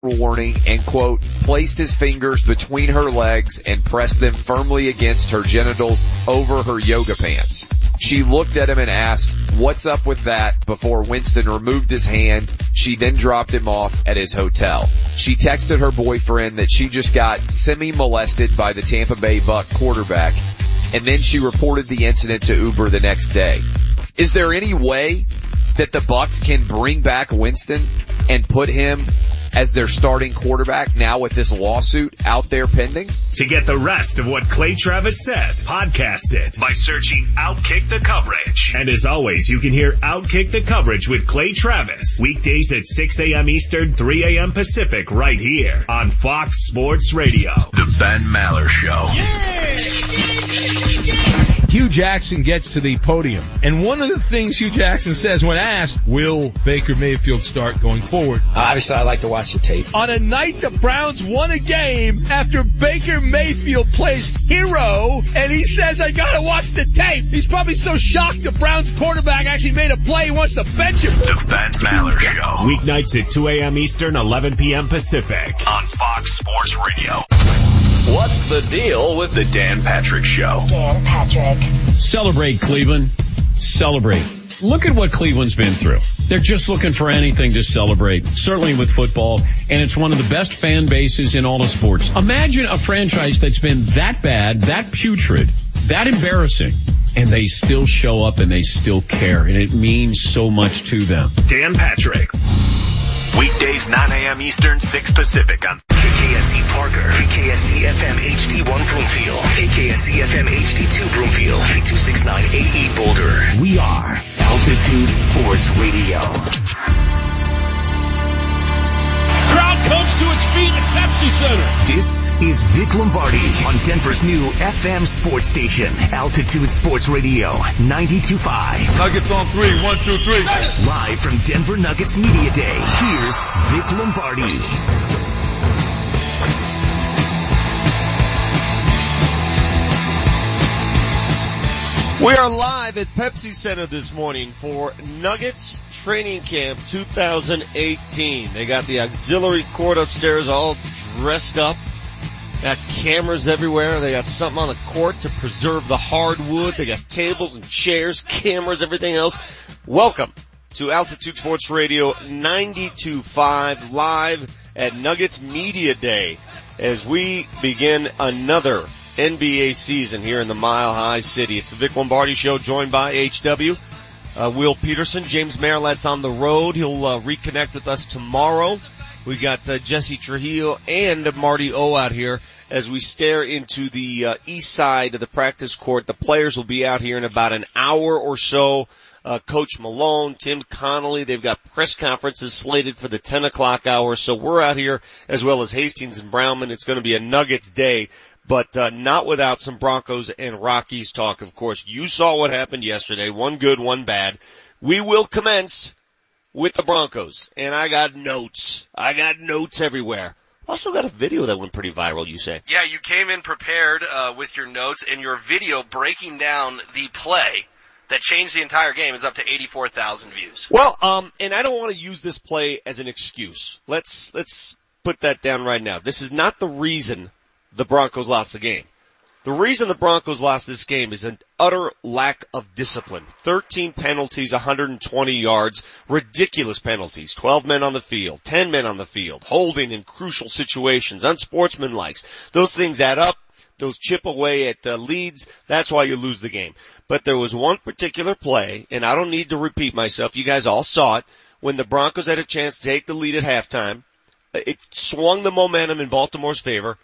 warning and quote, placed his fingers between her legs and pressed them firmly against her genitals over her yoga pants. She looked at him and asked, what's up with that before Winston removed his hand. She then dropped him off at his hotel. She texted her boyfriend that she just got semi-molested by the Tampa Bay Buc quarterback and then she reported the incident to Uber the next day. Is there any way that the Bucs can bring back Winston and put him as their starting quarterback now with this lawsuit out there pending? To get the rest of what Clay Travis said, podcast it by searching Outkick the Coverage. And as always, you can hear Outkick the Coverage with Clay Travis weekdays at 6 a.m. Eastern, 3 a.m. Pacific right here on Fox Sports Radio. The Ben Maller Show. Hue Jackson gets to the podium. And one of the things Hue Jackson says when asked, will Baker Mayfield start going forward? Uh, obviously, I like to watch the tape. On a night the Browns won a game after Baker Mayfield plays hero and he says, I gotta watch the tape. He's probably so shocked the Browns quarterback actually made a play he wants to bench him. The Ben Maller Show. Weeknights at 2 a.m. Eastern, 11 p.m. Pacific. On Fox Sports Radio. What's the deal with the Dan Patrick Show? Dan Patrick. Celebrate Cleveland. Celebrate. Look at what Cleveland's been through. They're just looking for anything to celebrate, certainly with football, and it's one of the best fan bases in all of sports. Imagine a franchise that's been that bad, that putrid, that embarrassing, and they still show up and they still care, and it means so much to them. Dan Patrick. Weekdays 9 a.m. Eastern, 6 Pacific on KKSE Parker, KKSE FM HD1 Broomfield, KKSE FM HD2 Broomfield, K269 AE Boulder. We are Altitude Sports Radio. Crowd comes to its feet at Pepsi Center. This is Vic Lombardi on Denver's new FM sports station, Altitude Sports Radio, 92.5. Nuggets on three, one, two, three. One, two, three. Live from Denver Nuggets Media Day, here's Vic Lombardi. We are live at Pepsi Center this morning for Nuggets Training Camp 2018. They got the auxiliary court upstairs all dressed up. Got cameras everywhere. They got something on the court to preserve the hardwood. They got tables and chairs, cameras, everything else. Welcome to Altitude Sports Radio 92.5 live at Nuggets Media Day as we begin another NBA season here in the Mile High City. It's the Vic Lombardi Show joined by HW. Uh, Will Peterson, James Merilatt's on the road. He'll uh, reconnect with us tomorrow. We got uh, Jesse Trujillo and Marty O out here as we stare into the uh, east side of the practice court. The players will be out here in about an hour or so. Uh, Coach Malone, Tim Connolly, they've got press conferences slated for the 10 o'clock hour. So we're out here as well as Hastings and Brownman. It's going to be a Nuggets day but uh, not without some Broncos and Rockies talk. Of course, you saw what happened yesterday. One good, one bad. We will commence with the Broncos, and I got notes. I got notes everywhere. Also got a video that went pretty viral. You say? Yeah, you came in prepared uh, with your notes, and your video breaking down the play that changed the entire game is up to 84,000 views. Well, um, and I don't want to use this play as an excuse. Let's let's put that down right now. This is not the reason the Broncos lost the game. The reason the Broncos lost this game is an utter lack of discipline. 13 penalties, 120 yards, ridiculous penalties. 12 men on the field, 10 men on the field, holding in crucial situations, unsportsmanlike. Those things add up. Those chip away at uh, leads. That's why you lose the game. But there was one particular play, and I don't need to repeat myself. You guys all saw it when the Broncos had a chance to take the lead at halftime. It swung the momentum in Baltimore's favor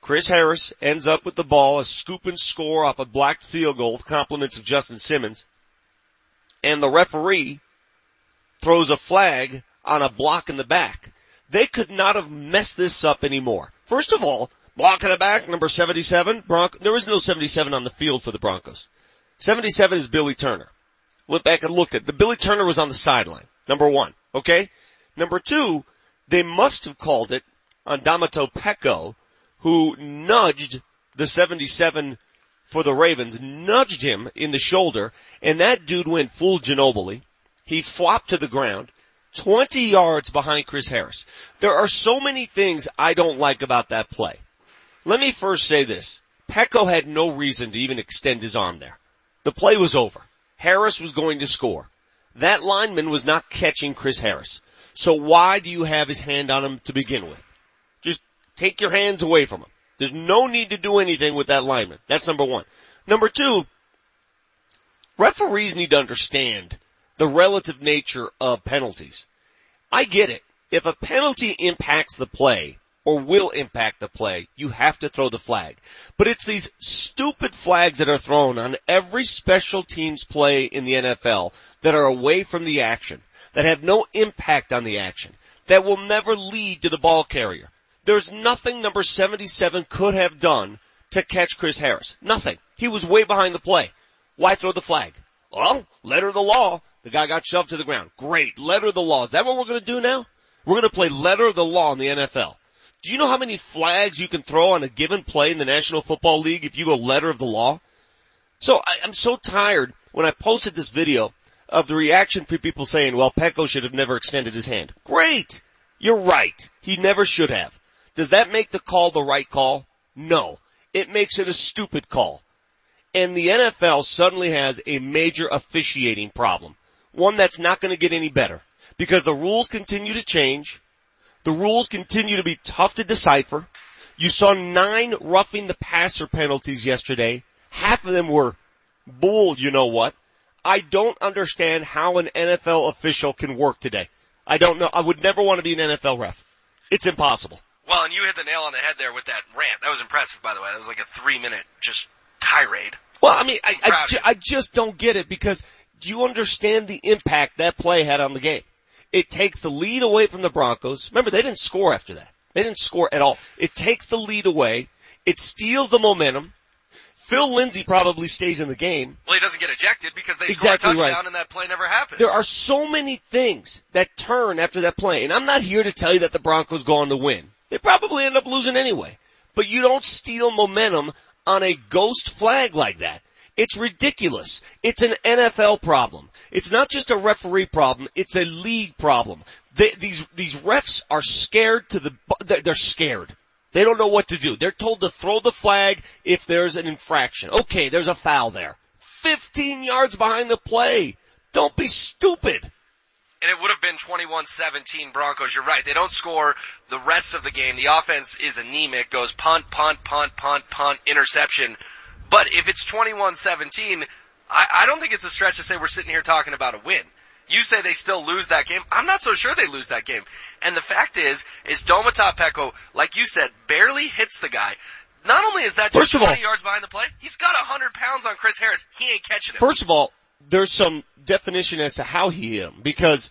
Chris Harris ends up with the ball, a scoop and score off a blocked field goal compliments of Justin Simmons. And the referee throws a flag on a block in the back. They could not have messed this up anymore. First of all, block in the back, number 77, Bronco, there is no 77 on the field for the Broncos. 77 is Billy Turner. Went back and looked at the Billy Turner was on the sideline. Number one. Okay? Number two, they must have called it on Domata Peko who nudged the 77 for the Ravens, nudged him in the shoulder, and that dude went full Ginobili. He flopped to the ground. 20 yards behind Chris Harris. There are so many things I don't like about that play. Let me first say this. Peko had no reason to even extend his arm there. The play was over. Harris was going to score. That lineman was not catching Chris Harris. So why do you have his hand on him to begin with? Just take your hands away from him. There's no need to do anything with that lineman. That's number one. Number two, referees need to understand the relative nature of penalties. I get it. If a penalty impacts the play or will impact the play, you have to throw the flag. But it's these stupid flags that are thrown on every special teams play in the NFL that are away from the action, that have no impact on the action, that will never lead to the ball carrier. There's nothing number 77 could have done to catch Chris Harris. Nothing. He was way behind the play. Why throw the flag? Well, letter of the law. The guy got shoved to the ground. Great. Letter of the law. Is that what we're going to do now? We're going to play letter of the law in the NFL. Do you know how many flags you can throw on a given play in the National Football League if you go letter of the law? So I, I'm so tired when I posted this video of the reaction from people saying, well, Peko should have never extended his hand. Great. You're right. He never should have. Does that make the call the right call? No. It makes it a stupid call. And the NFL suddenly has a major officiating problem. One that's not going to get any better. Because the rules continue to change. The rules continue to be tough to decipher. You saw nine roughing the passer penalties yesterday. Half of them were bull, you know what. I don't understand how an NFL official can work today. I don't know. I would never want to be an NFL ref. It's impossible. Well, and you hit the nail on the head there with that rant. That was impressive, by the way. That was like a three minute just tirade. Well, I mean, I, I, ju- I just don't get it because do you understand the impact that play had on the game? It takes the lead away from the Broncos. Remember, they didn't score after that. They didn't score at all. It takes the lead away. It steals the momentum. Phil Lindsay probably stays in the game. Well, he doesn't get ejected because they Exactly score a touchdown right. and that play never happens. There are so many things that turn after that play, and I'm not here to tell you that the Broncos go on to win. They probably end up losing anyway. But you don't steal momentum on a ghost flag like that. It's ridiculous. It's an NFL problem. It's not just a referee problem. It's a league problem. They, these these refs are scared to the. They're scared. They don't know what to do. They're told to throw the flag if there's an infraction. Okay, there's a foul there. 15 yards behind the play. Don't be stupid. and it would have been 21-17 Broncos. You're right. They don't score the rest of the game. The offense is anemic. Goes punt, punt, punt, punt, punt, interception. But if it's 21-17, I, I don't think it's a stretch to say we're sitting here talking about a win. You say they still lose that game. I'm not so sure they lose that game. And the fact is, is Domata Peko, like you said, barely hits the guy. Not only is that just First of all- 20 yards behind the play, he's got 100 pounds on Chris Harris. He ain't catching him. First of all, there's some definition as to how he hit him because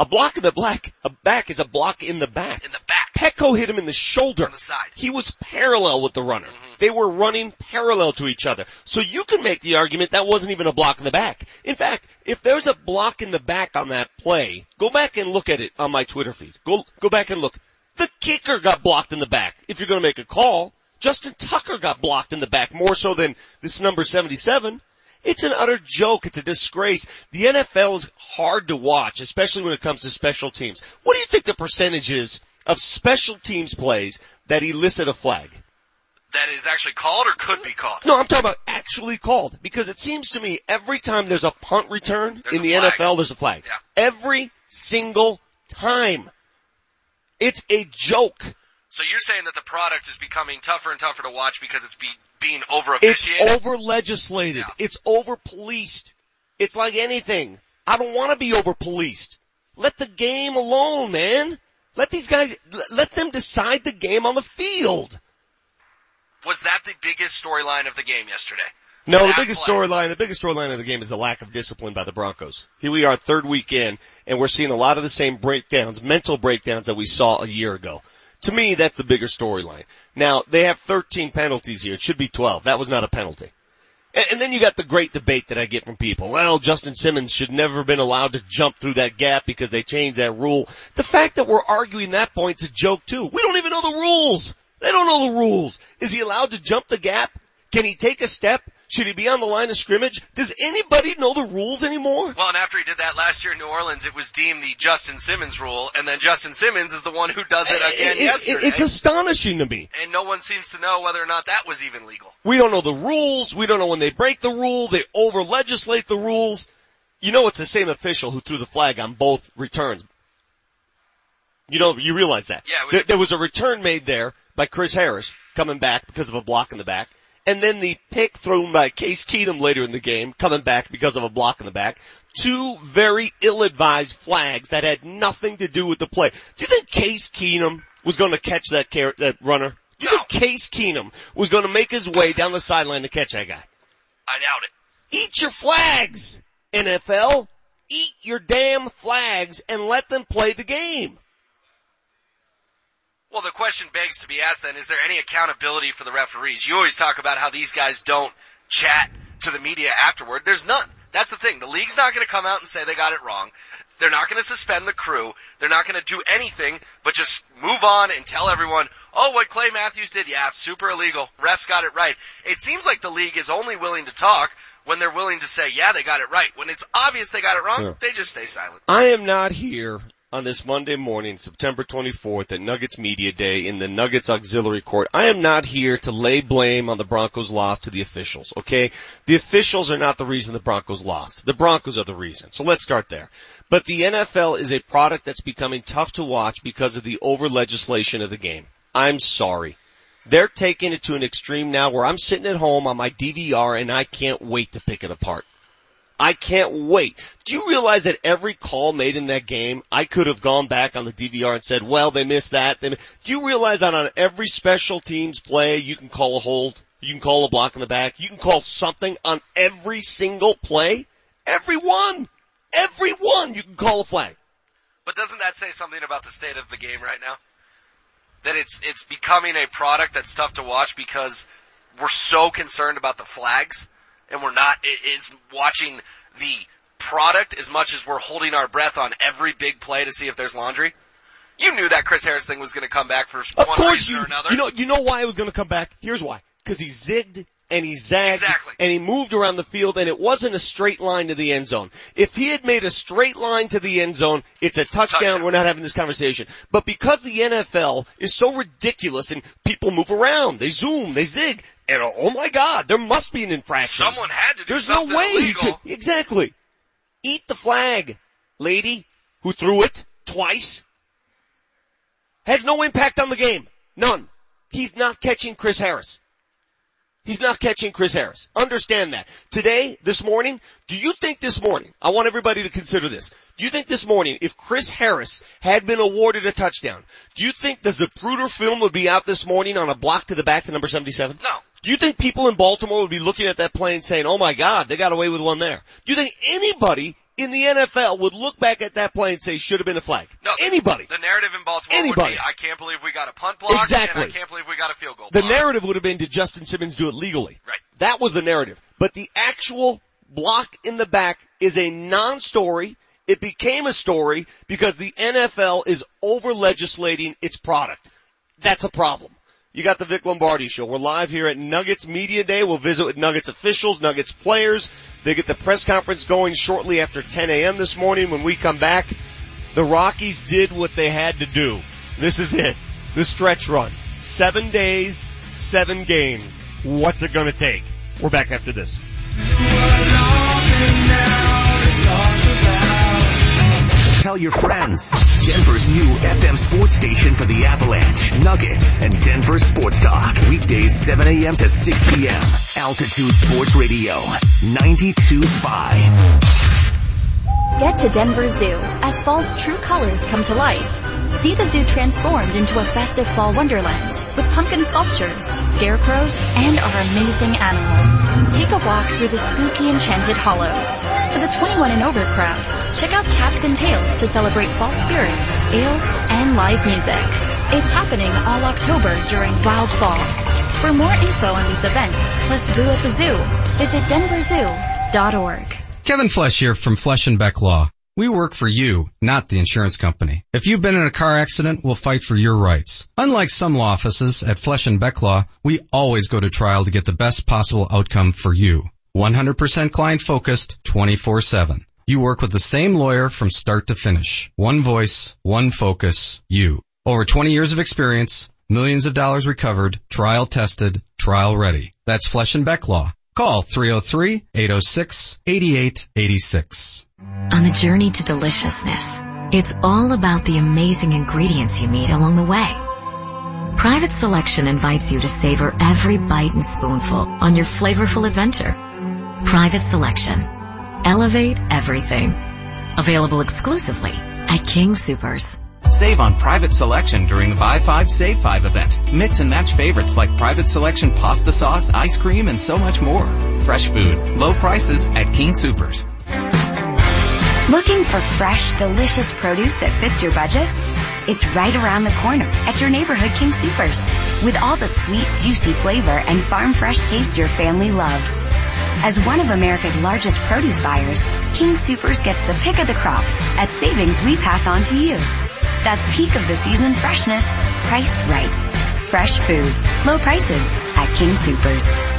a block in the black, a back is a block in the back. in the back. Peko hit him in the shoulder. On the side. He was parallel with the runner. Mm-hmm. They were running parallel to each other. So you can make the argument that wasn't even a block in the back. In fact, if there's a block in the back on that play, go back and look at it on my Twitter feed. Go, go back and look. The kicker got blocked in the back. If you're gonna make a call, Justin Tucker got blocked in the back more so than this number 77. It's an utter joke. It's a disgrace. The NFL is hard to watch, especially when it comes to special teams. What do you think the percentage is of special teams plays that elicit a flag? That is actually called or could be called. No, I'm talking about actually called because it seems to me every time there's a punt return There's in the flag. NFL, there's a flag. Yeah. Every single time. It's a joke. So you're saying that the product is becoming tougher and tougher to watch because it's be, being over officiated? It's over legislated. Yeah. It's over policed. It's like anything. I don't want to be over policed. Let the game alone, man. Let these guys, let them decide the game on the field. Was that the biggest storyline of the game yesterday? No, the biggest storyline, the biggest storyline of the game is the lack of discipline by the Broncos. Here we are third week in and we're seeing a lot of the same breakdowns, mental breakdowns that we saw a year ago. To me, that's the bigger storyline. Now, they have 13 penalties here. It should be 12. That was not a penalty. And, and then you got the great debate that I get from people. Well, Justin Simmons should never have been allowed to jump through that gap because they changed that rule. The fact that we're arguing that point's a joke too. We don't even know the rules. They don't know the rules. Is he allowed to jump the gap? Can he take a step Should he be on the line of scrimmage? Does anybody know the rules anymore? Well, and after he did that last year in New Orleans, it was deemed the Justin Simmons rule, and then Justin Simmons is the one who does it again It- it- yesterday. it's astonishing to me. and no one seems to know whether or not that was even legal. We don't know the rules. We don't know when they break the rule. They over legislate the rules. You know it's the same official who threw the flag on both returns. You know, you realize that. Yeah, was- There, there was a return made there by Chris Harris coming back because of a block in the back. And then the pick thrown by Case Keenum later in the game coming back because of a block in the back. Two very ill-advised flags that had nothing to do with the play. Do you think Case Keenum was going to catch that car- that runner? Do you No. think Case Keenum was going to make his way down the sideline to catch that guy? I doubt it. Eat your flags, NFL. Eat your damn flags and let them play the game. Well, the question begs to be asked then, is there any accountability for the referees? You always talk about how these guys don't chat to the media afterward. There's none. That's the thing. The league's not going to come out and say they got it wrong. They're not going to suspend the crew. They're not going to do anything but just move on and tell everyone, oh, what Clay Matthews did, yeah, super illegal. Refs got it right. It seems like the league is only willing to talk when they're willing to say, yeah, they got it right. When it's obvious they got it wrong, Yeah. they just stay silent. I am not here on this Monday morning, September 24th at Nuggets Media Day in the Nuggets Auxiliary Court. I am not here to lay blame on the Broncos loss to the officials, okay? The officials are not the reason the Broncos lost. The Broncos are the reason. So let's start there. But the NFL is a product that's becoming tough to watch because of the over legislation of the game. I'm sorry. They're taking it to an extreme now where I'm sitting at home on my DVR and I can't wait to pick it apart. I can't wait. Do you realize that every call made in that game, I could have gone back on the DVR and said, well, they missed that. They, mi-" do you realize that on every special teams play, you can call a hold, you can call a block in the back, you can call something on every single play? Every one! Every one you can call a flag. But doesn't that say something about the state of the game right now? That it's it's becoming a product that's tough to watch because we're so concerned about the flags and we're not is watching the product as much as we're holding our breath on every big play to see if there's laundry. You knew that Chris Harris thing was going to come back for Of one course reason you, or another. you know, you know why it was going to come back? Here's why. Cause he zigged and he zagged Exactly. and he moved around the field and it wasn't a straight line to the end zone. If he had made a straight line to the end zone, it's a touchdown. Touchdown. We're not having this conversation. But because the NFL is so ridiculous and people move around, they zoom, they zig, and oh, oh my god, there must be an infraction. Someone had to do There's no way illegal. could, exactly. Eat the flag, lady who threw it twice. Has no impact on the game. None. He's not catching Chris Harris. He's not catching Chris Harris. Understand that. Today, this morning, do you think this morning, I want everybody to consider this. Do you think this morning, if Chris Harris had been awarded a touchdown, do you think the Zapruder film would be out this morning on a block to the back to number 77? No. Do you think people in Baltimore would be looking at that play and saying, oh my god, they got away with one there? Do you think anybody in the NFL would look back at that play and say, should have been a flag? No. Anybody. The narrative in Baltimore Anybody. would be, I can't believe we got a punt block Exactly. and I can't believe we got a field goal The block. narrative would have been, did Justin Simmons do it legally? Right. That was the narrative. But the actual block in the back is a non-story. It became a story because the NFL is over legislating its product. That's a problem. You got the Vic Lombardi show. We're live here at Nuggets Media Day. We'll visit with Nuggets officials, Nuggets players. They get the press conference going shortly after 10 a.m. this morning. When we come back, the Rockies did what they had to do. This is it. The stretch run. Seven days, seven games. What's it gonna take? We're back after this. Tell your friends. Denver's new FM sports station for the Avalanche, Nuggets, and Denver Sports Talk. Weekdays 7 a.m. to 6 p.m. Altitude Sports Radio, 92.5. Get to Denver Zoo as fall's true colors come to life. See the zoo transformed into a festive fall wonderland with pumpkin sculptures, scarecrows, and our amazing animals. Take a walk through the spooky enchanted hollows. For the 21 and over crowd, check out Taps and Tales to celebrate fall spirits, ales, and live music. It's happening all October during Wild Fall. For more info on these events, plus Boo at the Zoo, visit denverzoo.org. Kevin Flesh here from Flesh and Beck Law. We work for you, not the insurance company. If you've been in a car accident, we'll fight for your rights. Unlike some law offices at Flesh and Beck Law, we always go to trial to get the best possible outcome for you. 100% client focused, 24-7. You work with the same lawyer from start to finish. One voice, one focus, you. Over 20 years of experience, millions of dollars recovered, trial tested, trial ready. That's Flesh and Beck Law. Call 303-806-8886. On the journey to deliciousness, it's all about the amazing ingredients you meet along the way. Private Selection invites you to savor every bite and spoonful on your flavorful adventure. Private Selection. Elevate everything. Available exclusively at King Supers. Save on private selection during the Buy 5 Save 5 event. Mix and match favorites like private selection pasta sauce, ice cream, and so much more. Fresh food, low prices at King Supers. Looking for fresh, delicious produce that fits your budget? It's right around the corner at your neighborhood King Supers with all the sweet, juicy flavor and farm fresh taste your family loves. As one of America's largest produce buyers, King Supers gets the pick of the crop at savings we pass on to you. That's peak of the season freshness, priced right. Fresh food, low prices at King Supers.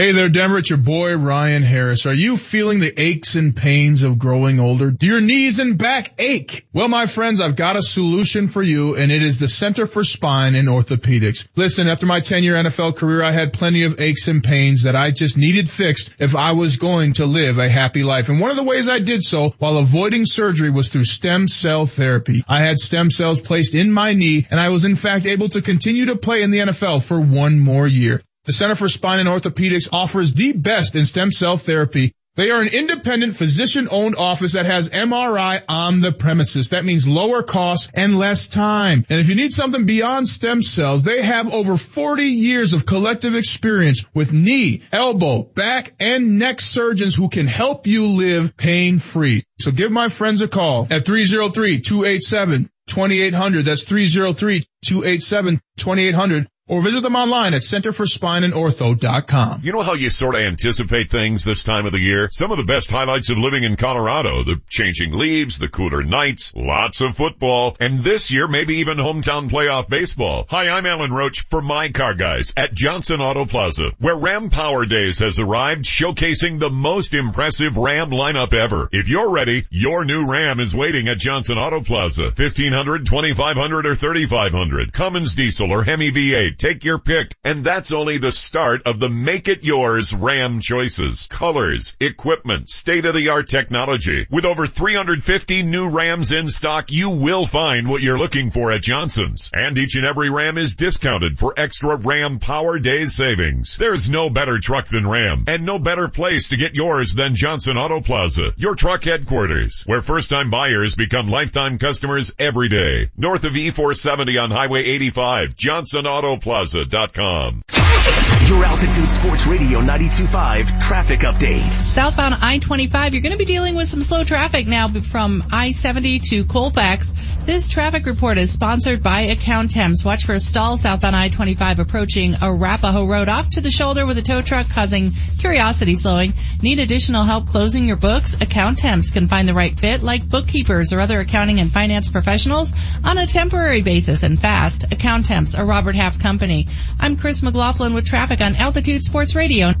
Hey there, Denver. It's your boy, Ryan Harris. Are you feeling the aches and pains of growing older? Do your knees and back ache? Well, my friends, I've got a solution for you, and it is the Center for Spine and Orthopedics. Listen, after my 10-year NFL career, I had plenty of aches and pains that I just needed fixed if I was going to live a happy life. And one of the ways I did so while avoiding surgery was through stem cell therapy. I had stem cells placed in my knee, and I was in fact able to continue to play in the NFL for one more year. The Center for Spine and Orthopedics offers the best in stem cell therapy. They are an independent physician owned office that has MRI on the premises. That means lower costs and less time. And if you need something beyond stem cells, they have over 40 years of collective experience with knee, elbow, back, and neck surgeons who can help you live pain free. So give my friends a call at 303-287-2800. That's 303-287-2800 or visit them online at centerforspineandortho.com. You know how you sort of anticipate things this time of the year? Some of the best highlights of living in Colorado, the changing leaves, the cooler nights, lots of football, and this year maybe even hometown playoff baseball. Hi, I'm Alan Roach for My Car Guys at Johnson Auto Plaza, where Ram Power Days has arrived showcasing the most impressive Ram lineup ever. If you're ready, your new Ram is waiting at Johnson Auto Plaza. 1500, 2500, or 3500. Cummins diesel or Hemi V8 Take your pick. And that's only the start of the make it yours Ram choices, colors, equipment, state of the art technology. With over 350 new Rams in stock, you will find what you're looking for at Johnson's. And each and every Ram is discounted for extra Ram Power Days savings. There's no better truck than Ram and no better place to get yours than Johnson Auto Plaza, your truck headquarters, where first time buyers become lifetime customers every day. North of E470 on Highway 85, Johnson Auto Plaza plaza.com. Your Altitude Sports Radio 92.5 traffic update. Southbound I-25, you're going to be dealing with some slow traffic now from I-70 to Colfax. This traffic report is sponsored by Accountemps. Watch for a stall southbound I-25 approaching Arapahoe Road off to the shoulder with a tow truck causing curiosity slowing. Need additional help closing your books? Accountemps can find the right fit like bookkeepers or other accounting and finance professionals on a temporary basis and fast. Accountemps, a Robert Half company. I'm Chris McLaughlin with traffic on Altitude Sports Radio.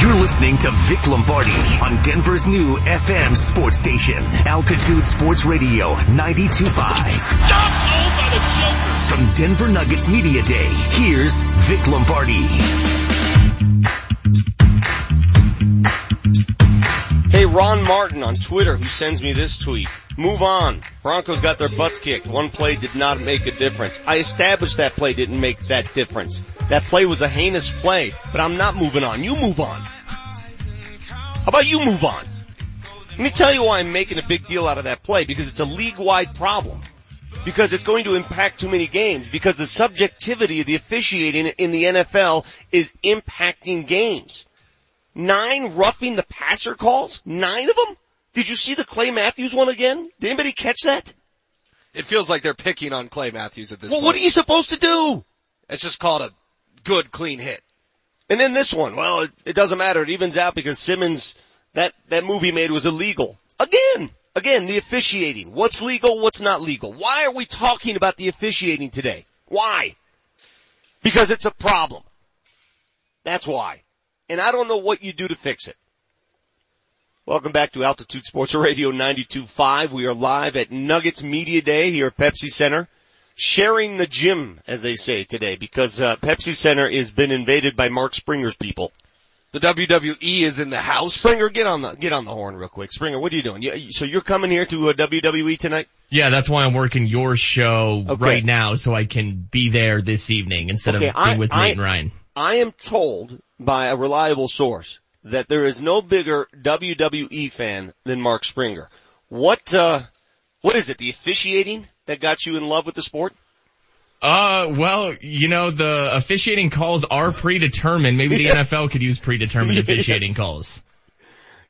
You're listening to Vic Lombardi on Denver's new FM sports station, Altitude Sports Radio 92.5. From Denver Nuggets Media Day, here's Vic Lombardi. Hey, Ron Martin on Twitter who sends me this tweet. Move on. Broncos got their butts kicked. One play did not make a difference. I established that play didn't make that difference. That play was a heinous play, but I'm not moving on. You move on. How about you move on? Let me tell you why I'm making a big deal out of that play, because it's a league-wide problem. Because it's going to impact too many games, because the subjectivity of the officiating in the NFL is impacting games. Nine roughing the passer calls? Nine of them? Did you see the Clay Matthews one again? Did anybody catch that? It feels like they're picking on Clay Matthews at this well, point. what are you supposed to do? It's just called a good, clean hit. And then this one, well, it, it doesn't matter. It evens out because Simmons, that, that move he made was illegal. Again, again, the officiating. What's legal, what's not legal? Why are we talking about the officiating today? Why? Because it's a problem. That's why. And I don't know what you do to fix it. Welcome back to Altitude Sports Radio 92.5. We are live at Nuggets Media Day here at Pepsi Center. Sharing the gym, as they say today, because uh, Pepsi Center has been invaded by Mark Springer's people. The WWE is in the house. Springer, get on the get on the horn real quick. Springer, what are you doing? You, so you're coming here to a WWE tonight? Yeah, that's why I'm working your show Okay. right now, so I can be there this evening instead Okay, of being I- with Nate I- and Ryan. I am told by a reliable source that there is no bigger WWE fan than Mark Springer. What uh what is it? The officiating that got you in love with the sport? Uh, well, you know, the officiating calls are predetermined. Maybe the NFL could use predetermined Yes. officiating calls.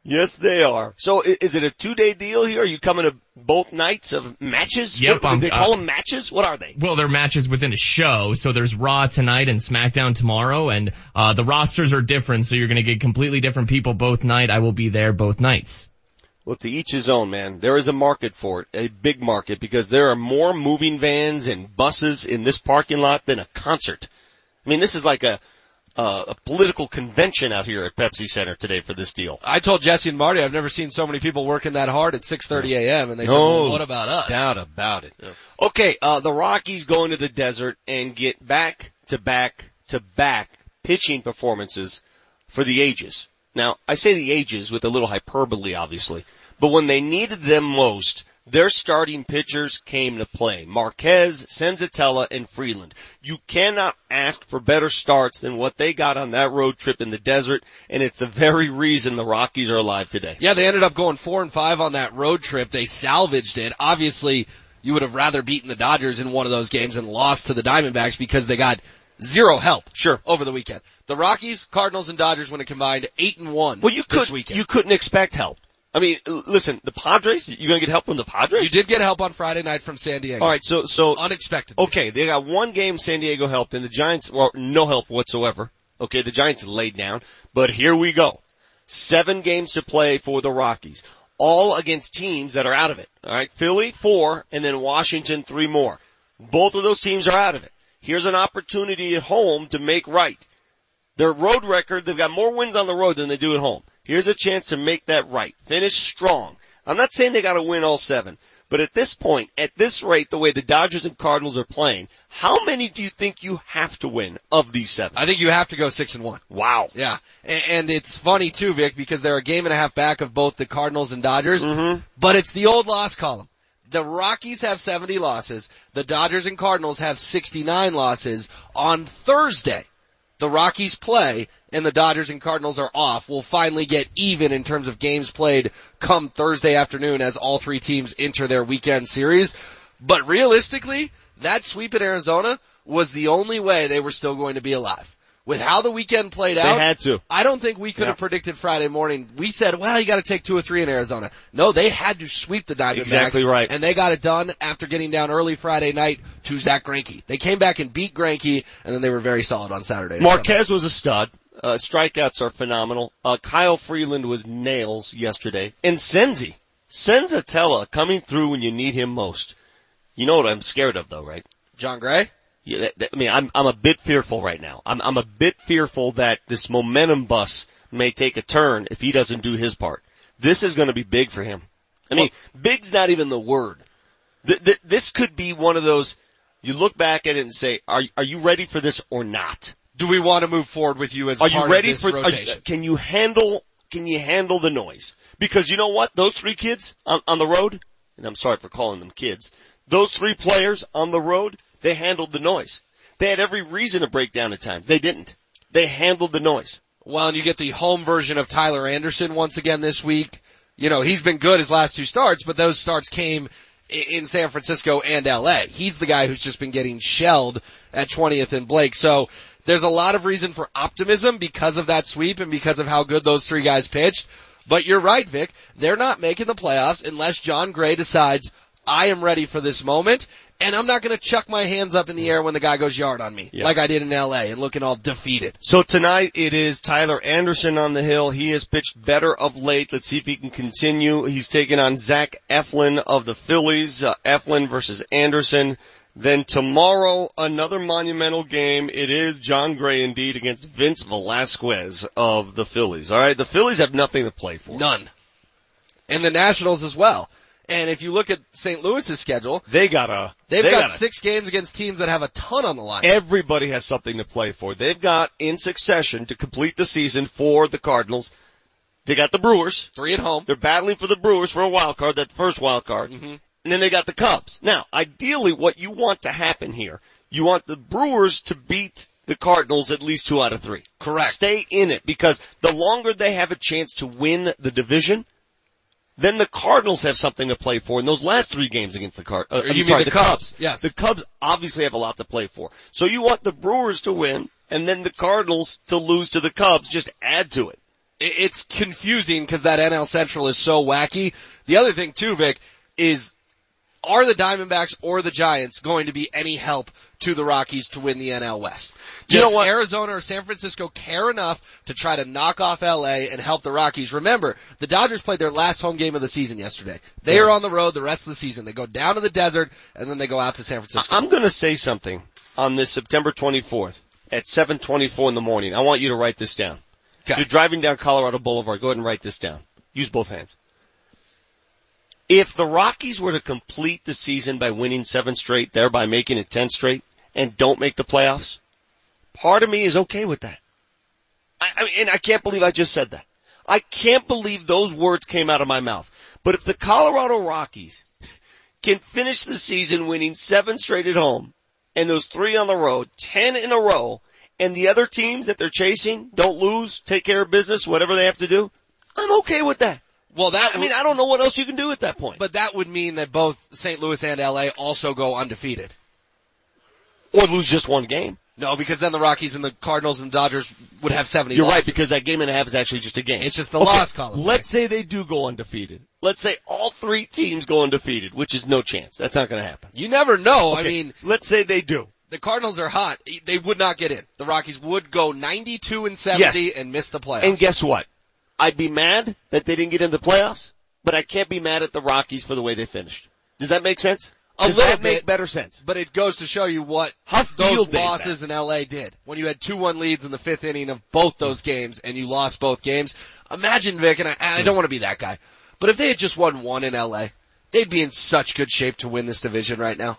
Yes, they are. So is it a two day deal here? Are you coming to both nights of matches? Yep, What, I'm- they call uh, them matches? What are they? Well, they're matches within a show, so there's Raw tonight and SmackDown tomorrow, and uh, the rosters are different, so you're gonna get completely different people both night. I will be there both nights. Well, to each his own, man. There is a market for it, a big market, because there are more moving vans and buses in this parking lot than a concert. I mean, this is like a uh, a political convention out here at Pepsi Center today for this deal. I told Jesse and Marty I've never seen so many people working that hard at 6:30 a.m. and they said, well, "What about us?" Doubt about it. Okay, uh, the Rockies go into the desert and get back to back to back pitching performances for the ages. Now, I say the ages with a little hyperbole, obviously, but when they needed them most, their starting pitchers came to play. Marquez, Senzatela, and Freeland. You cannot ask for better starts than what they got on that road trip in the desert, and it's the very reason the Rockies are alive today. Yeah, they ended up going four and five on that road trip. They salvaged it. Obviously, you would have rather beaten the Dodgers in one of those games and lost to the Diamondbacks because they got zero help. Sure. Over the weekend. The Rockies, Cardinals, and Dodgers went a combined eight and one. Well, you this could, weekend. you couldn't expect help. I mean, listen, the Padres, you're gonna get help from the Padres? You did get help on Friday night from San Diego. Alright, so, so. Unexpected. Okay, they got one game San Diego helped and the Giants, well, no help whatsoever. Okay, the Giants laid down, but here we go. Seven games to play for the Rockies. All against teams that are out of it. Alright, Philly, four, and then Washington, three more. Both of those teams are out of it. Here's an opportunity at home to make right. Their road record, they've got more wins on the road than they do at home. Here's a chance to make that right. Finish strong. I'm not saying they gotta win all seven, but at this point, at this rate, the way the Dodgers and Cardinals are playing, how many do you think you have to win of these seven? I think you have to go six and one. Wow. Yeah, and, and it's funny too, Vic, because they're a game and a half back of both the Cardinals and Dodgers. Mm-hmm. But it's the old loss column. The Rockies have 70 losses. The Dodgers and Cardinals have 69 losses. On Thursday, the Rockies play and the Dodgers and Cardinals are off. We'll finally get even in terms of games played come Thursday afternoon as all three teams enter their weekend series. But realistically, that sweep in Arizona was the only way they were still going to be alive. With how the weekend played They out, had to. I don't think we could have predicted Friday morning. We said, well, you got to take two or three in Arizona. No, they had to sweep the Diamondbacks. Exactly right. And they got it done after getting down early Friday night to Zack Greinke. They came back and beat Greinke, and then they were very solid on Saturday. Marquez was a stud. Uh, strikeouts are phenomenal. Uh, Kyle Freeland was nails yesterday. And Senzi. Senzatela coming through when you need him most. You know what I'm scared of though, right? Jon Gray? Yeah, that, that, I mean, I'm, I'm a bit fearful right now. I'm, I'm a bit fearful that this momentum bus may take a turn if he doesn't do his part. This is going to be big for him. I mean, big's not even the word. Th- th- this could be one of those, you look back at it and say, are, are you ready for this or not? Do we want to move forward with you as Are part you ready of this for, are you- rotation? can you handle, can you handle the noise? Because you know what? Those three kids on, on the road, and I'm sorry for calling them kids, those three players on the road, they handled the noise. They had every reason to break down at times. They didn't. They handled the noise. Well, and you get the home version of Tyler Anderson once again this week. You know, he's been good his last two starts, but those starts came in San Francisco and LA. He's the guy who's just been getting shelled at 20th and Blake. So there's a lot of reason for optimism because of that sweep and because of how good those three guys pitched. But you're right, Vic. They're not making the playoffs unless Jon Gray decides, I am ready for this moment and I'm not going to chuck my hands up in the air when the guy goes yard on me Yeah. like I did in LA and looking all defeated. So tonight it is Tyler Anderson on the hill. He has pitched better of late. Let's see if he can continue. He's taking on Zach Eflin of the Phillies. Uh, Eflin versus Anderson. Then tomorrow, another monumental game. It is Jon Gray indeed against Vince Velasquez of the Phillies. Alright, the Phillies have nothing to play for. None. And the Nationals as well. And if you look at St. Louis's schedule, They got a, they've they got, got a six games against teams that have a ton on the line. Everybody has something to play for. They've got in succession to complete the season for the Cardinals. They got the Brewers. Three at home. They're battling for the Brewers for a wild card, that first wild card. Mm-hmm. And then they got the Cubs. Now, ideally what you want to happen here, you want the Brewers to beat the Cardinals at least two out of three. Correct. Stay in it because the longer they have a chance to win the division, then the Cardinals have something to play for in those last three games against the Card. Uh, you mean sorry, the Cubs. Yes. The Cubs obviously have a lot to play for. So you want the Brewers to win and then the Cardinals to lose to the Cubs. Just add to it. It- It's confusing because that NL Central is so wacky. The other thing too, Vic, is are the Diamondbacks or the Giants going to be any help to the Rockies to win the NL West? You know what? Arizona or San Francisco care enough to try to knock off LA and help the Rockies? Remember, the Dodgers played their last home game of the season yesterday. They Yeah. are on the road the rest of the season. They go down to the desert and then they go out to San Francisco. I'm going to say something on this September 24th at 7:24 in the morning. I want you to write this down. If You're driving down Colorado Boulevard. Go ahead and write this down. Use both hands. If the Rockies were to complete the season by winning seven straight, thereby making it 10 straight, and don't make the playoffs, part of me is okay with that. I, I mean, and I can't believe I just said that. I can't believe those words came out of my mouth. But if the Colorado Rockies can finish the season winning seven straight at home and those three on the road, ten in a row, and the other teams that they're chasing don't lose, take care of business, whatever they have to do, I'm okay with that. Well, that I mean, I don't know what else you can do at that point. But that would mean that both St. Louis and LA also go undefeated. Or lose just one game. No, because then the Rockies and the Cardinals and the Dodgers would have 70 You're right, because that game and a half is actually just a game. It's just the Okay, loss column. Let's say they do go undefeated. Let's say all three teams go undefeated, which is no chance. That's not going to happen. You never know. I mean, let's say they do. the Cardinals are hot. They would not get in. The Rockies would go 92 and 70 Yes. and miss the playoffs. And guess what? I'd be mad that they didn't get in the playoffs, but I can't be mad at the Rockies for the way they finished. Does that make sense? A Does little that make bit. better sense? But it goes to show you what How those losses in LA did. When you had 2-1 leads in the fifth inning of both those games and you lost both games. Imagine Vic, and I, I don't hmm. want to be that guy, but if they had just won one in LA, they'd be in such good shape to win this division right now.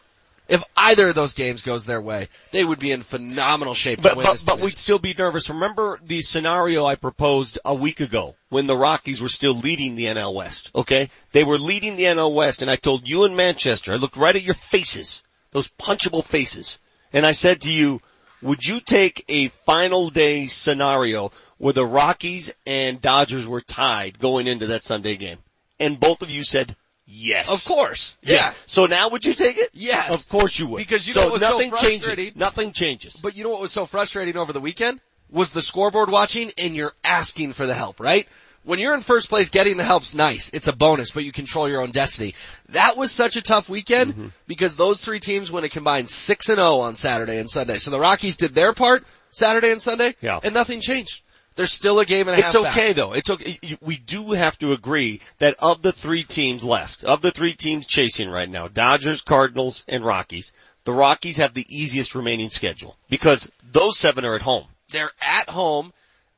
If either of those games goes their way, they would be in phenomenal shape to But, win but, but we'd still be nervous. Remember the scenario I proposed a week ago when the Rockies were still leading the NL West, okay? They were leading the NL West and I told you in Manchester, I looked right at your faces, those punchable faces, and I said to you, would you take a final day scenario where the Rockies and Dodgers were tied going into that Sunday game? And both of you said yes. Of course. Yeah. So now would you take it? Yes. Of course you would. Because you so know what was so nothing changes. Nothing changes. But you know what was so frustrating over the weekend? Was the scoreboard watching and you're asking for the help, right? When you're in first place, getting the help's nice. It's a bonus, but you control your own destiny. That was such a tough weekend Mm-hmm. because those three teams went a combined 6 and 0 on Saturday and Sunday. So the Rockies did their part Saturday and Sunday Yeah. and nothing changed. There's still a game and a It's half back. okay though. It's okay. We do have to agree that of the three teams left, of the three teams chasing right now, Dodgers, Cardinals, and Rockies, the Rockies have the easiest remaining schedule because those seven are at home. They're at home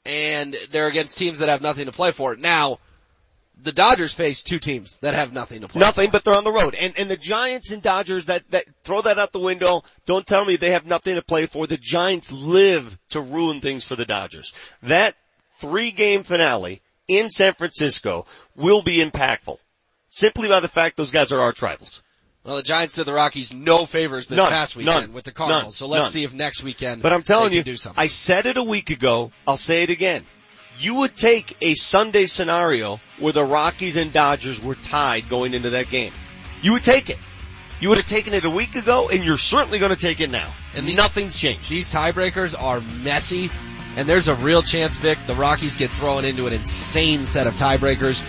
and they're against teams that have nothing to play for. Now, the Dodgers face two teams that have nothing to play Nothing, but they're on the road. And, and the Giants and Dodgers that, that, throw that out the window. Don't tell me they have nothing to play for. The Giants live to ruin things for the Dodgers. That three game finale in San Francisco will be impactful. Simply by the fact those guys are arch rivals. Well, the Giants did the Rockies no favors this None. past weekend None. with the Cardinals. None. So let's see if next weekend. But I'm telling you, do something. I said it a week ago. I'll say it again. You would take a Sunday scenario where the Rockies and Dodgers were tied going into that game. You would take it. You would have taken it a week ago, and you're certainly going to take it now. And the- nothing's changed. These tiebreakers are messy, and there's a real chance, Vic, the Rockies get thrown into an insane set of tiebreakers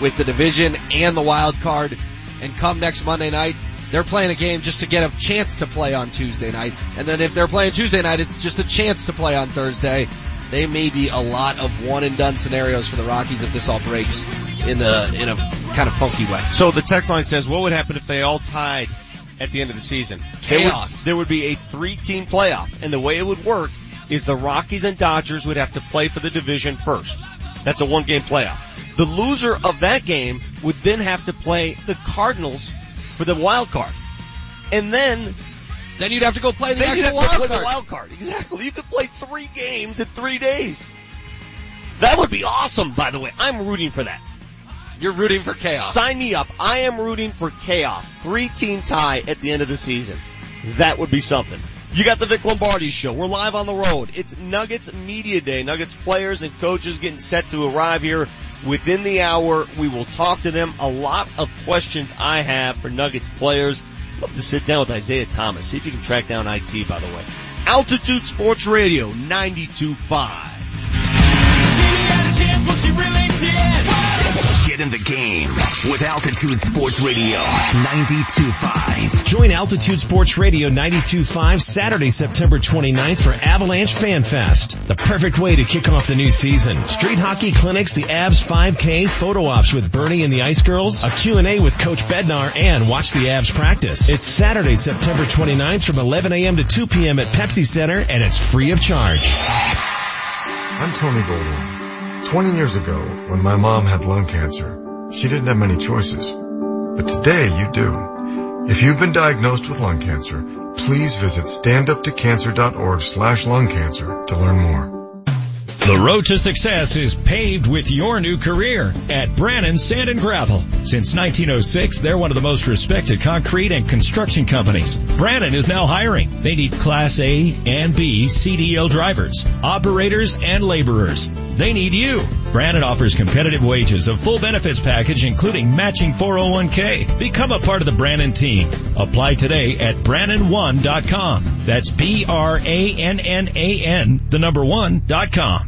with the division and the wild card. and come next Monday night, they're playing a game just to get a chance to play on Tuesday night. And then if they're playing Tuesday night, it's just a chance to play on Thursday. They may be a lot of one and done scenarios for the Rockies if this all breaks in a in a kind of funky way. So the text line says, what would happen if they all tied at the end of the season? There would, Chaos. there would be a three team playoff and the way it would work is the Rockies and Dodgers would have to play for the division first. That's a one game playoff. The loser of that game would then have to play the Cardinals for the wild card. And then Then you'd have to go play the then actual wild card. the wild card. Exactly. You could play three games in three days. That would be awesome, by the way. I'm rooting for that. You're rooting for chaos. Sign me up. I am rooting for chaos. Three team tie at the end of the season. That would be something. You got the Vic Lombardi show. We're live on the road. It's Nuggets Media Day. Nuggets players and coaches getting set to arrive here within the hour. We will talk to them. A lot of questions I have for Nuggets players. Love to sit down with Isaiah Thomas. See if you can track down IT, by the way. Altitude Sports Radio 92.5. Get in the game with Altitude Sports Radio 92.5. Join Altitude Sports Radio 92.5 Saturday, September 29th for Avalanche Fan Fest. The perfect way to kick off the new season. Street hockey clinics, the Avs 5K, photo ops with Bernie and the Ice Girls, a Q&A with Coach Bednar, and watch the Avs practice. It's Saturday, September 29th from 11 a.m. to 2 p.m. at Pepsi Center, and it's free of charge. I'm Tony Goldwyn. 20 years ago, when my mom had lung cancer, she didn't have many choices. But today you do. If you've been diagnosed with lung cancer, please visit standuptocancer.org slash lung cancer to learn more. The road to success is paved with your new career at Brannan Sand and Gravel. Since 1906, they're one of the most respected concrete and construction companies. Brannan is now hiring. They need Class A and B CDL drivers, operators, and laborers. They need you. Brannan offers competitive wages, a full benefits package, including matching 401k. Become a part of the Brannan team. Apply today at Brannan1.com. That's B-R-A-N-N-A-N, the number one dot com.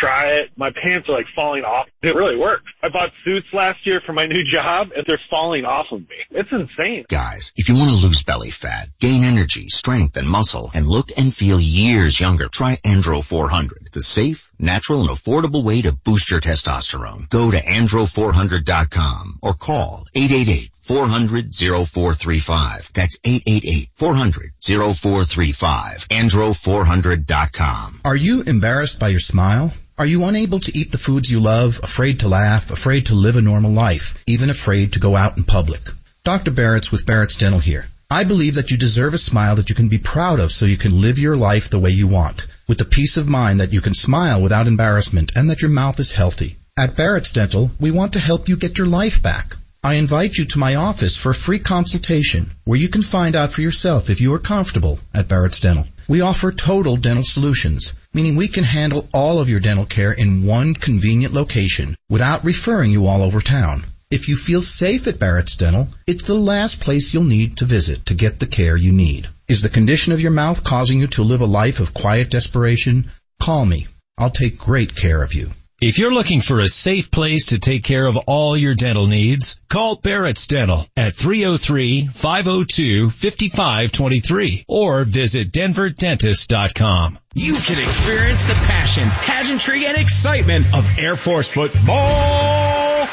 try it. My pants are like falling off. It really works. I bought suits last year for my new job, and they're falling off of me. It's insane. Guys, if you want to lose belly fat, gain energy, strength, and muscle, and look and feel years younger, try Andro 400. The safe, natural, and affordable way to boost your testosterone. Go to andro400.com or call 888 400 0435. That's 888 400 0435. Andro400.com. Are you embarrassed by your smile? Are you unable to eat the foods you love, afraid to laugh, afraid to live a normal life, even afraid to go out in public? Dr. Barrett's with Barrett's Dental here. I believe that you deserve a smile that you can be proud of so you can live your life the way you want, with the peace of mind that you can smile without embarrassment and that your mouth is healthy. At Barrett's Dental, we want to help you get your life back. I invite you to my office for a free consultation where you can find out for yourself if you are comfortable at Barrett's Dental. We offer total dental solutions, meaning we can handle all of your dental care in one convenient location without referring you all over town. If you feel safe at Barrett's Dental, it's the last place you'll need to visit to get the care you need. Is the condition of your mouth causing you to live a life of quiet desperation? Call me. I'll take great care of you. If you're looking for a safe place to take care of all your dental needs, call Barrett's Dental at 303-502-5523 or visit denverdentist.com. You can experience the passion, pageantry, and excitement of Air Force football.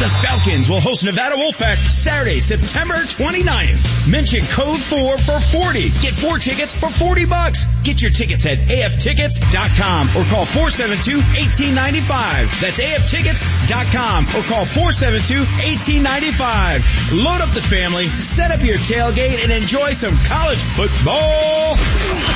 The Falcons will host Nevada Wolfpack Saturday, September 29th. Mention code 4 for 40. Get four tickets for 40 bucks. Get your tickets at aftickets.com or call 472-1895. That's aftickets.com or call 472-1895. Load up the family, set up your tailgate, and enjoy some college football.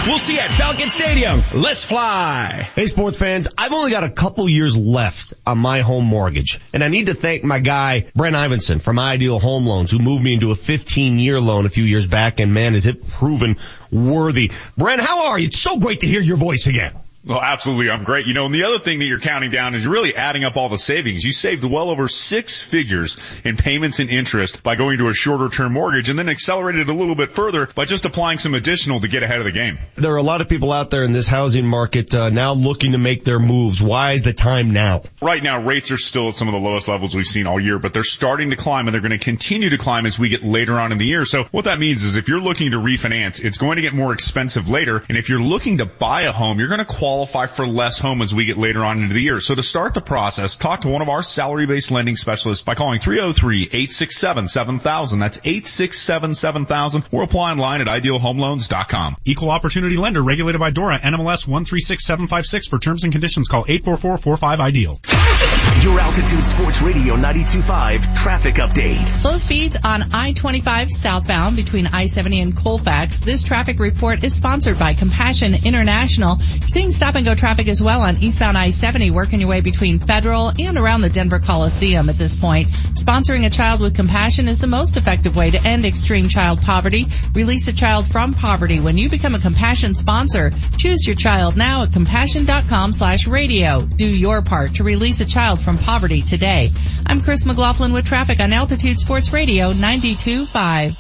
We'll see you at Falcon Stadium. Let's fly. Hey sports fans, I've only got a couple years left on my home mortgage, and I need to thank my guy, Brent Ivinson from Ideal Home Loans, who moved me into a 15 year loan a few years back, and man, has it proven worthy. Brent, how are you? It's so great to hear your voice again. Well, absolutely. I'm great. You know, and the other thing that you're counting down is you're really adding up all the savings. You saved well over six figures in payments and interest by going to a shorter term mortgage and then accelerated a little bit further by just applying some additional to get ahead of the game. There are a lot of people out there in this housing market uh, now looking to make their moves. Why is the time now? Right now, rates are still at some of the lowest levels we've seen all year, but they're starting to climb and they're going to continue to climb as we get later on in the year. So what that means is if you're looking to refinance, it's going to get more expensive later. And if you're looking to buy a home, you're going to qualify for less home as we get later on into the year. So to start the process, talk to one of our salary-based lending specialists by calling 303-867-7000. That's 867-7000 or apply online at idealhomeloans.com. Equal opportunity lender regulated by DORA NMLS 136756 for terms and conditions call 844-45-IDEAL. Your Altitude Sports Radio 925 traffic update. Slow speeds on I-25 southbound between I-70 and Colfax. This traffic report is sponsored by Compassion International. You're seeing stop and go traffic as well on eastbound I-70 working your way between Federal and around the Denver Coliseum at this point. Sponsoring a child with compassion is the most effective way to end extreme child poverty. Release a child from poverty when you become a compassion sponsor. Choose your child now at compassion.com slash radio. Do your part to release a child from poverty today. I'm Chris McLaughlin with traffic on Altitude Sports Radio 92.5.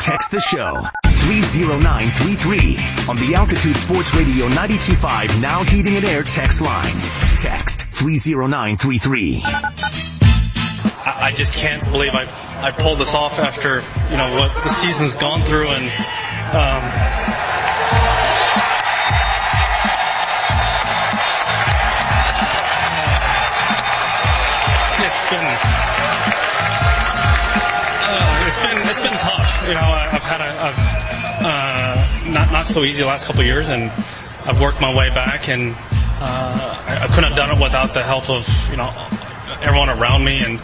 Text the show 30933 on the Altitude Sports Radio 925 Now Heating and Air text line. Text 30933. I I just can't believe I I pulled this off after you know what the season's gone through and um, been uh, it's been it's been tough. You know I've had a uh, not not so easy the last couple of years and I've worked my way back and uh, I, I couldn't have done it without the help of you know everyone around me and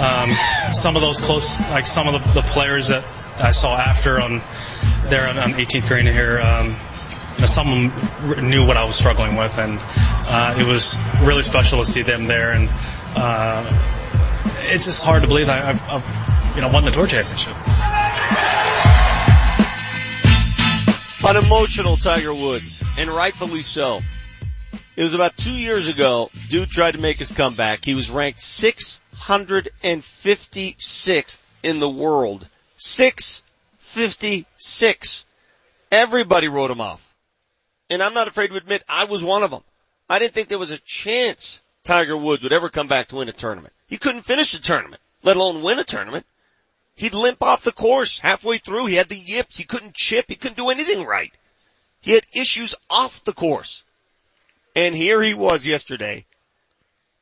um, some of those close, like some of the, the players that I saw after on there on, on 18th green here, um, some of them knew what I was struggling with, and uh, it was really special to see them there. And uh, it's just hard to believe that I've, I've you know won the tour championship. Unemotional Tiger Woods, and rightfully so. It was about two years ago, dude tried to make his comeback. He was ranked 656th in the world. 656. Everybody wrote him off. And I'm not afraid to admit I was one of them. I didn't think there was a chance Tiger Woods would ever come back to win a tournament. He couldn't finish the tournament, let alone win a tournament. He'd limp off the course halfway through. He had the yips. He couldn't chip. He couldn't do anything right. He had issues off the course. And here he was yesterday.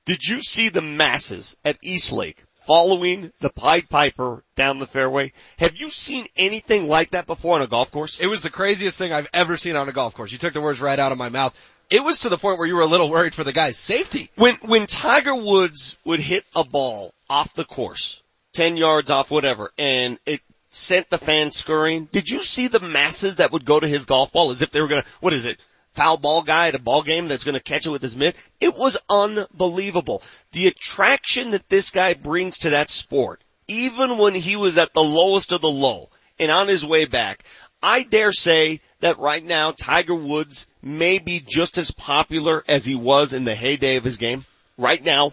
Did you see the masses at Eastlake following the Pied Piper down the fairway? Have you seen anything like that before on a golf course? It was the craziest thing I've ever seen on a golf course. You took the words right out of my mouth. It was to the point where you were a little worried for the guy's safety. When, when Tiger Woods would hit a ball off the course, 10 yards off, whatever, and it sent the fans scurrying, did you see the masses that would go to his golf ball as if they were gonna, what is it? Foul ball guy at a ball game that's gonna catch it with his mitt? It was unbelievable. The attraction that this guy brings to that sport, even when he was at the lowest of the low and on his way back, I dare say that right now Tiger Woods may be just as popular as he was in the heyday of his game. Right now.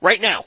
Right now.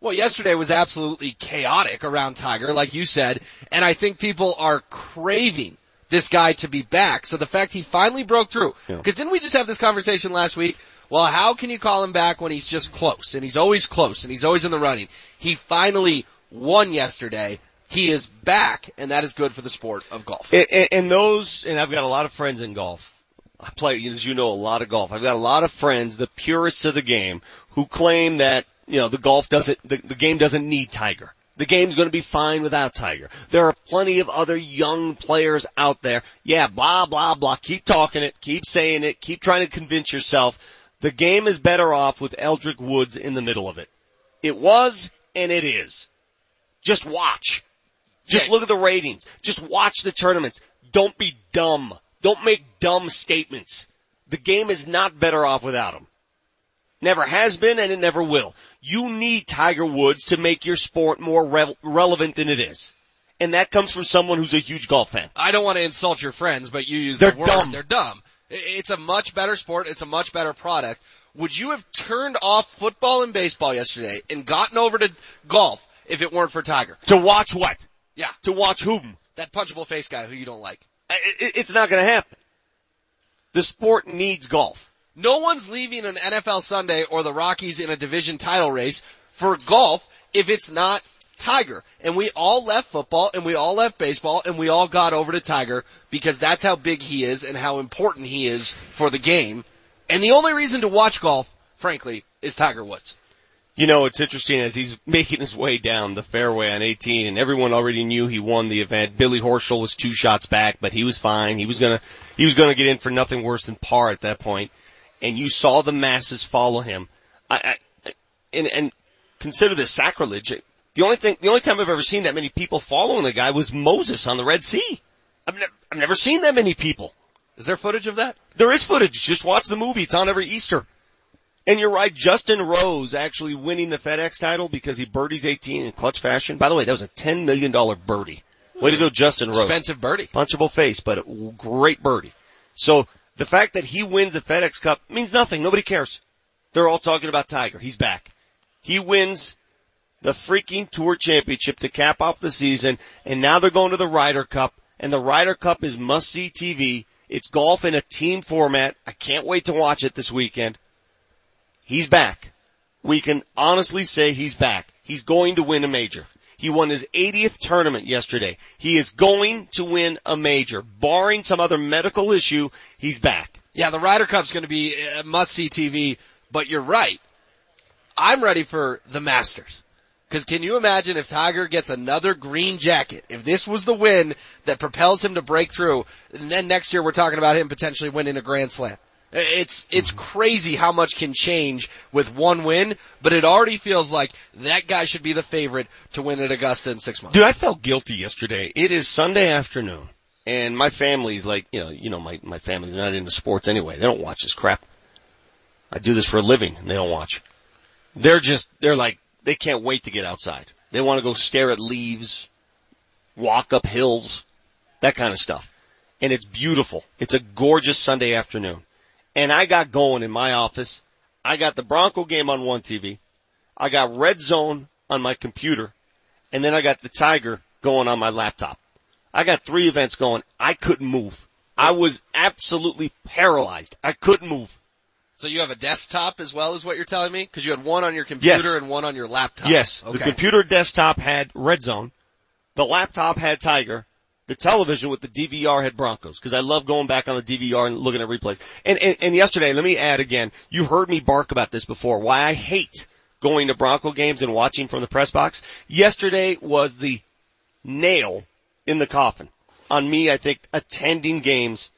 Well, yesterday was absolutely chaotic around Tiger, like you said, and I think people are craving this guy to be back. So the fact he finally broke through, because didn't we just have this conversation last week? Well, how can you call him back when he's just close? And he's always close, and he's always in the running. He finally won yesterday. He is back, and that is good for the sport of golf. And, and, and those, and I've got a lot of friends in golf. I play, as you know, a lot of golf. I've got a lot of friends, the purists of the game, who claim that, you know, the golf doesn't, the, the game doesn't need Tiger. The game's going to be fine without Tiger. There are plenty of other young players out there. Yeah, blah, blah, blah. Keep talking it. Keep saying it. Keep trying to convince yourself. The game is better off with Eldrick Woods in the middle of it. It was and it is. Just watch. Just look at the ratings. Just watch the tournaments. Don't be dumb. Don't make dumb statements. The game is not better off without him. Never has been and it never will. You need Tiger Woods to make your sport more re- relevant than it is. And that comes from someone who's a huge golf fan. I don't want to insult your friends, but you use They're the word. dumb. They're dumb. It's a much better sport. It's a much better product. Would you have turned off football and baseball yesterday and gotten over to golf if it weren't for Tiger? To watch what? Yeah. To watch whom? That punchable face guy who you don't like. It- It's not going to happen. The sport needs golf. No one's leaving an NFL Sunday or the Rockies in a division title race for golf if it's not Tiger. And we all left football and we all left baseball and we all got over to Tiger because that's how big he is and how important he is for the game. And the only reason to watch golf, frankly, is Tiger Woods. You know, it's interesting as he's making his way down the fairway on 18 and everyone already knew he won the event. Billy Horschel was two shots back, but he was fine. He was gonna, he was gonna get in for nothing worse than par at that point. And you saw the masses follow him. I, I and, and consider this sacrilege. The only thing, the only time I've ever seen that many people following a guy was Moses on the Red Sea. I've, ne- I've never seen that many people. Is there footage of that? There is footage. Just watch the movie. It's on every Easter. And you're right, Justin Rose actually winning the FedEx title because he birdies 18 in clutch fashion. By the way, that was a $10 million birdie. Way to go, Justin Rose. Expensive birdie. Punchable face, but a great birdie. So the fact that he wins the FedEx Cup means nothing. Nobody cares. They're all talking about Tiger. He's back. He wins the freaking Tour Championship to cap off the season, and now they're going to the Ryder Cup, and the Ryder Cup is must-see TV. It's golf in a team format. I can't wait to watch it this weekend. He's back. We can honestly say he's back. He's going to win a major. He won his 80th tournament yesterday. He is going to win a major. Barring some other medical issue, he's back. Yeah, the Ryder Cup's going to be uh, must see TV, but you're right. I'm ready for the Masters. Cause can you imagine if Tiger gets another green jacket? If this was the win that propels him to break through, and then next year we're talking about him potentially winning a Grand Slam. It's, it's mm-hmm. crazy how much can change with one win, but it already feels like that guy should be the favorite to win at Augusta in six months. Dude, I felt guilty yesterday. It is Sunday afternoon, and my family's like, you know, you know, my my family's not into sports anyway. They don't watch this crap. I do this for a living, and they don't watch. They're just, they're like, they can't wait to get outside. They want to go stare at leaves, walk up hills, that kind of stuff. And it's beautiful. It's a gorgeous Sunday afternoon. And I got going in my office. I got the Bronco game on one TV. I got Red Zone on my computer. And then I got the Tiger going on my laptop. I got three events going. I couldn't move. I was absolutely paralyzed. I couldn't move. So you have a desktop as well as what you're telling me? Cause you had one on your computer Yes. and one on your laptop. Yes, Okay. the computer desktop had Red Zone. The laptop had Tiger. The television with the DVR had Broncos because I love going back on the DVR and looking at replays. And, and and yesterday, let me add again. You heard me bark about this before. Why I hate going to Bronco games and watching from the press box. Yesterday was the nail in the coffin on me. I think attending games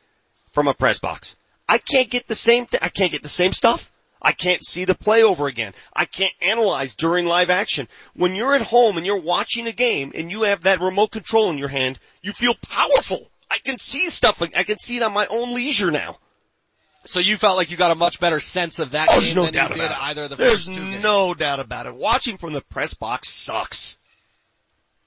from a press box. I can't get the same. Th- I can't get the same stuff. I can't see the play over again. I can't analyze during live action. When you're at home and you're watching a game and you have that remote control in your hand, you feel powerful. I can see stuff. I can see it on my own leisure now. So you felt like you got a much better sense of that there's game no than doubt you did about it. either of the There's first two games. no doubt about it. Watching from the press box sucks.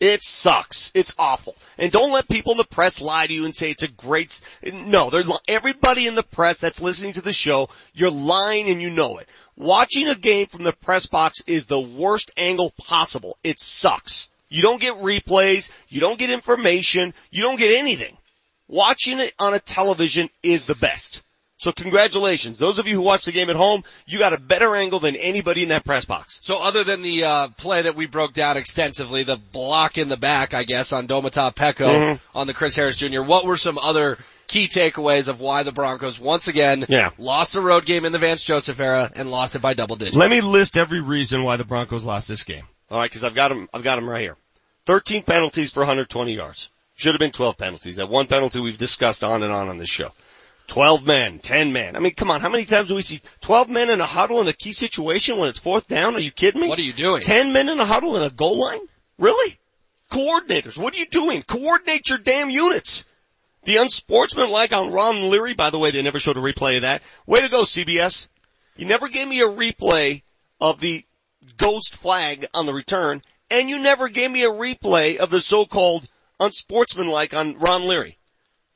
It sucks. It's awful. And don't let people in the press lie to you and say it's a great, no, there's everybody in the press that's listening to the show, you're lying and you know it. Watching a game from the press box is the worst angle possible. It sucks. You don't get replays, you don't get information, you don't get anything. Watching it on a television is the best. So congratulations. Those of you who watched the game at home, you got a better angle than anybody in that press box. So other than the uh, play that we broke down extensively, the block in the back, I guess, on Domata Peko Mhm. on the Chris Harris Jr., what were some other key takeaways of why the Broncos once again Yeah. lost a road game in the Vance Joseph era and lost it by double digits? Let me list every reason why the Broncos lost this game. All right, because I've got them. I've got them right here. 13 penalties for 120 yards. Should have been 12 penalties. That one penalty we've discussed on and on on this show. 12 men, 10 men. I mean, come on, how many times do we see 12 men in a huddle in a key situation when it's fourth down? Are you kidding me? What are you doing? 10 men in a huddle in a goal line? Really? Coordinators, what are you doing? Coordinate your damn units. The unsportsmanlike on Ron Leary, by the way, they never showed a replay of that. Way to go, CBS. You never gave me a replay of the ghost flag on the return, and you never gave me a replay of the so-called unsportsmanlike on Ron Leary.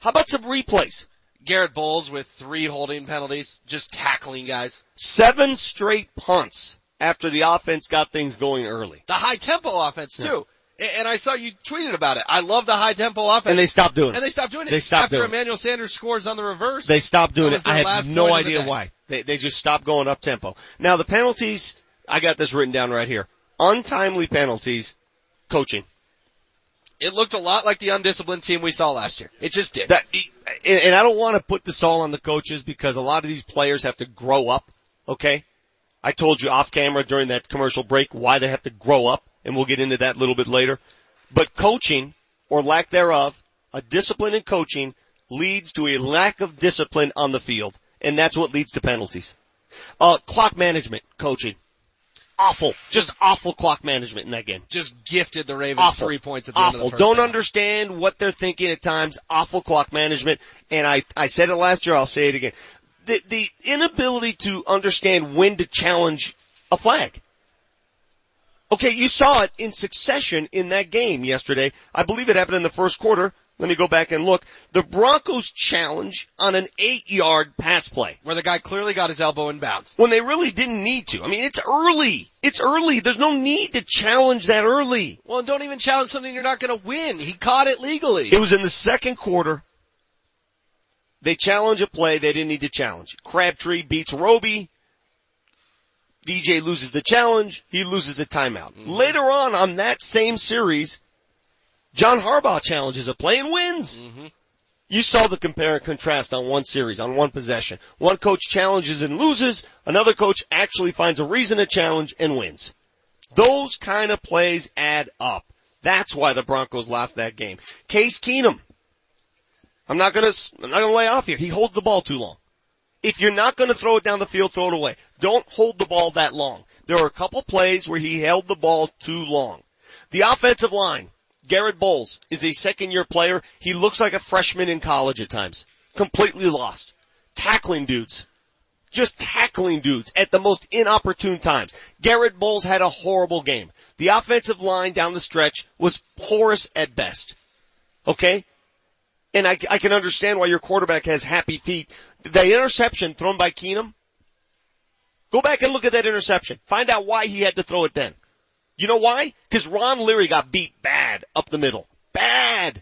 How about some replays? Garett Bolles with three holding penalties, just tackling guys. Seven straight punts after the offense got things going early. The high tempo offense too. And I saw you tweeted about it. I love the high tempo offense. And they stopped doing it. And they stopped doing it. They stopped After doing it. Emmanuel Sanders scores on the reverse. They stopped doing it. I have no of the idea why. They, they just stopped going up tempo. Now the penalties, I got this written down right here. Untimely penalties, coaching. It looked a lot like the undisciplined team we saw last year. It just did. That, and, I don't want to put this all on the coaches because a lot of these players have to grow up. Okay. I told you off camera during that commercial break why they have to grow up and we'll get into that a little bit later. But coaching or lack thereof, a discipline in coaching leads to a lack of discipline on the field. And that's what leads to penalties. Uh, clock management, coaching. Awful. Just awful clock management in that game. Just gifted the Ravens Awful. three points at the Awful. end of the first Don't half. understand what they're thinking at times. Awful clock management. And I, I said it last year, I'll say it again. The, the inability to understand when to challenge a flag. Okay, you saw it in succession in that game yesterday. I believe it happened in the first quarter. Let me go back and look. The Broncos challenge on an eight yard pass play. Where the guy clearly got his elbow in bounds. When they really didn't need to. I mean, it's early. It's early. There's no need to challenge that early. Well, don't even challenge something you're not going to win. He caught it legally. It was in the second quarter. They challenge a play they didn't need to challenge. Crabtree beats Roby. VJ loses the challenge. He loses a timeout. Mm-hmm. Later on on that same series, John Harbaugh challenges a play and wins. Mm-hmm. You saw the compare and contrast on one series, on one possession. One coach challenges and loses. Another coach actually finds a reason to challenge and wins. Those kind of plays add up. That's why the Broncos lost that game. Case Keenum. I'm not gonna, I'm not gonna lay off here. He holds the ball too long. If you're not gonna throw it down the field, throw it away. Don't hold the ball that long. There were a couple plays where he held the ball too long. The offensive line, Garett Bolles is a second year player. He looks like a freshman in college at times. Completely lost. Tackling dudes. Just tackling dudes at the most inopportune times. Garett Bolles had a horrible game. The offensive line down the stretch was porous at best. Okay? And I, I can understand why your quarterback has happy feet. The interception thrown by Keenum, go back and look at that interception. Find out why he had to throw it then. You know why? Cause Ron Leary got beat bad up the middle. Bad.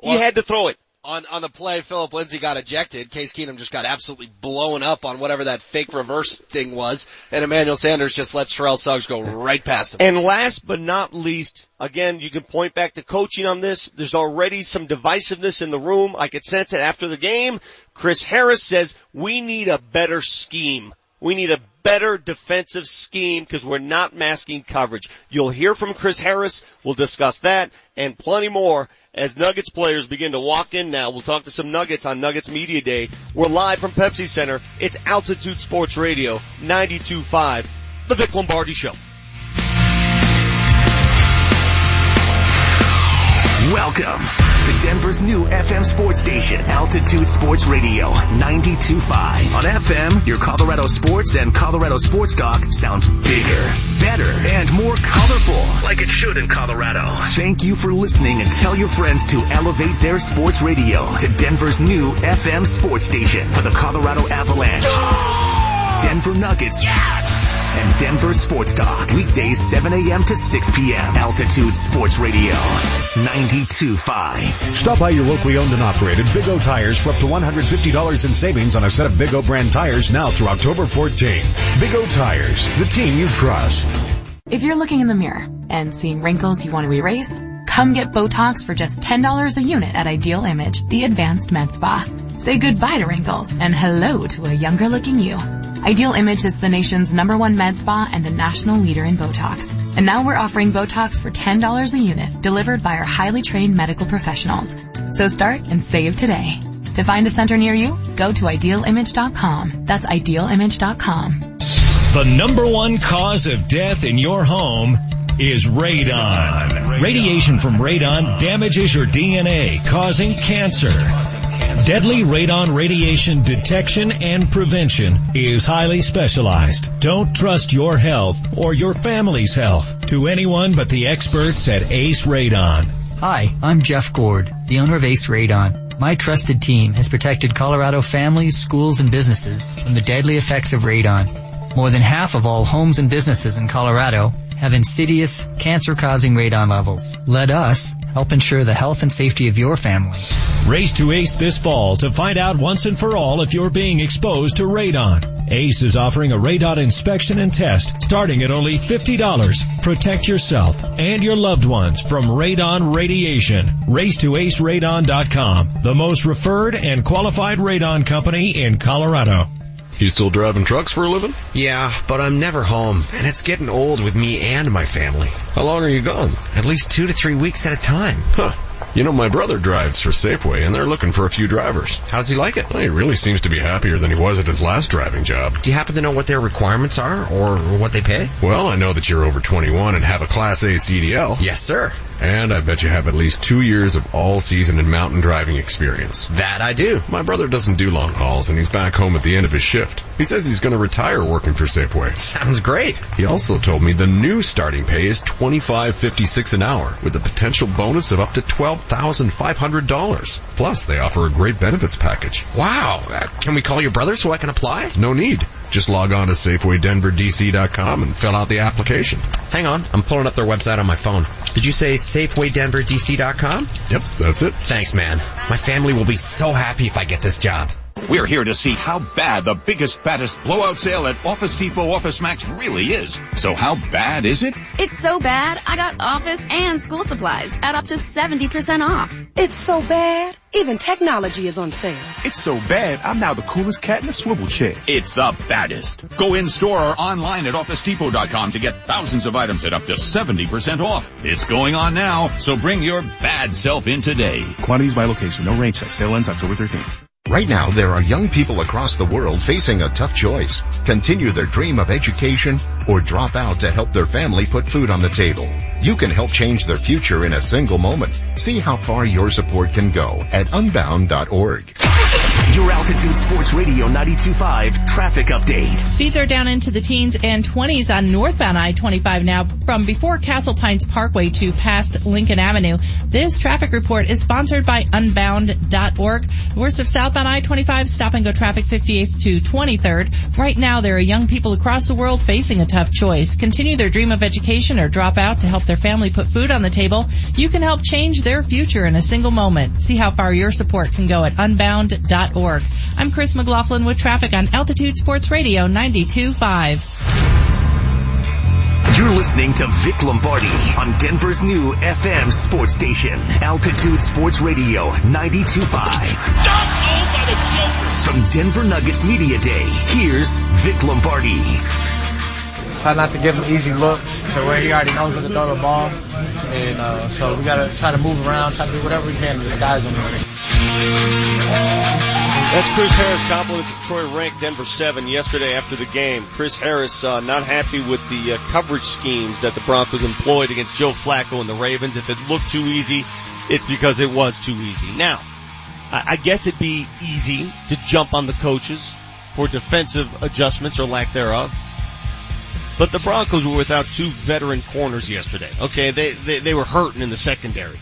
He Well- had to throw it. On, on the play, Philip Lindsay got ejected. Case Keenum just got absolutely blown up on whatever that fake reverse thing was. And Emmanuel Sanders just lets Terrell Suggs go right past him. And last but not least, again, you can point back to coaching on this. There's already some divisiveness in the room. I could sense it after the game. Chris Harris says we need a better scheme. We need a better defensive scheme because we're not masking coverage. You'll hear from Chris Harris. We'll discuss that and plenty more as Nuggets players begin to walk in now. We'll talk to some Nuggets on Nuggets Media Day. We're live from Pepsi Center. It's Altitude Sports Radio 92.5, The Vic Lombardi Show. Welcome to Denver's new FM sports station, Altitude Sports Radio 92.5. On FM, your Colorado sports and Colorado sports talk sounds bigger, better, and more colorful, like it should in Colorado. Thank you for listening and tell your friends to elevate their sports radio to Denver's new FM sports station for the Colorado Avalanche. Denver Nuggets. yes! And Denver Sports Talk. Weekdays 7 a.m. to 6 p.m. Altitude Sports Radio 92.5. Stop by your locally owned and operated Big O Tires for up to $150 in savings on a set of Big O brand tires now through October 14th. Big O Tires, the team you trust. If you're looking in the mirror and seeing wrinkles you want to erase, come get Botox for just $10 a unit at Ideal Image, the advanced med spa. Say goodbye to wrinkles and hello to a younger looking you. Ideal Image is the nation's number one med spa and the national leader in Botox. And now we're offering Botox for $10 a unit, delivered by our highly trained medical professionals. So start and save today. To find a center near you, go to idealimage.com. That's idealimage.com. The number one cause of death in your home is radon. Radiation from radon damages your DNA, causing cancer. Deadly radon radiation detection and prevention is highly specialized. Don't trust your health or your family's health to anyone but the experts at Ace Radon. Hi, I'm Jeff Gord, the owner of Ace Radon. My trusted team has protected Colorado families, schools, and businesses from the deadly effects of radon. More than half of all homes and businesses in Colorado have insidious, cancer-causing radon levels. Let us help ensure the health and safety of your family. Race to Ace this fall to find out once and for all if you're being exposed to radon. Ace is offering a radon inspection and test starting at only $50. Protect yourself and your loved ones from radon radiation. Race to aceradon.com, the most referred and qualified radon company in Colorado. You still driving trucks for a living? Yeah, but I'm never home, and it's getting old with me and my family. How long are you gone? At least two to three weeks at a time. Huh. You know, my brother drives for Safeway, and they're looking for a few drivers. How's he like it? Well, he really seems to be happier than he was at his last driving job. Do you happen to know what their requirements are, or what they pay? Well, I know that you're over 21 and have a Class A CDL. Yes, sir. And I bet you have at least two years of all-season and mountain driving experience. That I do. My brother doesn't do long hauls, and he's back home at the end of his shift. He says he's going to retire working for Safeway. Sounds great. He also told me the new starting pay is $25.56 an hour, with a potential bonus of up to $12,500. Plus, they offer a great benefits package. Wow. Uh, can we call your brother so I can apply? No need. Just log on to SafewayDenverDC.com and fill out the application. Hang on, I'm pulling up their website on my phone. Did you say SafewayDenverDC.com? Yep, that's it. Thanks, man. My family will be so happy if I get this job. We're here to see how bad the biggest, baddest blowout sale at Office Depot Office Max really is. So how bad is it? It's so bad, I got office and school supplies at up to 70% off. It's so bad, even technology is on sale. It's so bad, I'm now the coolest cat in a swivel chair. It's the baddest. Go in store or online at OfficeDepot.com to get thousands of items at up to 70% off. It's going on now, so bring your bad self in today. Quantities by location, no range check. Sale ends October 13th. Right now, there are young people across the world facing a tough choice. Continue their dream of education or drop out to help their family put food on the table. You can help change their future in a single moment. See how far your support can go at unbound.org. Your Altitude Sports Radio 92.5 traffic update. Speeds are down into the teens and 20s on northbound I-25 now from before Castle Pines Parkway to past Lincoln Avenue. This traffic report is sponsored by unbound.org. Worst of southbound I-25 stop and go traffic 58th to 23rd. Right now there are young people across the world facing a tough choice. Continue their dream of education or drop out to help their family put food on the table. You can help change their future in a single moment. See how far your support can go at unbound.org. I'm Chris McLaughlin with traffic on Altitude Sports Radio 92.5. You're listening to Vic Lombardi on Denver's new FM sports station, Altitude Sports Radio 92.5. From Denver Nuggets Media Day, here's Vic Lombardi. Try not to give him easy looks to where he already knows where to throw the ball. And uh, so we got to try to move around, try to do whatever we can to disguise him. That's Chris Harris complimenting Troy Renck, Denver 7 yesterday after the game. Chris Harris uh, not happy with the uh, coverage schemes that the Broncos employed against Joe Flacco and the Ravens. If it looked too easy, it's because it was too easy. Now, I, I guess it'd be easy to jump on the coaches for defensive adjustments or lack thereof. But the Broncos were without two veteran corners yesterday. Okay, they, they, they were hurting in the secondary.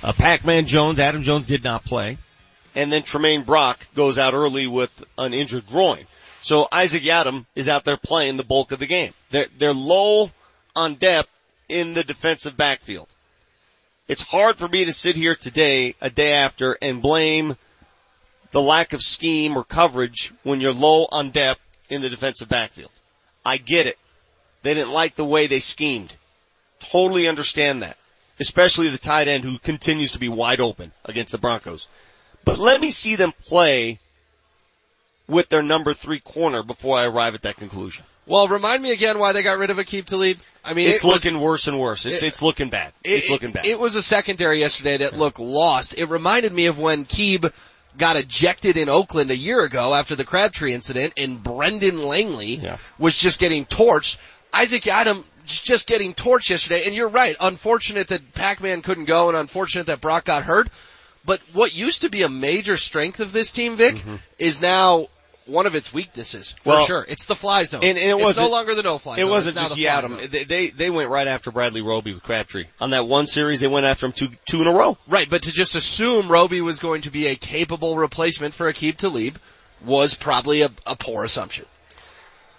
Uh, Pac-Man Jones, Adam Jones did not play and then Tramaine Brock goes out early with an injured groin. So Isaac Yiadom is out there playing the bulk of the game. They're, they're low on depth in the defensive backfield. It's hard for me to sit here today, a day after, and blame the lack of scheme or coverage when you're low on depth in the defensive backfield. I get it. They didn't like the way they schemed. Totally understand that. Especially the tight end who continues to be wide open against the Broncos. But let me see them play with their number three corner before I arrive at that conclusion. Well, remind me again why they got rid of Aqib Talib. I mean, it's it was- looking worse and worse. It's it- it's looking bad. it's it, looking bad. It was a secondary yesterday that looked lost. It reminded me of when Keeb got ejected in Oakland a year ago after the Crabtree incident and Brendan Langley Yeah. was just getting torched. Isaac Yiadom just getting torched yesterday. And you're right. Unfortunate that Pac-Man couldn't go and unfortunate that Brock got hurt. But what used to be a major strength of this team, Vic, mm-hmm. is now one of its weaknesses for Well, sure. It's the fly zone. And, and it it's wasn't no longer the no-fly zone. It zone. wasn't just the fly Yiadom. They, they they went right after Bradley Roby with Crabtree on that one series. They went after him two two in a row. Right, but to just assume Roby was going to be a capable replacement for Aqib Talib was probably a, a poor assumption.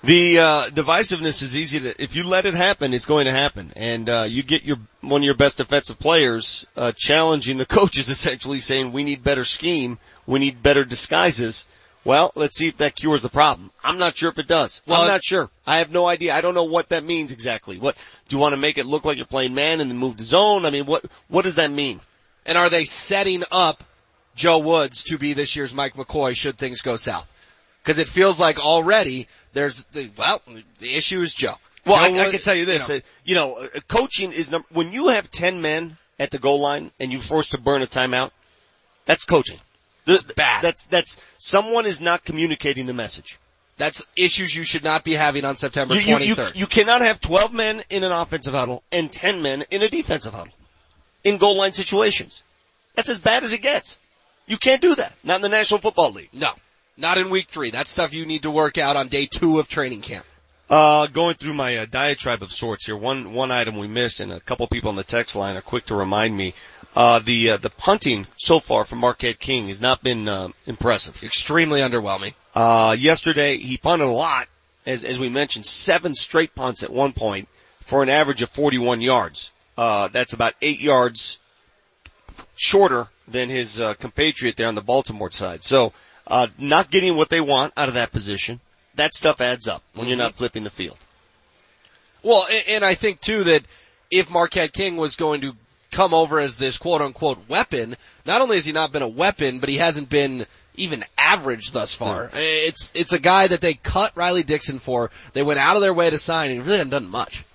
The uh, divisiveness is easy to. If you let it happen, it's going to happen, and uh, you get your one of your best defensive players uh, challenging the coaches, essentially saying, "We need better scheme, we need better disguises." Well, let's see if that cures the problem. I'm not sure if it does. Well, I'm not sure. I have no idea. I don't know what that means exactly. What do you want to make it look like you're playing man and then move to zone? I mean, what what does that mean? And are they setting up Joe Woods to be this year's Mike McCoy should things go south? Because it feels like already there's the well, the issue is Joe. Well, Joe I, I can tell you this. know, uh, You know, uh, coaching is number, when you have 10 men at the goal line and you're forced to burn a timeout, that's coaching. That's bad. That's, that's, someone is not communicating the message. that's issues you should not be having on September You, you, you, 23rd. you cannot have 12 men in an offensive huddle and 10 men in a defensive huddle in goal line situations. That's as bad as it gets. You can't do that. Not in the National Football League. no, not in week three. That's stuff you need to work out on day two of training camp. Uh, going through my uh, diatribe of sorts here. One one item we missed, and a couple people on the text line are quick to remind me. Uh, the uh, the punting so far from Marquette King has not been uh, impressive. Extremely underwhelming. Uh, yesterday he punted a lot, as as we mentioned, seven straight punts at one point for an average of 41 yards. Uh, that's about eight yards shorter than his uh, compatriot there on the Baltimore side. So, uh, not getting what they want out of that position. That stuff adds up when you're not flipping the field. Well, and, I think too that if Marquette King was going to come over as this quote unquote weapon, not only has he not been a weapon, but he hasn't been even average thus far. It's, it's a guy that they cut Riley Dixon for. They went out of their way to sign and he really hasn't done much.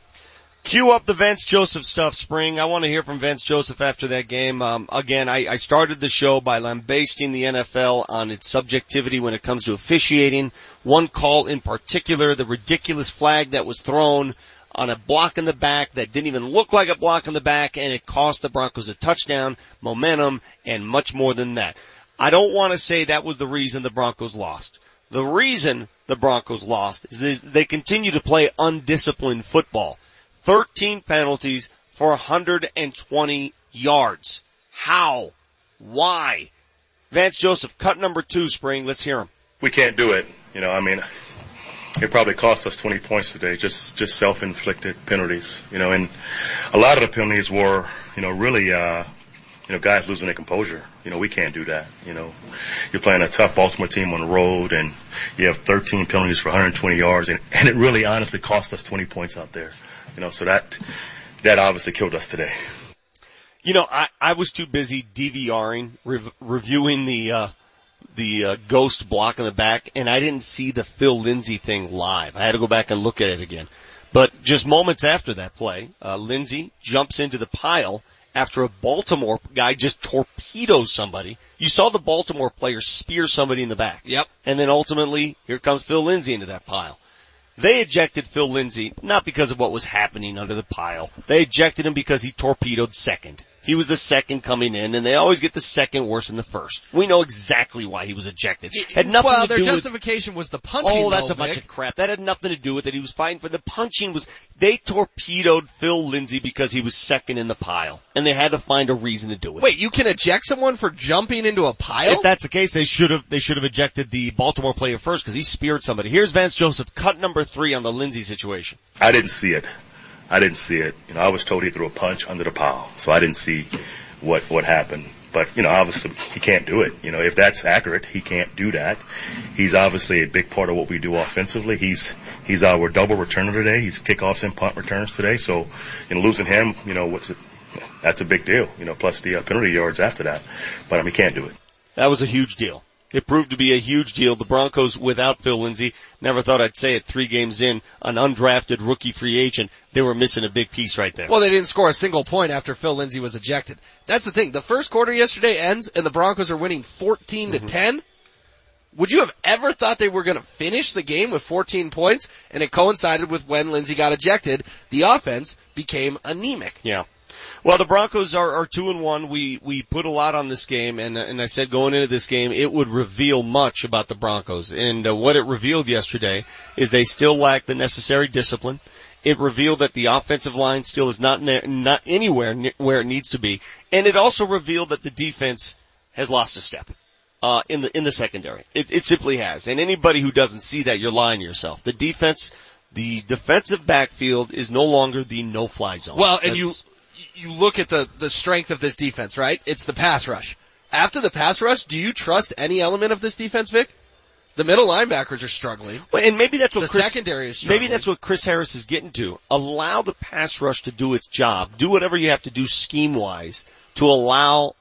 Cue up the Vance Joseph stuff, Spring. I want to hear from Vance Joseph after that game. Um, again, I, I started the show by lambasting the NFL on its subjectivity when it comes to officiating. One call in particular, the ridiculous flag that was thrown on a block in the back that didn't even look like a block in the back, and it cost the Broncos a touchdown, momentum, and much more than that. I don't want to say that was the reason the Broncos lost. The reason the Broncos lost is they, they continue to play undisciplined football. 13 penalties for 120 yards. How? Why? Vance Joseph, cut number two, Spring. Let's hear him. we can't do it. You know, I mean, it probably cost us 20 points today, just just self-inflicted penalties. You know, and a lot of the penalties were, you know, really, uh, you know, guys losing their composure. You know, we can't do that. You know, you're playing a tough Baltimore team on the road, and you have 13 penalties for 120 yards, and, and it really, honestly, cost us 20 points out there. You know, so that that obviously killed us today. You know, I, I was too busy DVRing, rev- reviewing the, uh, the, uh, ghost block in the back, and I didn't see the Phil Lindsay thing live. I had to go back and look at it again. But just moments after that play, uh, Lindsay jumps into the pile after a Baltimore guy just torpedoes somebody. You saw the Baltimore player spear somebody in the back. Yep. And then ultimately, here comes Phil Lindsay into that pile. They ejected Phil Lindsay not because of what was happening under the pile. They ejected him because he torpedoed second. He was the second coming in, and they always get the second worse than the first. We know exactly why he was ejected. Had nothing well, to their do with justification was the punching. Oh, that's though, a bunch of crap. That had nothing to do with it. He was fighting for the punching was they torpedoed Phil Lindsay because he was second in the pile, and they had to find a reason to do it. Wait, you can eject someone for jumping into a pile? If that's the case, they should have they should have ejected the Baltimore player first because he speared somebody. Here's Vance Joseph, cut number three on the Lindsay situation. I didn't see it. I didn't see it. You know, I was told he threw a punch under the pile, so I didn't see what what happened. But you know, obviously he can't do it. You know, if that's accurate, he can't do that. He's obviously a big part of what we do offensively. He's he's our double returner today. He's kickoffs and punt returns today. So, you know, losing him, you know, what's it? That's a big deal. You know, plus the uh, penalty yards after that. But mean, he can't do it. That was a huge deal. It proved to be a huge deal. The Broncos without Phil Lindsay, never thought I'd say it three games in, an undrafted rookie free agent, they were missing a big piece right there. Well, they didn't score a single point after Phil Lindsay was ejected. That's the thing. The first quarter yesterday ends and the Broncos are winning 14 to mm-hmm. 10. Would you have ever thought they were going to finish the game with 14 points? And it coincided with when Lindsay got ejected. The offense became anemic. Yeah. Well, the Broncos are, are two and one. We we put a lot on this game, and and I said going into this game it would reveal much about the Broncos. And uh, what it revealed yesterday is they still lack the necessary discipline. It revealed that the offensive line still is not ne- not anywhere ne- where it needs to be, and it also revealed that the defense has lost a step. Uh, in the in the secondary, it, it simply has. And anybody who doesn't see that, you're lying to yourself. The defense, the defensive backfield is no longer the no-fly zone. Well, and you That's- you look at the the strength of this defense, right? It's the pass rush. After the pass rush, do you trust any element of this defense, Vic? The middle linebackers are struggling. Well, and maybe that's what the Chris, secondary is struggling. Maybe that's what Chris Harris is getting to. Allow the pass rush to do its job. Do whatever you have to do scheme wise to allow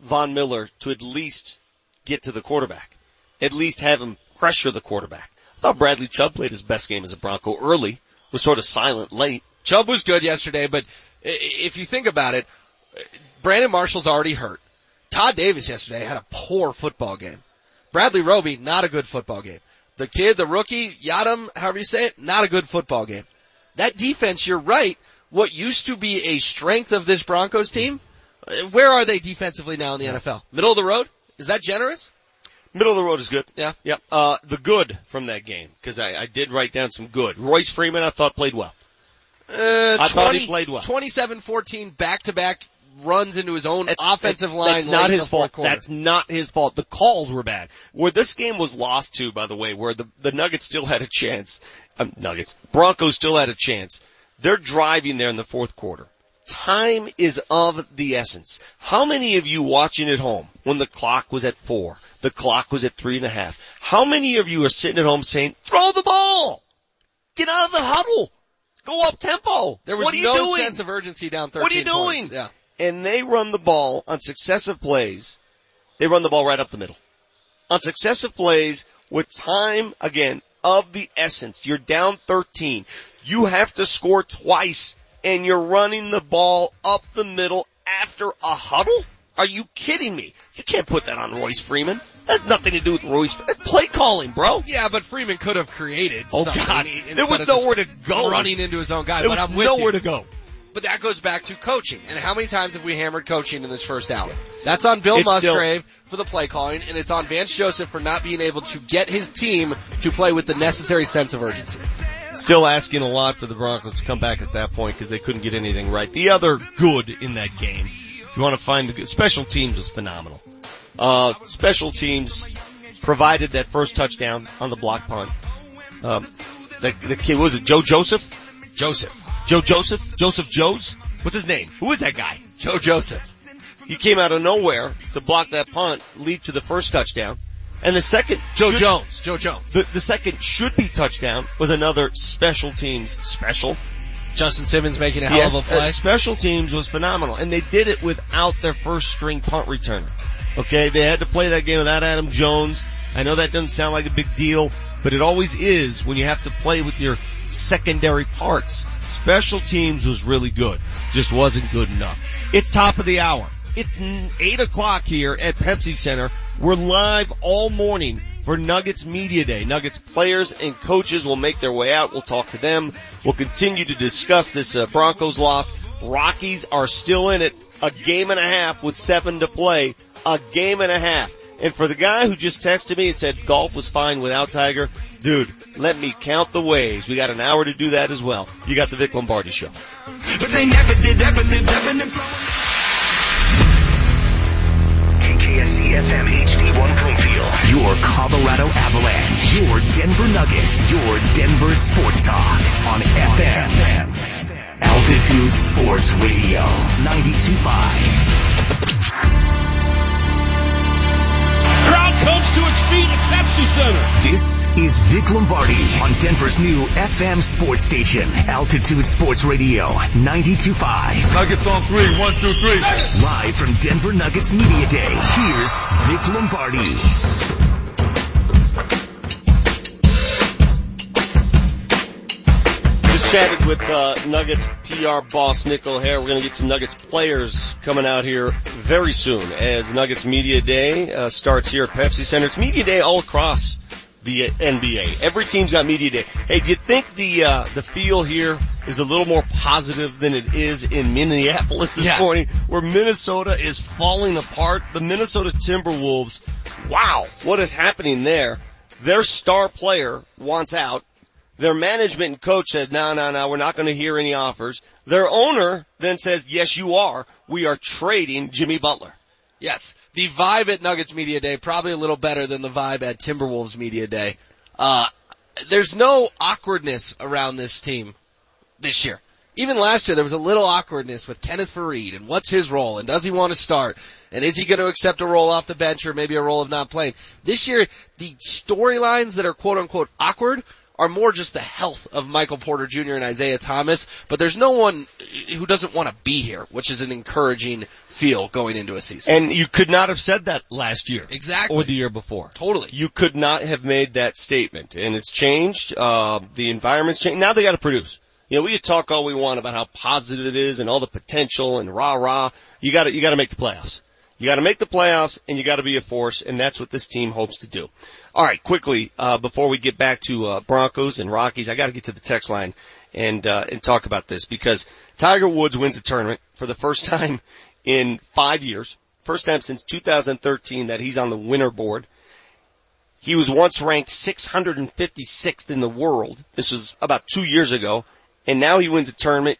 Von Miller to at least get to the quarterback. At least have him pressure the quarterback. I thought Bradley Chubb played his best game as a Bronco early. Was sort of silent late. Chubb was good yesterday, but if you think about it, Brandon Marshall's already hurt. Todd Davis yesterday had a poor football game. Bradley Roby, not a good football game. The kid, the rookie, Yiadom, however you say it, not a good football game. That defense, you're right, what used to be a strength of this Broncos team, where are they defensively now in the NFL? Middle of the road? Is that generous? Middle of the road is good. Yeah. Yeah. Uh, the good from that game, because I, I did write down some good. Royce Freeman, I thought played well. Uh, I thought he played well. 27-14 back-to-back runs into his own That's- offensive that's- line. That's not his fault. quarter. That's not his fault. The calls were bad. Where this game was lost to, by the way, where the the Nuggets still had a chance. Um, Nuggets, Broncos still had a chance. They're driving there in the fourth quarter. Time is of the essence. How many of you watching at home when the clock was at four, the clock was at three and a half? How many of you are sitting at home saying, "Throw the ball, get out of the huddle, go up tempo"? There was what are you no doing? sense of urgency down 13 What are you doing? points. Yeah. and they run the ball on successive plays. They run the ball right up the middle. On successive plays with time, again, of the essence. You're down 13. You have to score twice and you're running the ball up the middle after a huddle? Are you kidding me? You can't put that on Royce Freeman. That has nothing to do with Royce. That's play calling, bro. Yeah, but Freeman could have created Oh, something God. There was nowhere to go. running into his own guy. There but was I'm with nowhere you. to go. But that goes back to coaching. And how many times have we hammered coaching in this first hour? That's on Bill It's still- Musgrave for the play calling, and it's on Vance Joseph for not being able to get his team to play with the necessary sense of urgency. Still asking a lot for the Broncos to come back at that point because they couldn't get anything right. The other good in that game, if you want to find the good, special teams was phenomenal. Uh, special teams provided that first touchdown on the block punt. Um, the, the kid, was it Joe Joseph? Joseph. Joe Joseph? Joseph Joes? What's his name? Who is that guy? Joe Joseph. He came out of nowhere to block that punt, lead to the first touchdown. And the second, Joe should- Jones. Joe Jones. the, the second should be touchdown was another special teams special. Justin Simmons making a hell Yes, of a play. uh, special teams was phenomenal, and they did it without their first string punt returner. Okay, they had to play that game without Adam Jones. I know that doesn't sound like a big deal, but it always is when you have to play with your secondary parts. Special teams was really good, just wasn't good enough. It's top of the hour. It's eight o'clock here at Pepsi Center. We're live all morning for Nuggets Media Day. Nuggets players and coaches will make their way out. We'll talk to them. We'll continue to discuss this uh, Broncos loss. Rockies are still in it. A game and a half with seven to play. A game and a half. And for the guy who just texted me and said golf was fine without Tiger, dude, let me count the ways. We got an hour to do that as well. You got the Vic Lombardi show. But they never did, ever Colorado Avalanche. Your Denver Nuggets. Your Denver Sports Talk on FM. Altitude Sports Radio. 92.5. Crowd comes to its feet at Pepsi Center. This is Vic Lombardi on Denver's new FM sports station. Altitude Sports Radio. 92.5. Nuggets on three. One, two, three. Live from Denver Nuggets Media Day. Here's Vic Lombardi. Chatted with uh, Nuggets PR boss Nick O'Hare. We're going to get some Nuggets players coming out here very soon as Nuggets Media Day uh, starts here at Pepsi Center. It's Media Day all across the NBA. Every team's got Media Day. Hey, do you think the uh, the feel here is a little more positive than it is in Minneapolis this Yeah. morning, where Minnesota is falling apart? The Minnesota Timberwolves. Wow, what is happening there? Their star player wants out. Their management and coach says, no, no, no, we're not going to hear any offers. Their owner then says, yes, you are. We are trading Jimmy Butler. Yes, the vibe at Nuggets Media Day probably a little better than the vibe at Timberwolves Media Day. Uh, there's no awkwardness around this team this year. Even last year, there was a little awkwardness with Kenneth Faried and what's his role and does he want to start and is he going to accept a role off the bench or maybe a role of not playing. This year, the storylines that are quote unquote awkward are more just the health of Michael Porter Jr. and Isaiah Thomas, but there's no one who doesn't want to be here, which is an encouraging feel going into a season. And you could not have said that last year. Exactly. Or the year before. Totally. You could not have made that statement. And it's changed. Uh, the environment's changed. Now they gotta produce. You know, we could talk all we want about how positive it is and all the potential and rah rah. You gotta, you gotta make the playoffs. You gotta make the playoffs and you gotta be a force and that's what this team hopes to do. Alright, quickly, uh, before we get back to, uh, Broncos and Rockies, I gotta get to the text line and, uh, and talk about this because Tiger Woods wins a tournament for the first time in five years. First time since 2013 that he's on the winner board. He was once ranked 656th in the world. This was about two years ago. And now he wins a tournament.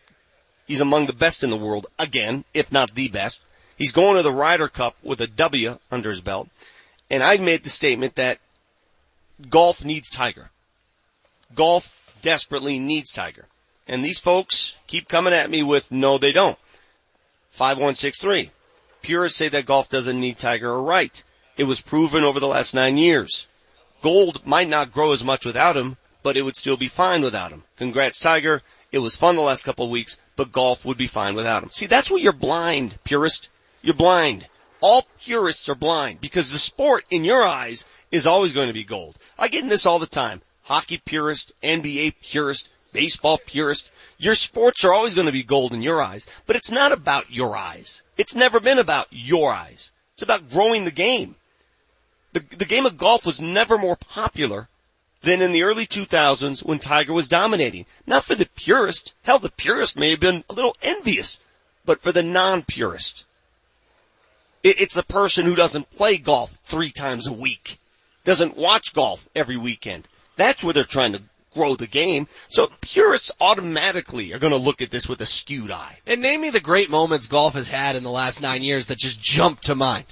He's among the best in the world again, if not the best. He's going to the Ryder Cup with a W under his belt. And I made the statement that golf needs Tiger. Golf desperately needs Tiger. And these folks keep coming at me with no they don't. 5163. Purists say that golf doesn't need Tiger are right. It was proven over the last nine years. Gold might not grow as much without him, but it would still be fine without him. Congrats Tiger. It was fun the last couple of weeks, but golf would be fine without him. See, that's where you're blind, purist. You're blind. All purists are blind because the sport in your eyes is always going to be gold. I get in this all the time. Hockey purist, NBA purist, baseball purist. Your sports are always going to be gold in your eyes, but it's not about your eyes. It's never been about your eyes. It's about growing the game. The, the game of golf was never more popular than in the early 2000s when Tiger was dominating. Not for the purist. Hell, the purist may have been a little envious, but for the non-purist. It, it's the person who doesn't play golf three times a week, doesn't watch golf every weekend. That's where they're trying to grow the game. So purists automatically are going to look at this with a skewed eye. And name me the great moments golf has had in the last nine years that just jump to mind.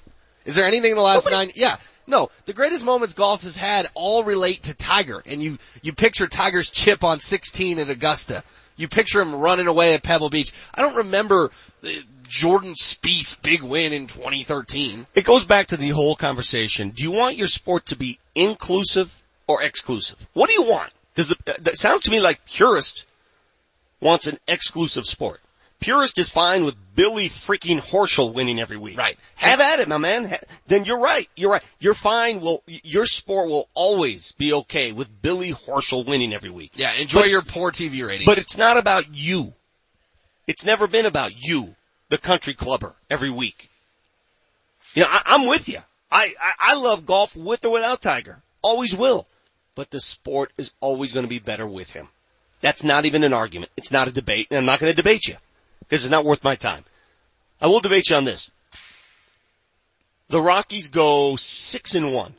Is there anything in the last nine? Yeah. No, the greatest moments golf has had all relate to Tiger. And you, you picture Tiger's chip on 16 at Augusta. You picture him running away at Pebble Beach. I don't remember Jordan Spieth big win in 2013. It goes back to the whole conversation. Do you want your sport to be inclusive or exclusive? What do you want? Because uh, that sounds to me like purist wants an exclusive sport. Purist is fine with Billy freaking Horschel winning every week. Right. Have at it, my man. Then you're right. You're right. You're fine. Will your sport will always be okay with Billy Horschel winning every week. Yeah, enjoy But your poor TV ratings. But it's not about you. It's never been about you, the country clubber, every week. You know, I, I'm with you. I, I, I love golf with or without Tiger. Always will. But the sport is always going to be better with him. That's not even an argument. It's not a debate, and I'm not going to debate you. Because it's not worth my time. I will debate you on this. The Rockies go six and one.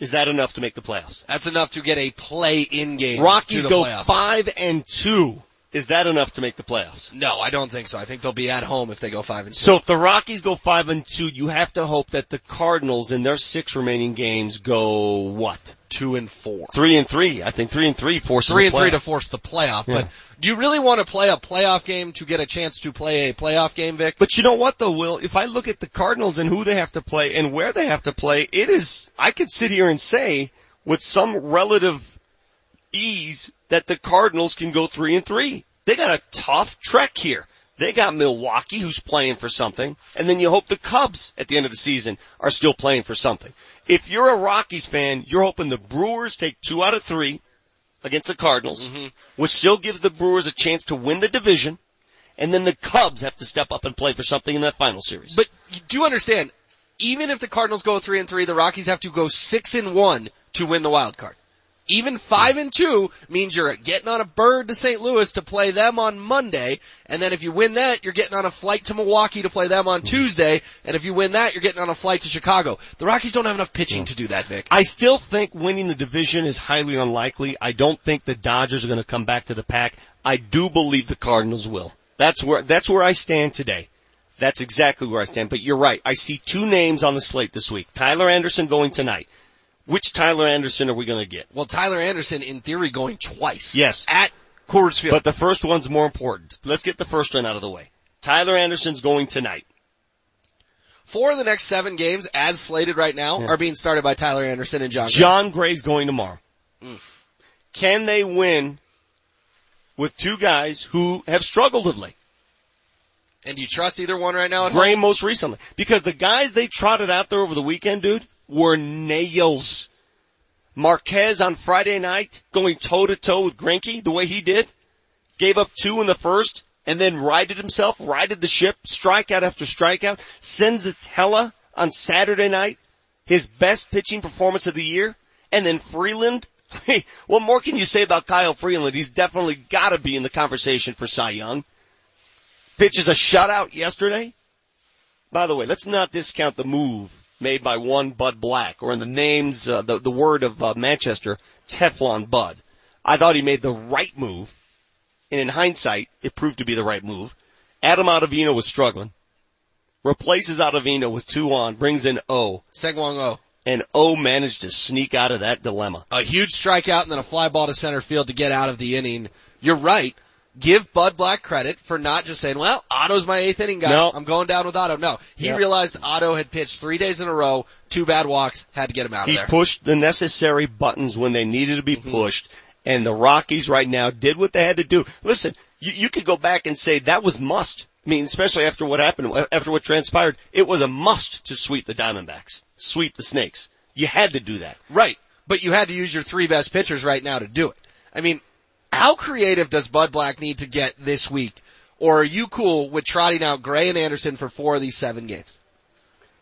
Is that enough to make the playoffs? That's enough to get a play-in game. Rockies go playoffs. five and two. Is that enough to make the playoffs? No, I don't think so. I think they'll be at home if they go five and two. So if the Rockies go five and two, you have to hope that the Cardinals in their six remaining games go what? two and four. Three and three. I think three and three forces Three and three to force the playoff. Yeah. But do you really want to play a playoff game to get a chance to play a playoff game, Vic? But you know what though, Will? If I look at the Cardinals and who they have to play and where they have to play, it is, I could sit here and say with some relative ease that the Cardinals can go three and three. They got a tough trek here. They got Milwaukee who's playing for something, and then you hope the Cubs at the end of the season are still playing for something. If you're a Rockies fan, you're hoping the Brewers take two out of three, against the Cardinals, mm-hmm. which still gives the Brewers a chance to win the division, and then the Cubs have to step up and play for something in that final series. But you do understand, even if the Cardinals go three and three, the Rockies have to go six and one to win the wild card. Even five and two means you're getting on a bird to St. Louis to play them on Monday, and then if you win that, you're getting on a flight to Milwaukee to play them on Tuesday, and if you win that, you're getting on a flight to Chicago. The Rockies don't have enough pitching to do that, Vic. I still think winning the division is highly unlikely. I don't think the Dodgers are going to come back to the pack. I do believe the Cardinals will. That's where, that's where I stand today. That's exactly where I stand. But you're right. I see two names on the slate this week. Tyler Anderson going tonight. Which Tyler Anderson are we going to get? Well, Tyler Anderson, in theory, going twice. Yes. At Coors Field. But the first one's more important. Let's get the first one out of the way. Tyler Anderson's going tonight. Four of the next seven games, as slated right now, Yeah. are being started by Tyler Anderson and Jon. Gray. Jon Gray's going tomorrow. Mm. Can they win with two guys who have struggled of late? And do you trust either one right now? At Gray home? most recently. Because the guys they trotted out there over the weekend, dude, were nails. Marquez on Friday night going toe to toe with Greinke the way he did. Gave up two in the first and then righted himself, righted the ship, strikeout after strikeout. Senzatela on Saturday night, his best pitching performance of the year. And then Freeland. Hey, what more can you say about Kyle Freeland? He's definitely gotta be in the conversation for Cy Young. Pitches a shutout yesterday. By the way, let's not discount the move made by one Bud Black, or in the names, uh, the, the word of uh, Manchester, Teflon Bud. I thought he made the right move, and in hindsight, it proved to be the right move. Adam Ottavino was struggling. Replaces Ottavino with two on, brings in O, Segwong O. and O managed to sneak out of that dilemma. A huge strikeout and then a fly ball to center field to get out of the inning. You're right. Give Bud Black credit for not just saying, well, Otto's my eighth inning guy. No. I'm going down with Otto. No. He Yeah. realized Otto had pitched three days in a row, two bad walks, had to get him out He of there. pushed the necessary buttons when they needed to be Mm-hmm. pushed, and the Rockies right now did what they had to do. Listen, you, you could go back and say that was must. I mean, especially after what happened, after what transpired, it was a must to sweep the Diamondbacks, sweep the Snakes. You had to do that. Right. But you had to use your three best pitchers right now to do it. I mean, how creative does Bud Black need to get this week? Or are you cool with trotting out Gray and Anderson for four of these seven games?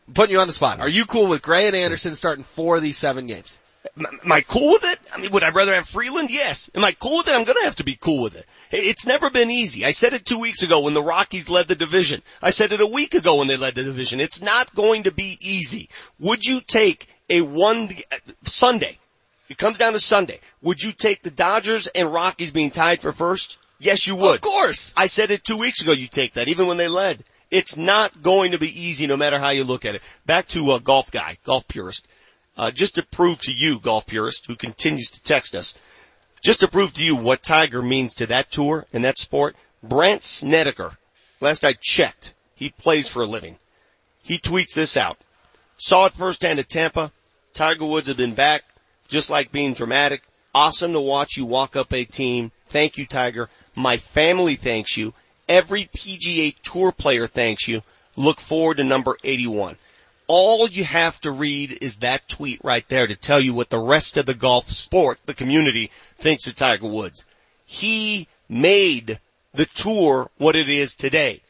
I'm putting you on the spot. Are you cool with Gray and Anderson starting four of these seven games? Am I cool with it? I mean, would I rather have Freeland? Yes. Am I cool with it? I'm gonna have to be cool with it. It's never been easy. I said it two weeks ago when the Rockies led the division. I said it a week ago when they led the division. It's not going to be easy. Would you take a one, uh, Sunday, it comes down to Sunday, would you take the Dodgers and Rockies being tied for first? Yes, you would. Of course. I said it two weeks ago you take that, even when they led. It's not going to be easy no matter how you look at it. Back to a golf guy, golf purist. Uh, just to prove to you, golf purist, who continues to text us, just to prove to you what Tiger means to that tour and that sport, Brant Snedeker, last I checked, he plays for a living. He tweets this out. Saw it firsthand at Tampa. Tiger Woods had been back, just like being dramatic. Awesome to watch you walk up a team. Thank you, Tiger. My family thanks you. Every PGA Tour player thanks you. Look forward to number 81. All you have to read is that tweet right there to tell you what the rest of the golf sport, the community, thinks of Tiger Woods. He made the tour what it is today.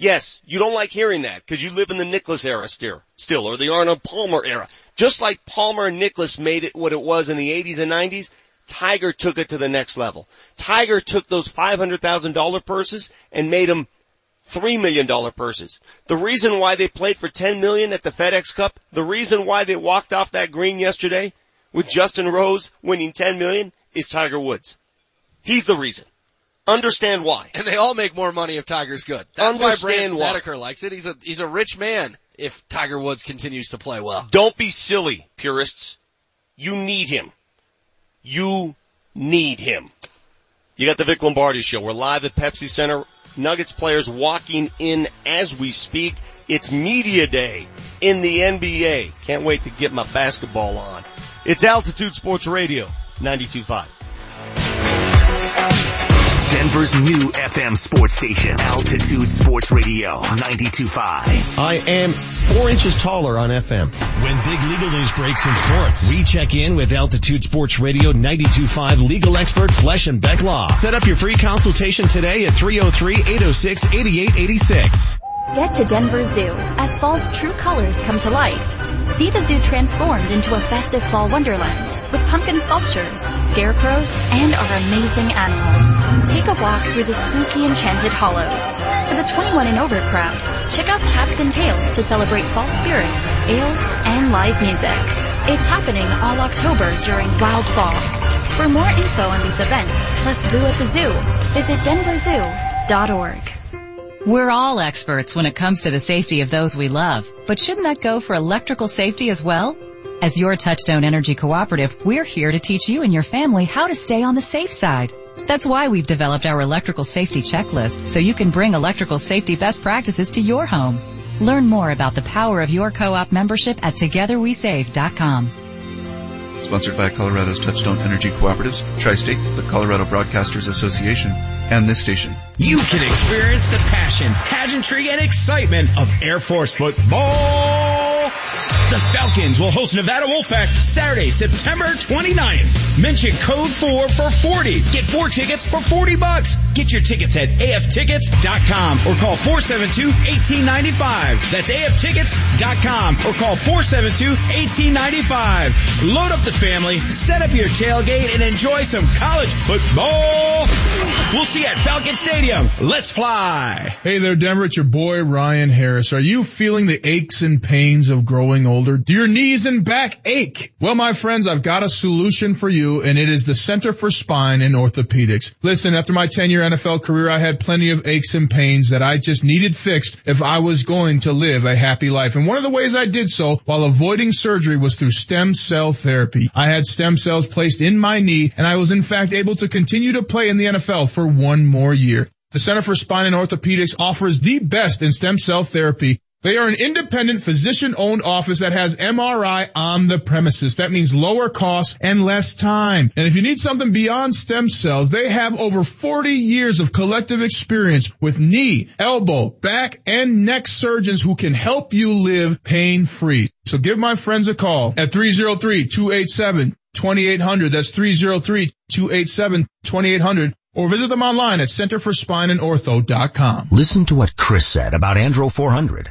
Yes, you don't like hearing that because you live in the Nicklaus era still, still, or the Arnold Palmer era. Just like Palmer and Nicklaus made it what it was in the 80s and 90s, Tiger took it to the next level. Tiger took those $500,000 purses and made them three million dollar purses. The reason why they played for ten million at the FedEx Cup, the reason why they walked off that green yesterday with Justin Rose winning ten million is Tiger Woods. He's the reason. Understand why. And they all make more money if Tiger's good. That's Understand why. Snedeker likes it. He's a, he's a rich man if Tiger Woods continues to play well. Don't be silly, purists. You need him. You need him. You got the Vic Lombardi show. We're live at Pepsi Center. Nuggets players walking in as we speak. It's media day in the NBA. Can't wait to get my basketball on. It's Altitude Sports Radio, 92.5. Denver's new FM sports station, Altitude Sports Radio, 92.5. I am four inches taller on FM. When big legal news breaks in sports, we check in with Altitude Sports Radio 92.5 legal expert Flesh and Beck Law. Set up your free consultation today at 303-806-8886. Get to Denver Zoo as fall's true colors come to life. See the zoo transformed into a festive fall wonderland with pumpkin sculptures, scarecrows, and our amazing animals. Take a walk through the spooky enchanted hollows. For the 21 and over crowd, check out Taps and Tales to celebrate fall spirits, ales, and live music. It's happening all October during Wild Fall. For more info on these events, plus Boo at the Zoo, visit denverzoo.org. We're all experts when it comes to the safety of those we love, but shouldn't that go for electrical safety as well? As your Touchstone Energy Cooperative, we're here to teach you and your family how to stay on the safe side. That's why we've developed our electrical safety checklist so you can bring electrical safety best practices to your home. Learn more about the power of your co-op membership at togetherwesave.com. Sponsored by Colorado's Touchstone Energy Cooperatives, Tri-State, the Colorado Broadcasters Association, and this station. You can experience the passion, pageantry, and excitement of Air Force football. The Falcons will host Nevada Wolfpack Saturday, September 29th. Mention code 4 for 40. Get four tickets for 40 bucks. Get your tickets at aftickets.com or call 472-1895. That's aftickets.com or call 472-1895. Load up the family, set up your tailgate, and enjoy some college football. We'll see you at Falcon Stadium. Let's fly. Hey there, Denver. It's your boy, Ryan Harris. Are you feeling the aches and pains of growing Do your knees and back ache? Well, my friends, I've got a solution for you, and it is the Center for Spine and Orthopedics. Listen, after my 10-year NFL career, I had plenty of aches and pains that I just needed fixed if I was going to live a happy life. And one of the ways I did so while avoiding surgery was through stem cell therapy. I had stem cells placed in my knee, and I was in fact able to continue to play in the NFL for one more year. The Center for Spine and Orthopedics offers the best in stem cell therapy. They are an independent physician owned office that has MRI on the premises. That means lower costs and less time. And if you need something beyond stem cells, they have over 40 years of collective experience with knee, elbow, back, and neck surgeons who can help you live pain free. So give my friends a call at 303-287-2800. That's 303-287-2800 or visit them online at centerforspineandortho.com. Listen to what Chris said about Andro 400.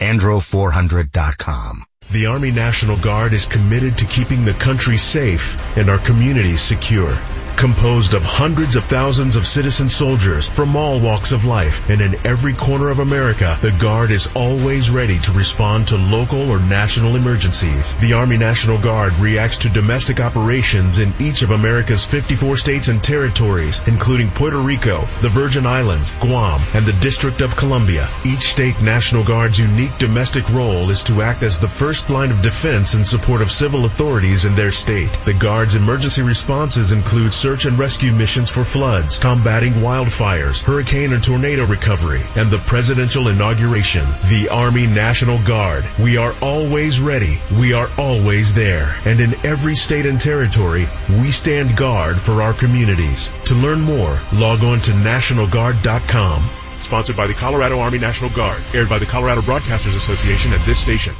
Andro400.com. The Army National Guard is committed to keeping the country safe and our communities secure. Composed of hundreds of thousands of citizen soldiers from all walks of life and in every corner of America, the Guard is always ready to respond to local or national emergencies. The Army National Guard reacts to domestic operations in each of America's 54 states and territories, including Puerto Rico, the Virgin Islands, Guam, and the District of Columbia. Each state National Guard's unique domestic role is to act as the first line of defense in support of civil authorities in their state. The Guard's emergency responses include search and rescue missions for floods, combating wildfires, hurricane and tornado recovery, and the presidential inauguration. The Army National Guard. We are always ready. We are always there. And in every state and territory, we stand guard for our communities. To learn more, log on to nationalguard.com. Sponsored by the Colorado Army National Guard. Aired by the Colorado Broadcasters Association at this station.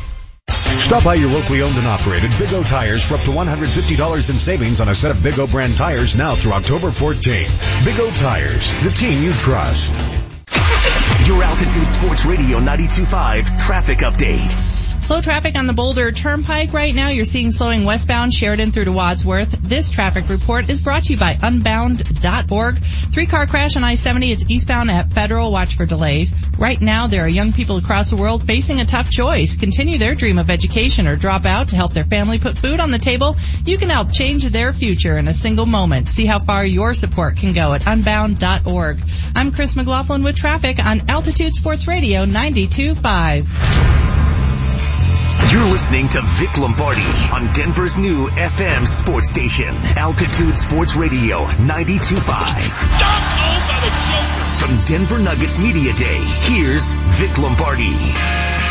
Stop by your locally owned and operated Big O Tires for up to $150 in savings on a set of Big O brand tires now through October 14th. Big O Tires, the team you trust. Your Altitude Sports Radio 92.5 traffic update. Slow traffic on the Boulder Turnpike right now. You're seeing slowing westbound Sheridan through to Wadsworth. This traffic report is brought to you by unbound.org. Three car crash on I-70. It's eastbound at Federal. Watch for delays. Right now, there are young people across the world facing a tough choice. Continue their dream of education or drop out to help their family put food on the table. You can help change their future in a single moment. See how far your support can go at unbound.org. I'm Chris McLaughlin with traffic on Altitude Sports Radio 92.5. You're listening to Vic Lombardi on Denver's new FM sports station, Altitude Sports Radio 92.5. From Denver Nuggets Media Day, here's Vic Lombardi.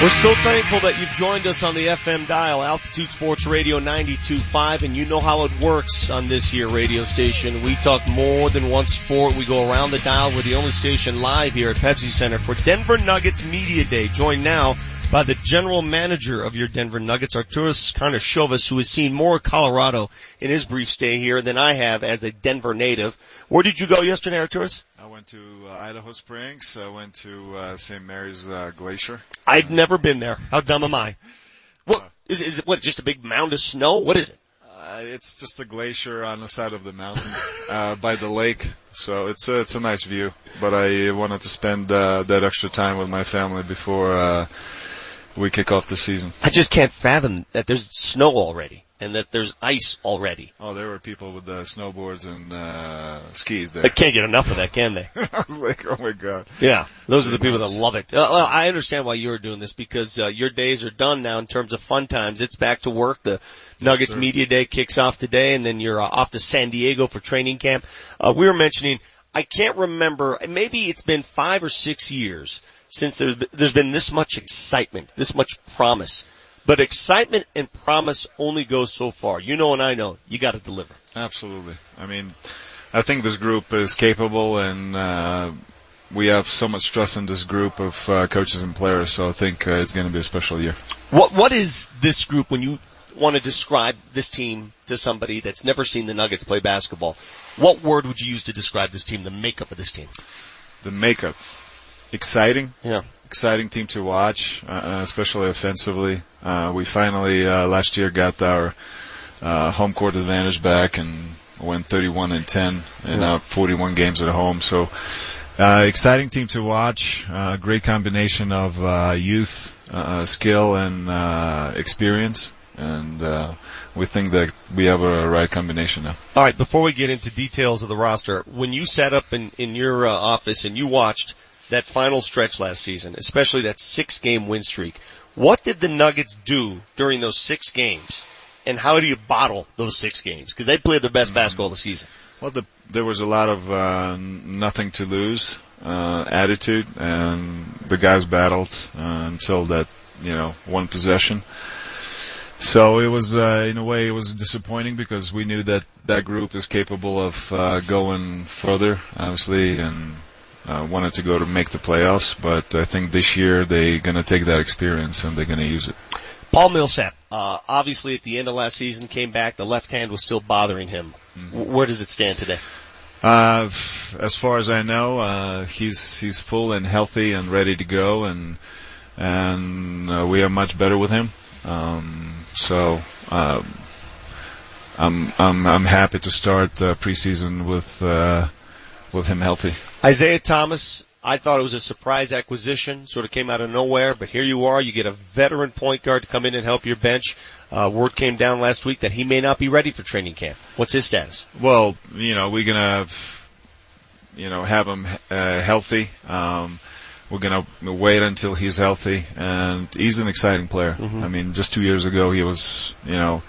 We're so thankful that you've joined us on the FM dial, Altitude Sports Radio 92.5, and you know how it works on this here radio station. We talk more than one sport. We go around the dial. We're the only station live here at Pepsi Center for Denver Nuggets Media Day. Joined now by the general manager of your Denver Nuggets, Arturas Karnisovas, who has seen more Colorado in his brief stay here than I have as a Denver native. Where did you go yesterday, Arturas? I went to uh, Idaho Springs. I went to uh, St. Mary's uh, Glacier. I've never been there. How dumb am I? What is, is it? What just a big mound of snow? What is it? Uh, it's just a glacier on the side of the mountain uh, by the lake, so it's uh, it's a nice view. But I wanted to spend uh, that extra time with my family before uh, we kick off the season. I just can't fathom that there's snow already and that there's ice already. Oh, there were people with uh, snowboards and uh, skis there. They can't get enough of that, can they? I was like, oh my god. Yeah, those are the people that love it. Uh, well, I understand why you're doing this because uh, your days are done now in terms of fun times. It's back to work. The Nuggets sir. Media Day kicks off today, and then you're uh, off to San Diego for training camp. Uh, we were mentioning, I can't remember. Maybe it's been five or six years since there's there's been this much excitement, this much promise. But excitement and promise only goes so far. You know and I know. You got to deliver. Absolutely. I mean, I think this group is capable and, uh, we have so much trust in this group of uh, coaches and players, so I think uh, it's going to be a special year. What what is this group when you want to describe this team to somebody that's never seen the Nuggets play basketball? What word would you use to describe this team, the makeup of this team? The makeup, exciting. Yeah. Exciting team to watch, uh, especially offensively. Uh, we finally uh, last year got our uh, home court advantage back and went 31 and 10 and Yeah. uh, 41 games at home. So uh, exciting team to watch. Uh, great combination of uh, youth, uh, skill, and uh, experience. And uh, we think that we have a right combination now. All right, before we get into details of the roster, when you sat up in, in your uh, office and you watched that final stretch last season, especially that six game win streak, what did the Nuggets do during those six games? And how do you bottle those six games? Because they played their best basketball of the season. Well, the, there was a lot of uh, nothing to lose uh, attitude, and the guys battled uh, until that you know one possession. So it was, uh, in a way, it was disappointing because we knew that that group is capable of uh, going further, obviously, and uh, wanted to go to make the playoffs. But I think this year they're going to take that experience and they're going to use it. Paul Millsap, uh, obviously at the end of last season came back, the left hand was still bothering him. W- Where does it stand today? Uh, as far as I know, uh, he's he's full and healthy and ready to go, and and uh, we are much better with him. Um, so um, I'm I'm I'm happy to start uh, preseason with uh, with him healthy. Isaiah Thomas, I thought it was a surprise acquisition, sort of came out of nowhere, but here you are, you get a veteran point guard to come in and help your bench. Uh, word came down last week that he may not be ready for training camp. What's his status? Well, you know, we're gonna, you know, have him uh, healthy. Um, we're gonna wait until he's healthy, and he's an exciting player. I mean, just two years ago he was, you know,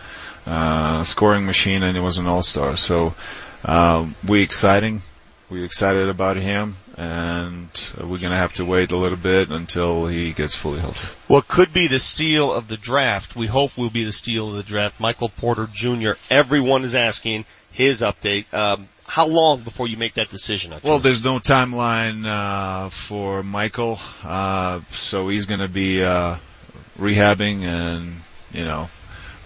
uh, scoring machine, and he was an all-star. So um, we exciting. We're excited about him, and we're gonna have to wait a little bit until he gets fully healthy. What could be the steal of the draft, we hope will be the steal of the draft, Michael Porter Jr. Everyone is asking his update. Um, how long before you make that decision? Well, there's no timeline uh, for Michael, uh, so he's going to be uh, rehabbing and you know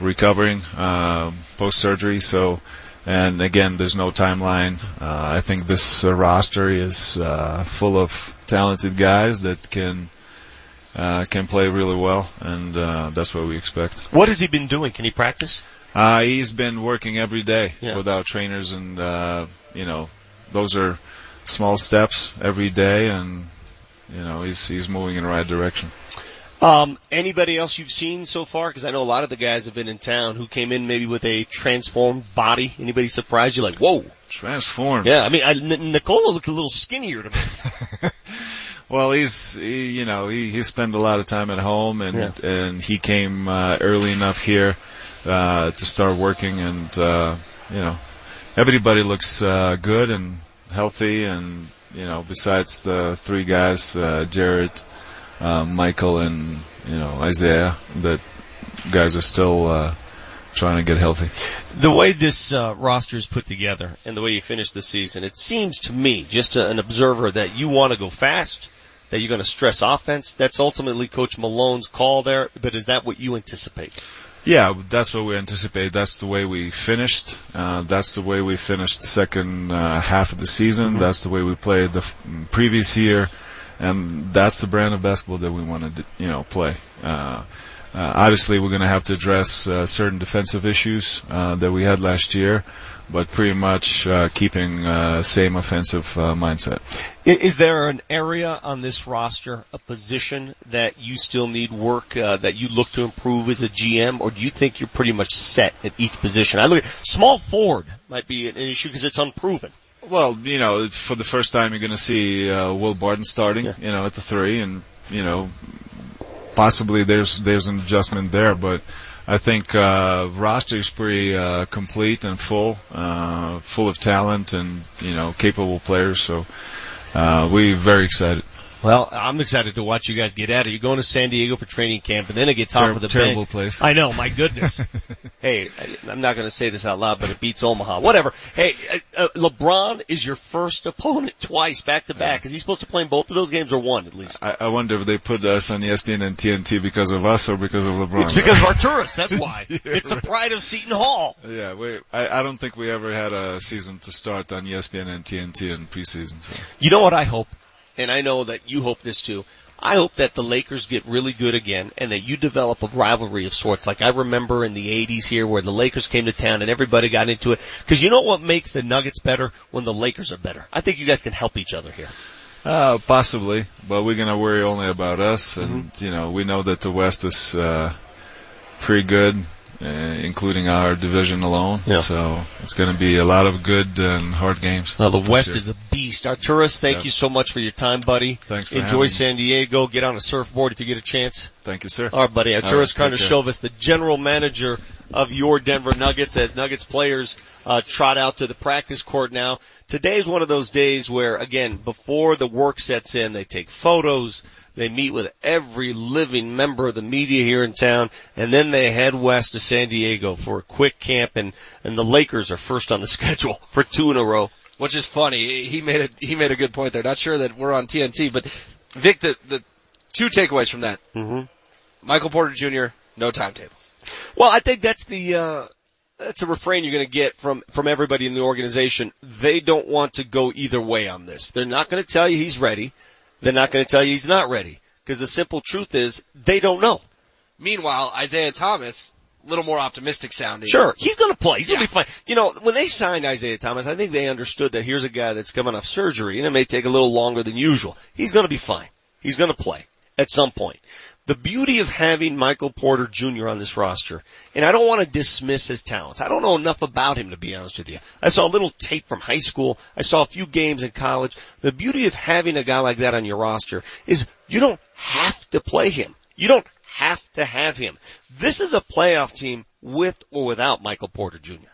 recovering um, post surgery. So, and again, there's no timeline. Uh, I think this uh, roster is uh, full of talented guys that can uh, can play really well, and uh, that's what we expect. What has he been doing? Can he practice? Uh, he's been working every day Yeah. with our trainers, and uh, you know, those are small steps every day, and you know, he's he's moving in the right direction. Um, anybody else you've seen so far? Because I know a lot of the guys have been in town who came in maybe with a transformed body. Anybody surprised you? Like, whoa, transformed? Yeah, I mean, I, N- Nikola looked a little skinnier to me. Well, he's he, you know he he spent a lot of time at home, and and he came uh, early enough here uh, to start working, and uh, you know everybody looks uh, good and healthy, and you know besides the three guys, uh, Jared, uh, Michael, and you know Isaiah, that guys are still uh, trying to get healthy. The way this uh, roster is put together and the way you finish the season, it seems to me, just a, an observer, that you want to go fast, that you're going to stress offense. That's ultimately Coach Malone's call there, but is that what you anticipate? Yeah, that's what we anticipate. That's the way we finished. Uh, that's the way we finished the second uh, half of the season. That's the way we played the f- previous year, and that's the brand of basketball that we want to, you know, play. Uh, uh, obviously, we're going to have to address uh, certain defensive issues uh, that we had last year, but pretty much uh, keeping uh, same offensive uh, mindset. Is there an area on this roster, a position that you still need work, uh, that you look to improve as a GM, or do you think you're pretty much set at each position? I look at small forward might be an issue because it's unproven. Well, you know, for the first time, you're going to see uh, Will Barton starting, you know, at the three, and you know, possibly there's there's an adjustment there, but I think uh, roster is pretty uh, complete and full, uh, full of talent and you know capable players. So uh, we're very excited. Well, I'm excited to watch you guys get at it. You're going to San Diego for training camp, and then it gets off of the terrible bank. place. I know, my goodness. hey, I'm not going to say this out loud, but it beats Omaha. Whatever. Hey, uh, uh, LeBron is your first opponent twice back to back. Is he supposed to play in both of those games or one at least? I, I wonder if they put us on ESPN and TNT because of us or because of LeBron. It's because of Arturas. That's why. it's the pride of Seton Hall. Yeah, we, I, I don't think we ever had a season to start on ESPN and TNT in preseason. So. You know what I hope, and I know that you hope this too. I hope that the Lakers get really good again and that you develop a rivalry of sorts like I remember in the 80s here where the Lakers came to town and everybody got into it. Cause you know what makes the Nuggets better? When the Lakers are better. I think you guys can help each other here. Uh, possibly, but we're gonna worry only about us, and you know we know that the West is uh, pretty good, uh, including our division alone. Yeah. So it's gonna be a lot of good and hard games. Well, the West is a beast. Arturas, thank Yeah. you so much for your time, buddy. Thanks for Enjoy having me. San Diego. Get on a surfboard if you get a chance. Thank you, sir. All right, buddy. Arturas right, care. The general manager of your Denver Nuggets, as Nuggets players uh, trot out to the practice court now. Today is one of those days where, again, before the work sets in, they take photos, they meet with every living member of the media here in town, and then they head west to San Diego for a quick camp, and, and the Lakers are first on the schedule for two in a row. Which is funny. He made a he made a good point there. Not sure that we're on TNT, but Vic, the the two takeaways from that: mm-hmm. Michael Porter Jr. no timetable. Well, I think that's the uh that's a refrain you're going to get from from everybody in the organization. They don't want to go either way on this. They're not going to tell you he's ready. They're not going to tell you he's not ready because the simple truth is they don't know. Meanwhile, Isaiah Thomas, a little more optimistic sounding. Sure, he's going to play. He's going to be fine. You know, when they signed Isaiah Thomas, I think they understood that here's a guy that's coming off surgery and it may take a little longer than usual. He's going to be fine. He's going to play at some point. The beauty of having Michael Porter Jr. on this roster, and I don't want to dismiss his talents. I don't know enough about him to be honest with you. I saw a little tape from high school. I saw a few games in college. The beauty of having a guy like that on your roster is you don't have to play him. You don't have to have him. This is a playoff team with or without Michael Porter Jr.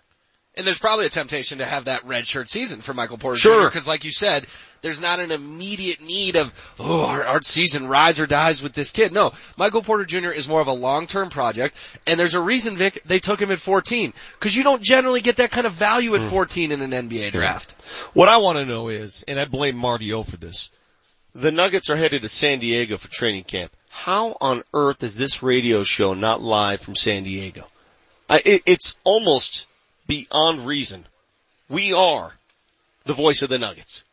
And there's probably a temptation to have that red shirt season for Michael Porter Sure. Jr. Because, like you said, there's not an immediate need of oh our, our season rides or dies with this kid. No, Michael Porter Jr. is more of a long-term project, and there's a reason, Vic, they took him at 14 because you don't generally get that kind of value at hmm. 14 in an NBA draft. What I want to know is, and I blame Marty O for this, the Nuggets are headed to San Diego for training camp. How on earth is this radio show not live from San Diego? I, it, it's almost beyond reason. We are the voice of the Nuggets.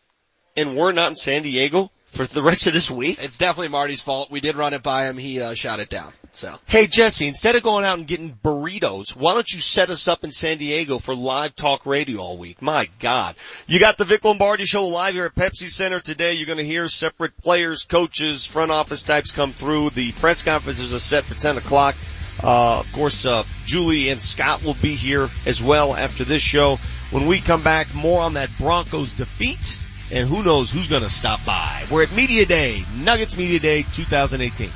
And we're not in San Diego for the rest of this week? It's definitely Marty's fault. We did run it by him. He uh, shot it down. So. Hey Jesse, instead of going out and getting burritos, why don't you set us up in San Diego for live talk radio all week? My God. You got the Vic Lombardi show live here at Pepsi Center today. You're going to hear separate players, coaches, front office types come through. The press conferences are set for 10 o'clock. Uh, of course, uh, Julie and Scott will be here as well after this show. When we come back, more on that Broncos defeat and who knows who's going to stop by. We're at Media Day, Nuggets Media Day 2018.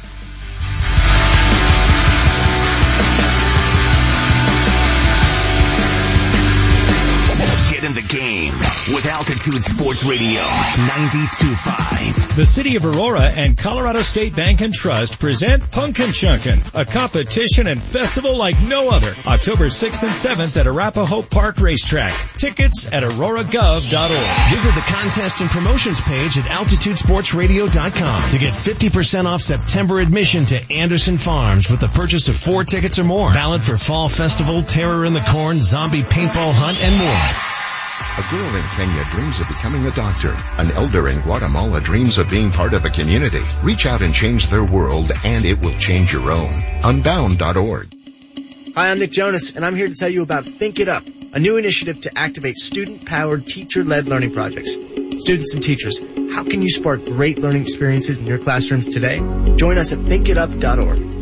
In the game with Altitude Sports Radio 92.5. The City of Aurora and Colorado State Bank and Trust present Punkin Chunkin, a competition and festival like no other. October 6th and 7th at Arapahoe Park Racetrack. Tickets at auroragov.org. Visit the contest and promotions page at altitudesportsradio.com to get 50% off September admission to Anderson Farms with the purchase of four tickets or more. Valid for Fall Festival, Terror in the Corn, Zombie Paintball Hunt, and more. A girl in Kenya dreams of becoming a doctor. An elder in Guatemala dreams of being part of a community. Reach out and change their world and it will change your own. Unbound.org. Hi, I'm Nick Jonas and I'm here to tell you about Think It Up, a new initiative to activate student-powered teacher-led learning projects. Students and teachers, how can you spark great learning experiences in your classrooms today? Join us at thinkitup.org.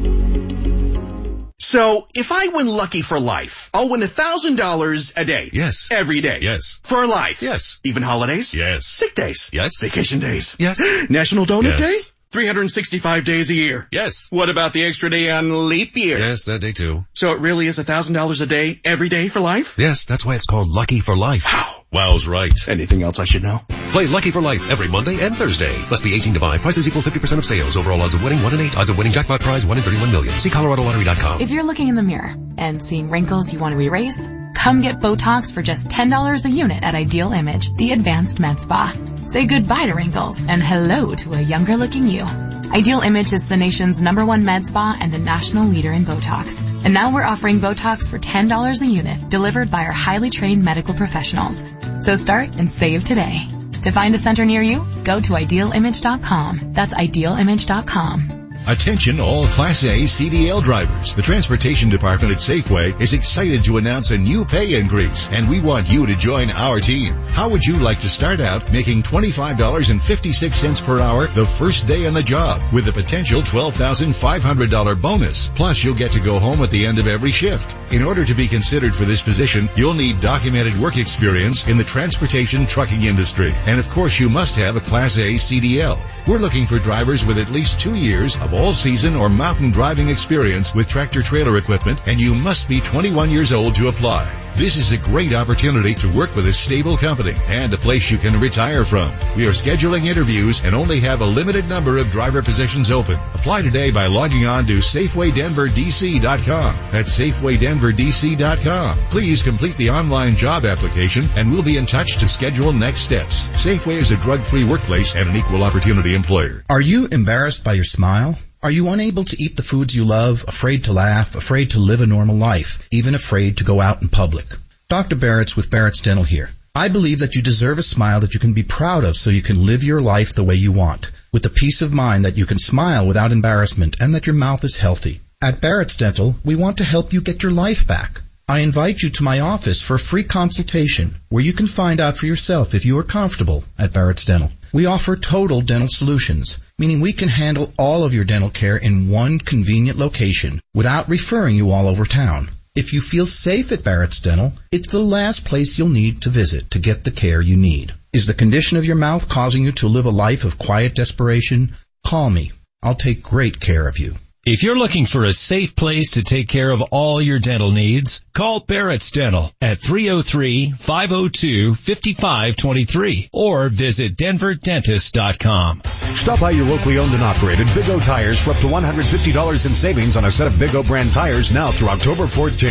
So, if I win Lucky for Life, I'll win a $1,000 a day. Yes. Every day. Yes. For life. Yes. Even holidays? Yes. Sick days? Yes. Vacation days? Yes. National Donut Yes. Day? 365 days a year. Yes. What about the extra day on leap year? Yes, that day too. So it really is a $1,000 a day, every day for life? Yes, that's why it's called Lucky for Life. Wow. Wow's right. Anything else I should know? Play Lucky for Life every Monday and Thursday. Must be 18 to buy. Prices equal 50% of sales. Overall odds of winning 1 in 8. Odds of winning jackpot prize 1 in 31 million. See ColoradoLottery.com. If you're looking in the mirror and seeing wrinkles you want to erase, come get Botox for just $10 a unit at Ideal Image, the advanced med spa. Say goodbye to wrinkles and hello to a younger looking you. Ideal Image is the nation's number one med spa and the national leader in Botox. And now we're offering Botox for $10 a unit delivered by our highly trained medical professionals. So start and save today. To find a center near you, go to idealimage.com. That's idealimage.com. Attention all Class A CDL drivers. The Transportation Department at Safeway is excited to announce a new pay increase and we want you to join our team. How would you like to start out making $25.56 per hour the first day on the job with a potential $12,500 bonus? Plus you'll get to go home at the end of every shift. In order to be considered for this position, you'll need documented work experience in the transportation trucking industry. And of course you must have a Class A CDL. We're looking for drivers with at least two years of all season or mountain driving experience with tractor trailer equipment and you must be 21 years old to apply. This is a great opportunity to work with a stable company and a place you can retire from. We are scheduling interviews and only have a limited number of driver positions open. Apply today by logging on to SafewayDenverDC.com. That's SafewayDenverDC.com. Please complete the online job application and we'll be in touch to schedule next steps. Safeway is a drug-free workplace and an equal opportunity employer. Are you embarrassed by your smile? Are you unable to eat the foods you love, afraid to laugh, afraid to live a normal life, even afraid to go out in public? Dr. Barrett's with Barrett's Dental here. I believe that you deserve a smile that you can be proud of so you can live your life the way you want, with the peace of mind that you can smile without embarrassment and that your mouth is healthy. At Barrett's Dental, we want to help you get your life back. I invite you to my office for a free consultation where you can find out for yourself if you are comfortable at Barrett's Dental. We offer total dental solutions, meaning we can handle all of your dental care in one convenient location without referring you all over town. If you feel safe at Barrett's Dental, it's the last place you'll need to visit to get the care you need. Is the condition of your mouth causing you to live a life of quiet desperation? Call me. I'll take great care of you. If you're looking for a safe place to take care of all your dental needs, call Barrett's Dental at 303-502-5523 or visit denverdentist.com. Stop by your locally owned and operated Big O Tires for up to $150 in savings on a set of Big O brand tires now through October 14.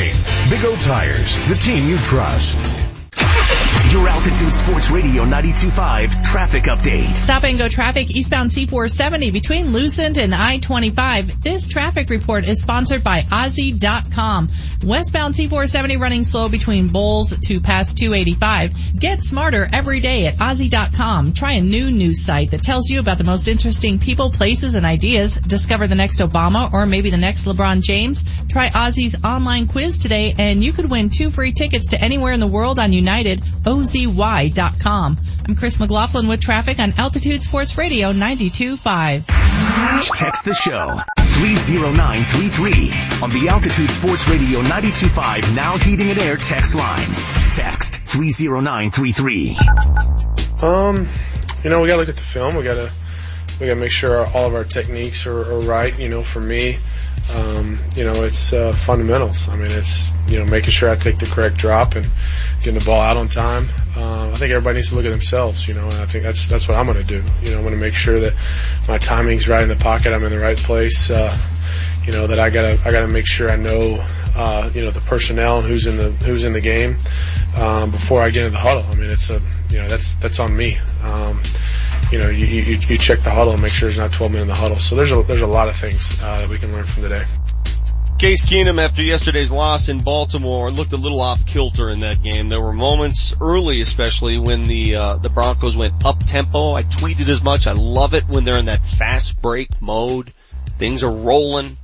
Big O Tires, the team you trust. Your Altitude Sports Radio 92.5 traffic update. Stop and go traffic eastbound C470 between Lucent and I-25. This traffic report is sponsored by OZY.com. Westbound C470 running slow between Bowles to past 285. Get smarter every day at OZY.com. Try a new news site that tells you about the most interesting people, places, and ideas. Discover the next Obama or maybe the next LeBron James. Try OZY's online quiz today and you could win two free tickets to anywhere in the world on United, oh, OZY.com. I'm Chris McLaughlin with traffic on Altitude Sports Radio 92.5. Text the show 30933 on the Altitude Sports Radio 92.5 Now Heating and Air text line. Text 30933. Um, you know, we gotta look at the film. We gotta, we gotta make sure all of our techniques are, are right. You know, for me, um, you know, it's uh, fundamentals. I mean, it's you know making sure I take the correct drop and getting the ball out on time. Uh, I think everybody needs to look at themselves. You know, and I think that's that's what I'm going to do. You know, I'm going to make sure that my timing's right in the pocket. I'm in the right place. Uh, you know that I gotta I gotta make sure I know uh, you know the personnel and who's in the who's in the game um, before I get into the huddle. I mean, it's a you know that's that's on me. Um, you know, you, you, you check the huddle and make sure there's not 12 men in the huddle. So there's a, there's a lot of things uh, that we can learn from today. Case Keenum, after yesterday's loss in Baltimore, looked a little off kilter in that game. There were moments early, especially when the uh, the Broncos went up tempo. I tweeted as much. I love it when they're in that fast break mode. Things are rolling.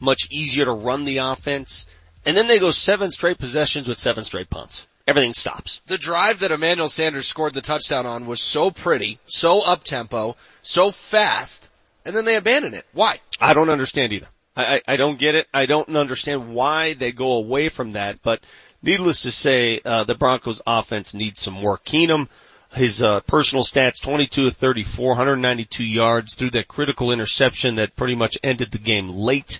Much easier to run the offense. And then they go seven straight possessions with seven straight punts everything stops. The drive that Emmanuel Sanders scored the touchdown on was so pretty, so up tempo, so fast, and then they abandon it. Why? I don't understand either. I, I, I don't get it. I don't understand why they go away from that, but needless to say, uh, the Broncos offense needs some work. Keenum, his uh, personal stats 22 of 34 192 yards through that critical interception that pretty much ended the game late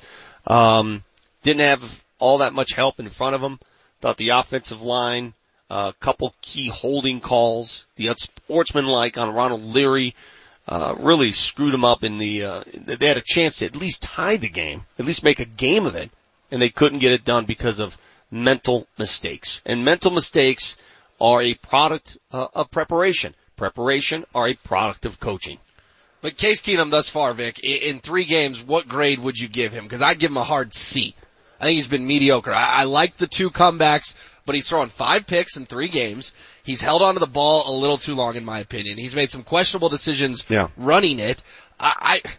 um didn't have all that much help in front of him thought the offensive line a couple key holding calls, the unsportsmanlike on Ronald Leary, uh, really screwed them up in the, uh, they had a chance to at least tie the game, at least make a game of it, and they couldn't get it done because of mental mistakes. And mental mistakes are a product uh, of preparation. Preparation are a product of coaching. But Case Keenum thus far, Vic, in three games, what grade would you give him? Because I'd give him a hard C. I think he's been mediocre. I, I like the two comebacks but he's thrown five picks in three games. He's held onto the ball a little too long, in my opinion. He's made some questionable decisions yeah. running it. I, I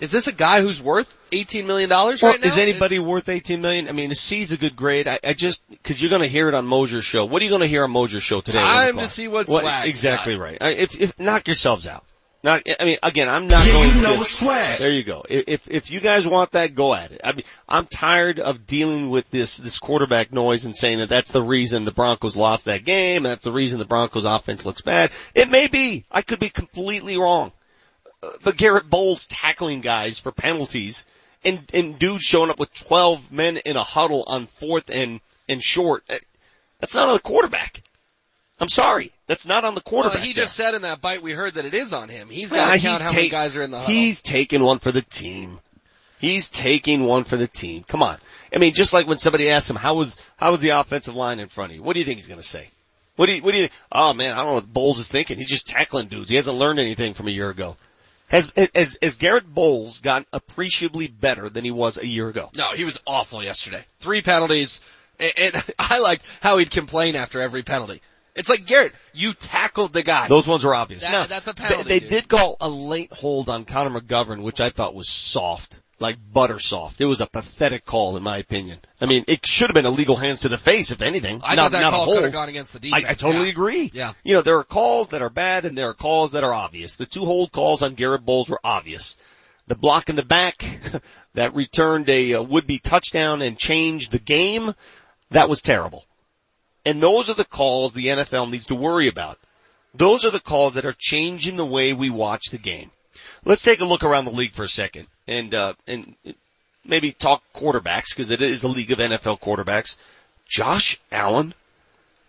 is this a guy who's worth eighteen million dollars well, right now? Is anybody worth eighteen million? I mean, a C's a good grade. I, I just because you're going to hear it on Mosier's show. What are you going to hear on Mosier's show today? Time to see what's what, exactly right. I, If if knock yourselves out. I mean, again, I'm not going you know to. swag. There you go. If if you guys want that, go at it. I mean, I'm tired of dealing with this this quarterback noise and saying that that's the reason the Broncos lost that game. That's the reason the Broncos offense looks bad. It may be. I could be completely wrong. Uh, but Garett Bolles tackling guys for penalties and and dudes showing up with 12 men in a huddle on fourth and and short. uh, That's not the quarterback. I'm sorry. That's not on the quarterback. Well, he just said in that bite we heard that it is on him. He's got to count how many guys are in the huddle. He's taking one for the team. He's taking one for the team. Come on. I mean, just like when somebody asks him, how was, how was the offensive line in front of you? What do you think he's going to say? What do you, what do you, oh man, I don't know what Bolles is thinking. He's just tackling dudes. He hasn't learned anything from a year ago. Has, has, has Garett Bolles gotten appreciably better than he was a year ago? No, he was awful yesterday. Three penalties, and I liked how he'd complain after every penalty. It's like Garett, you tackled the guy. Those ones were obvious. That- Now, that's a they- penalty. They, dude. did call a late hold on Connor McGovern, which I thought was soft, like butter soft. It was a pathetic call, in my opinion. I mean, it should have been illegal hands to the face, if anything. I not, thought that call could have gone against the defense. I, I totally yeah. agree. Yeah. You know, there are calls that are bad and there are calls that are obvious. The two hold calls on Garett Bolles were obvious. The block in the back that returned a uh, would-be touchdown and changed the game, that was terrible. And those are the calls the NFL needs to worry about. Those are the calls that are changing the way we watch the game. Let's take a look around the league for a second and, uh, and maybe talk quarterbacks because it is a league of NFL quarterbacks. Josh Allen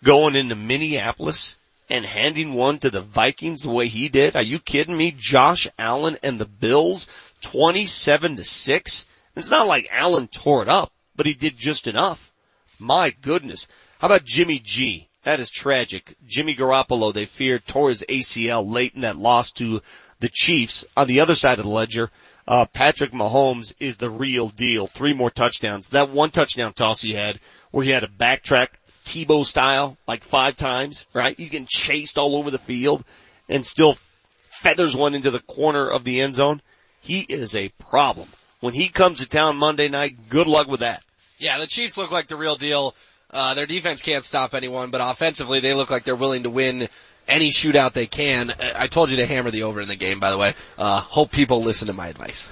going into Minneapolis and handing one to the Vikings the way he did. Are you kidding me? Josh Allen and the Bills 27 to 6. It's not like Allen tore it up, but he did just enough. My goodness. How about Jimmy G? That is tragic. Jimmy Garoppolo, they feared, tore his ACL late in that loss to the Chiefs. On the other side of the ledger, uh, Patrick Mahomes is the real deal. Three more touchdowns. That one touchdown toss he had where he had a backtrack Tebow style like five times, right? He's getting chased all over the field and still feathers one into the corner of the end zone. He is a problem. When he comes to town Monday night, good luck with that. Yeah, the Chiefs look like the real deal. Uh, their defense can't stop anyone, but offensively they look like they're willing to win any shootout they can. I told you to hammer the over in the game, by the way. Uh, hope people listen to my advice.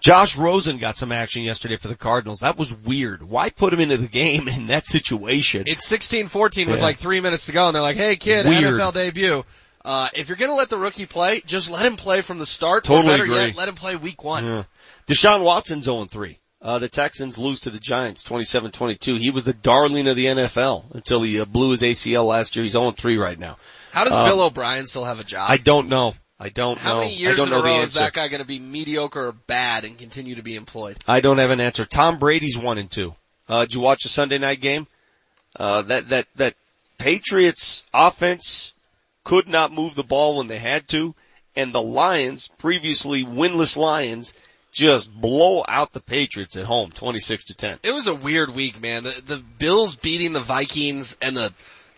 Josh Rosen got some action yesterday for the Cardinals. That was weird. Why put him into the game in that situation? It's 16-14 with Yeah. like three minutes to go, and they're like, "Hey, kid, Weird. NFL debut." Uh, if you're gonna let the rookie play, just let him play from the start. Totally or better agree. yet, let him play week one. Yeah. Deshaun Watson's 0-3. Uh, the Texans lose to the Giants 27-22. He was the darling of the NFL until he uh, blew his ACL last year. He's 0-3 right now. How does Uh, Bill O'Brien still have a job? I don't know. I don't How know. many I years don't in a row is that guy going to be mediocre or bad and continue to be employed? I don't have an answer. Tom Brady's one and two. Uh, did you watch the Sunday night game? Uh, that, that, that Patriots offense could not move the ball when they had to, and the Lions, previously winless Lions, just blow out the Patriots at home, 26 to 10. It was a weird week, man. The, the Bills beating the Vikings and the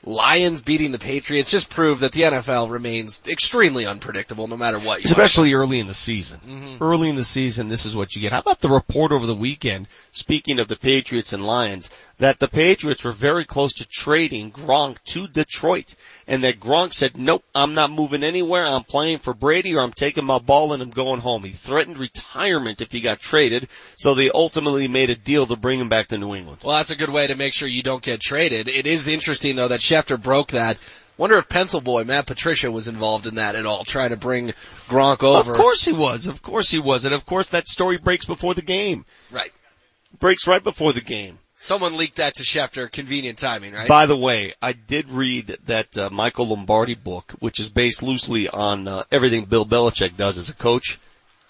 Lions beating the Patriots just proved that the NFL remains extremely unpredictable no matter what you Especially early in the season. Mhm. Early in the season, this is what you get. How about the report over the weekend, speaking of the Patriots and Lions, that the Patriots were very close to trading Gronk to Detroit, and that Gronk said, nope, I'm not moving anywhere, I'm playing for Brady, or I'm taking my ball and I'm going home. He threatened retirement if he got traded, so they ultimately made a deal to bring him back to New England. Well, that's a good way to make sure you don't get traded. It is interesting though that Schefter broke that. Wonder if Pencil Boy Matt Patricia was involved in that at all, trying to bring Gronk over. Of course he was, of course he was, and of course that story breaks before the game. Right. Breaks right before the game. Someone leaked that to Schefter. Convenient timing, right? By the way, I did read that uh, Michael Lombardi book, which is based loosely on uh, everything Bill Belichick does as a coach.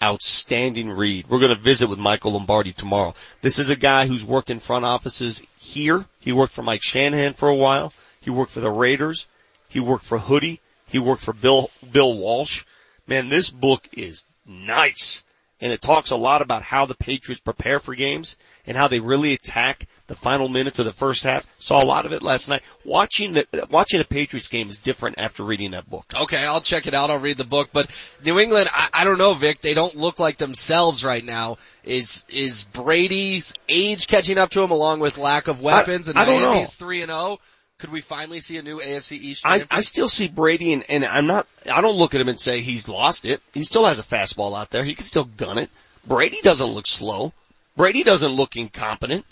Outstanding read. We're going to visit with Michael Lombardi tomorrow. This is a guy who's worked in front offices here. He worked for Mike Shanahan for a while. He worked for the Raiders. He worked for Hoodie. He worked for Bill Bill Walsh. Man, this book is nice. And it talks a lot about how the Patriots prepare for games and how they really attack the final minutes of the first half. Saw a lot of it last night. Watching the watching a Patriots game is different after reading that book. Okay, I'll check it out. I'll read the book. But New England, I, I don't know, Vic. They don't look like themselves right now. Is is Brady's age catching up to him, along with lack of weapons? and I don't know. Miami's three and zero. Could we finally see a new AFC East? I. I still see Brady and, and I'm not, I don't look at him and say he's lost it. He still has a fastball out there. He can still gun it. Brady doesn't look slow. Brady doesn't look incompetent.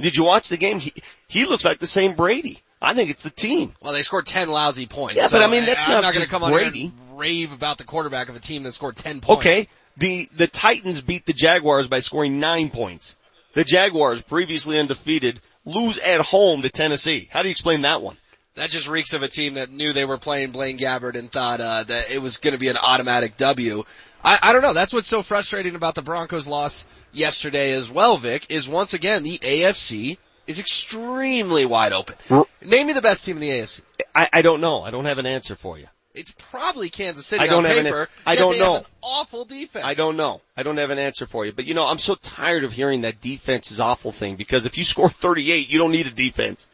Did you watch the game? He, he looks like the same Brady. I think it's the team. Well, they scored ten lousy points. Yeah, but I mean, that's I'm not not going to come on Brady. and rave about the quarterback of a team that scored ten points. Okay. The, the Titans beat the Jaguars by scoring nine points. The Jaguars, previously undefeated, lose at home to Tennessee. How do you explain that one? That just reeks of a team that knew they were playing Blaine Gabbert and thought uh, that it was going to be an automatic W. I, I don't know. That's what's so frustrating about the Broncos' loss yesterday as well, Vic. Is once again the AFC is extremely wide open. Name me the best team in the AFC. I, I don't know. I don't have an answer for you. It's probably Kansas City I don't on have an- paper. I don't know. An awful defense. I don't know. I don't have an answer for you. But you know, I'm so tired of hearing that defense is awful thing because if you score 38, you don't need a defense.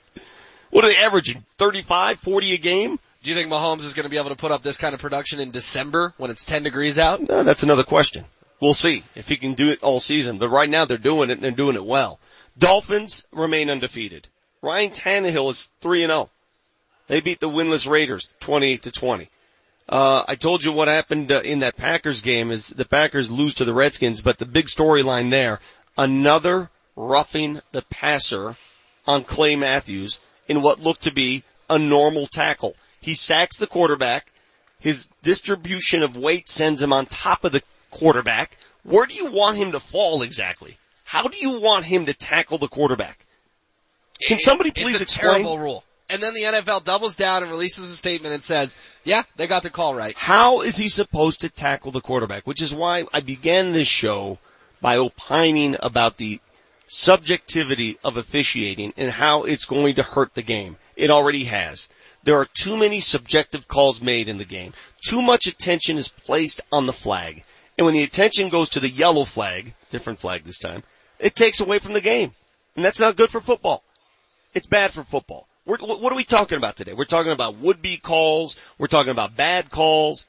What are they averaging? 35, 40 a game? Do you think Mahomes is going to be able to put up this kind of production in December when it's 10 degrees out? No, that's another question. We'll see if he can do it all season. But right now they're doing it and they're doing it well. Dolphins remain undefeated. Ryan Tannehill is 3 and 0. They beat the winless Raiders 28 to 20. Uh, I told you what happened uh, in that Packers game is the Packers lose to the Redskins, but the big storyline there, another roughing the passer on Clay Matthews in what looked to be a normal tackle. He sacks the quarterback. His distribution of weight sends him on top of the quarterback. Where do you want him to fall exactly? How do you want him to tackle the quarterback? Can somebody please it's a explain? terrible rule. And then the NFL doubles down and releases a statement and says, yeah, they got the call right. How is he supposed to tackle the quarterback? Which is why I began this show by opining about the subjectivity of officiating and how it's going to hurt the game. It already has. There are too many subjective calls made in the game. Too much attention is placed on the flag. And when the attention goes to the yellow flag, different flag this time, it takes away from the game. And that's not good for football. It's bad for football. We're, what are we talking about today? We're talking about would-be calls. We're talking about bad calls.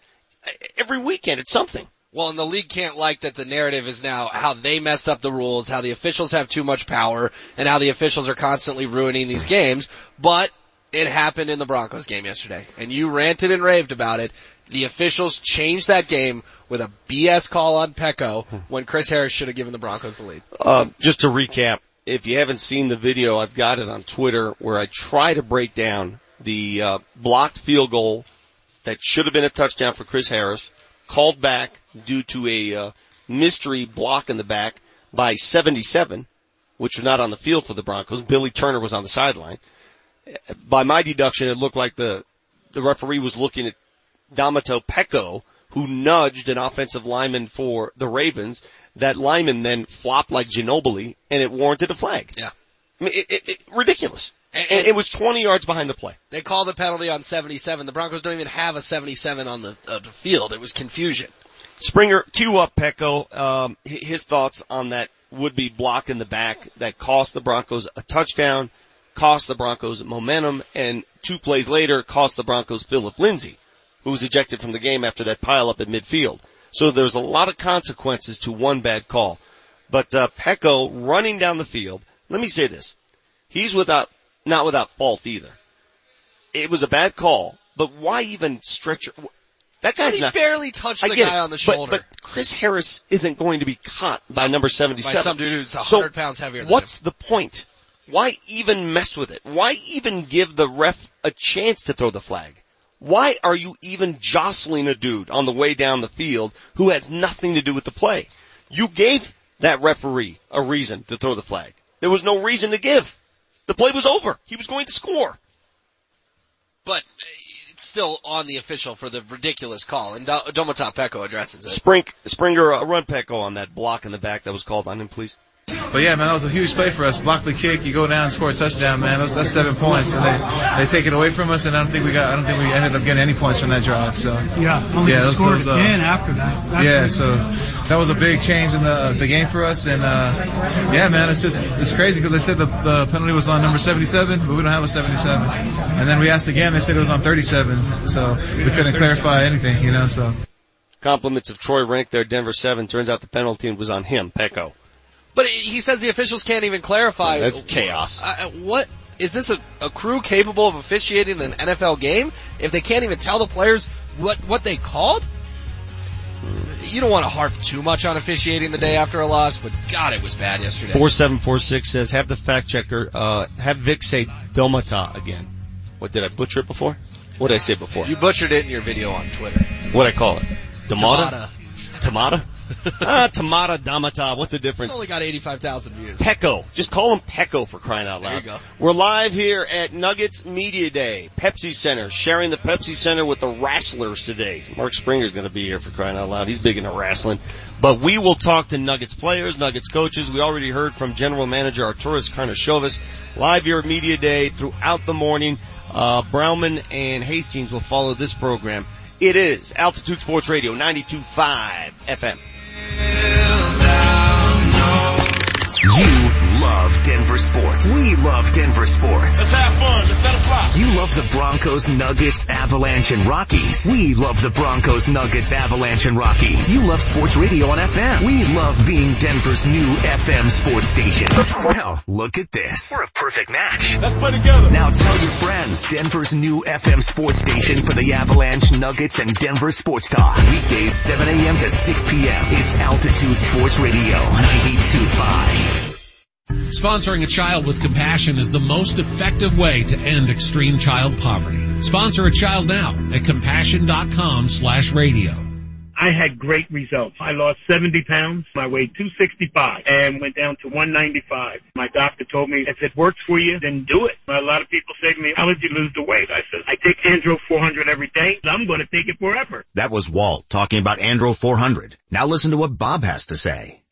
Every weekend it's something. Well, and the league can't like that the narrative is now how they messed up the rules, how the officials have too much power, and how the officials are constantly ruining these games. But it happened in the Broncos game yesterday, and you ranted and raved about it. The officials changed that game with a BS call on Peko when Chris Harris should have given the Broncos the lead. Uh, just to recap, if you haven't seen the video, I've got it on Twitter where I try to break down the uh, blocked field goal that should have been a touchdown for Chris Harris, called back due to a uh, mystery block in the back by 77, which was not on the field for the Broncos. Billy Turner was on the sideline. By my deduction, it looked like the the referee was looking at Domata Peko, who nudged an offensive lineman for the Ravens. That lineman then flopped like Ginobili, and it warranted a flag. Yeah. I mean, it, it, it, ridiculous. And, and, it was 20 yards behind the play. They called the penalty on 77. The Broncos don't even have a 77 on the, uh, the field. It was confusion. Springer, cue up Peko, um, his thoughts on that would-be block in the back that cost the Broncos a touchdown, cost the Broncos momentum, and two plays later cost the Broncos Philip Lindsay, who was ejected from the game after that pile up at midfield. So there's a lot of consequences to one bad call. But uh, Peko running down the field, let me say this. He's without, not without fault either. It was a bad call, but why even stretch, that guy's he not, barely touched the guy it, on the shoulder. But, but, Chris Harris isn't going to be caught by number 77. By some dude who's 100 so pounds heavier than what's him. the point? Why even mess with it? Why even give the ref a chance to throw the flag? Why are you even jostling a dude on the way down the field who has nothing to do with the play? You gave that referee a reason to throw the flag. There was no reason to give. The play was over. He was going to score. But it's still on the official for the ridiculous call, and Domata Peko addresses it. Spring, Springer, uh, run Peko on that block in the back that was called on him, please. But yeah, man, that was a huge play for us. Block the kick, you go down and score a touchdown, man. That's, that's seven points, and they they take it away from us, and I don't think we got. I don't think we ended up getting any points from that drive. So yeah, only yeah, scored those, uh, again after that. That's yeah, so that was a big change in the the game for us, and uh, yeah, man, it's just it's crazy because they said the the penalty was on number 77, but we don't have a 77, and then we asked again, they said it was on 37, so we couldn't clarify anything, you know, so. Compliments of Troy Renck there, Denver 7. Turns out the penalty was on him, Peko. But he says the officials can't even clarify. That's chaos. Uh, what is this a, a crew capable of officiating an NFL game if they can't even tell the players what what they called? You don't want to harp too much on officiating the day after a loss, but God, it was bad yesterday. Four seven four six says have the fact checker uh, have Vic say Domata again. What did I butcher it before? What did I say before? You butchered it in your video on Twitter. What I call it? Domata. Tamata. Ah, Damata, what's the difference? It's only got 85,000 views. Peko. Just call him Peko for crying out loud. There you go. We're live here at Nuggets Media Day, Pepsi Center, sharing the Pepsi Center with the Wrestlers today. Mark Springer's gonna be here for crying out loud. He's big into wrestling. But we will talk to Nuggets players, Nuggets coaches. We already heard from General Manager Arturas Karnisovas live here at Media Day throughout the morning. Uh, Browman and Hastings will follow this program. It is Altitude Sports Radio 92.5 FM. You love Denver sports. We love Denver sports. Let's have fun. Let's let it fly. You love the Broncos, Nuggets, Avalanche, and Rockies. We love the Broncos, Nuggets, Avalanche, and Rockies. You love sports radio on FM. We love being Denver's new FM sports station. Well, look at this. We're a perfect match. Let's play together. Now tell your friends. Denver's new FM sports station for the Avalanche, Nuggets, and Denver Sports Talk. Weekdays 7 a.m. to 6 p.m. is Altitude Sports Radio 92.5. Sponsoring a child with compassion is the most effective way to end extreme child poverty. Sponsor a child now at compassion.com slash radio. I had great results. I lost 70 pounds. I weighed 265 and went down to 195. My doctor told me, if it works for you, then do it. A lot of people say to me, how did you lose the weight? I said, I take Andro 400 every day. I'm going to take it forever. That was Walt talking about Andro 400. Now listen to what Bob has to say.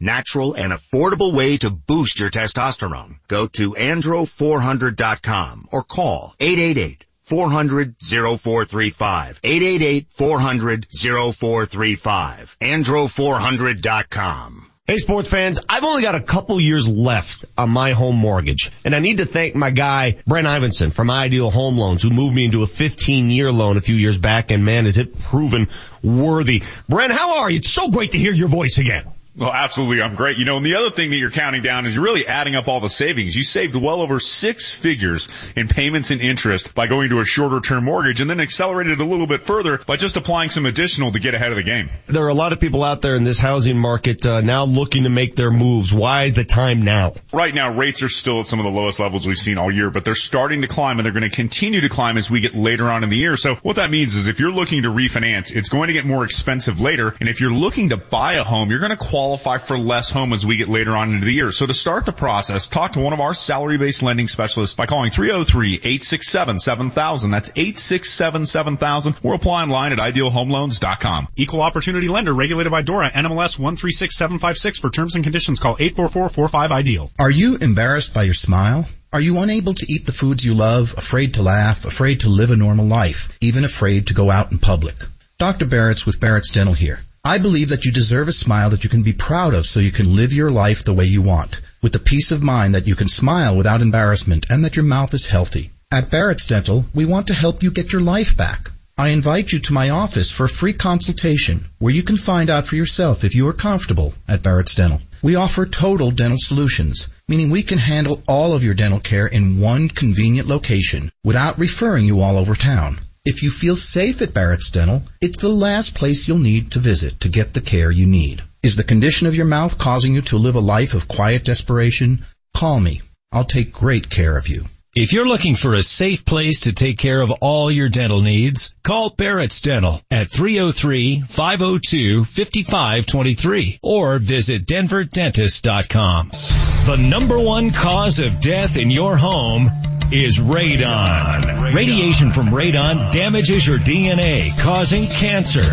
natural, and affordable way to boost your testosterone. Go to andro400.com or call 888 400 0435. 888 400 0435. Andro400.com. Hey sports fans, I've only got a couple years left on my home mortgage, and I need to thank my guy, Brent Ivinson from Ideal Home Loans, who moved me into a 15 year loan a few years back, and man, has it proven worthy. Brent, how are you? It's so great to hear your voice again. Well, absolutely. I'm great. You know, and the other thing that you're counting down is you're really adding up all the savings. You saved well over six figures in payments and interest by going to a shorter term mortgage and then accelerated a little bit further by just applying some additional to get ahead of the game. There are a lot of people out there in this housing market uh, now looking to make their moves. Why is the time now? Right now, rates are still at some of the lowest levels we've seen all year, but they're starting to climb and they're going to continue to climb as we get later on in the year. So what that means is if you're looking to refinance, it's going to get more expensive later. And if you're looking to buy a home, you're going to qualify for less home as we get later on into the year. So to start the process, talk to one of our salary-based lending specialists by calling 303-867-7000. That's 867-7000 or apply online at idealhomeloans.com. Equal opportunity lender regulated by DORA NMLS 136756 for terms and conditions call 844-45-IDEAL. Are you embarrassed by your smile? Are you unable to eat the foods you love, afraid to laugh, afraid to live a normal life, even afraid to go out in public? Dr. Barrett's with Barrett's Dental here. I believe that you deserve a smile that you can be proud of so you can live your life the way you want, with the peace of mind that you can smile without embarrassment and that your mouth is healthy. At Barrett's Dental, we want to help you get your life back. I invite you to my office for a free consultation where you can find out for yourself if you are comfortable at Barrett's Dental. We offer total dental solutions, meaning we can handle all of your dental care in one convenient location without referring you all over town. If you feel safe at Barrett's Dental, it's the last place you'll need to visit to get the care you need. Is the condition of your mouth causing you to live a life of quiet desperation? Call me. I'll take great care of you. If you're looking for a safe place to take care of all your dental needs, call Barrett's Dental at 303-502-5523 or visit denverdentist.com. The number one cause of death in your home is radon. Radiation from radon damages your DNA, causing cancer.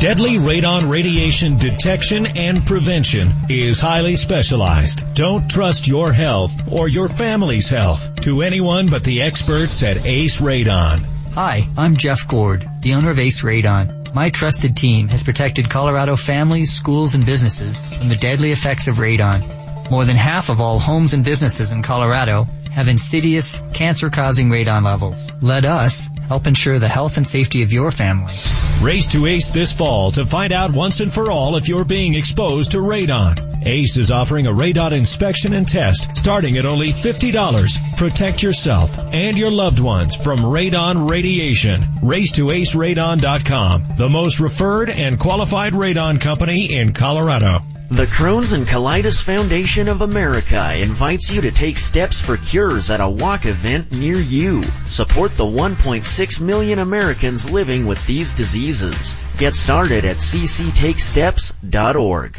Deadly radon radiation detection and prevention is highly specialized. Don't trust your health or your family's health to anyone but the experts at Ace Radon. Hi, I'm Jeff Gord, the owner of Ace Radon. My trusted team has protected Colorado families, schools, and businesses from the deadly effects of radon. More than half of all homes and businesses in Colorado have insidious, cancer-causing radon levels. Let us help ensure the health and safety of your family. Race to ACE this fall to find out once and for all if you're being exposed to radon. ACE is offering a radon inspection and test starting at only $50. Protect yourself and your loved ones from radon radiation. Race to aceradon.com, the most referred and qualified radon company in Colorado. The Crohn's and Colitis Foundation of America invites you to take steps for cures at a walk event near you. Support the 1.6 million Americans living with these diseases. Get started at cctakesteps.org.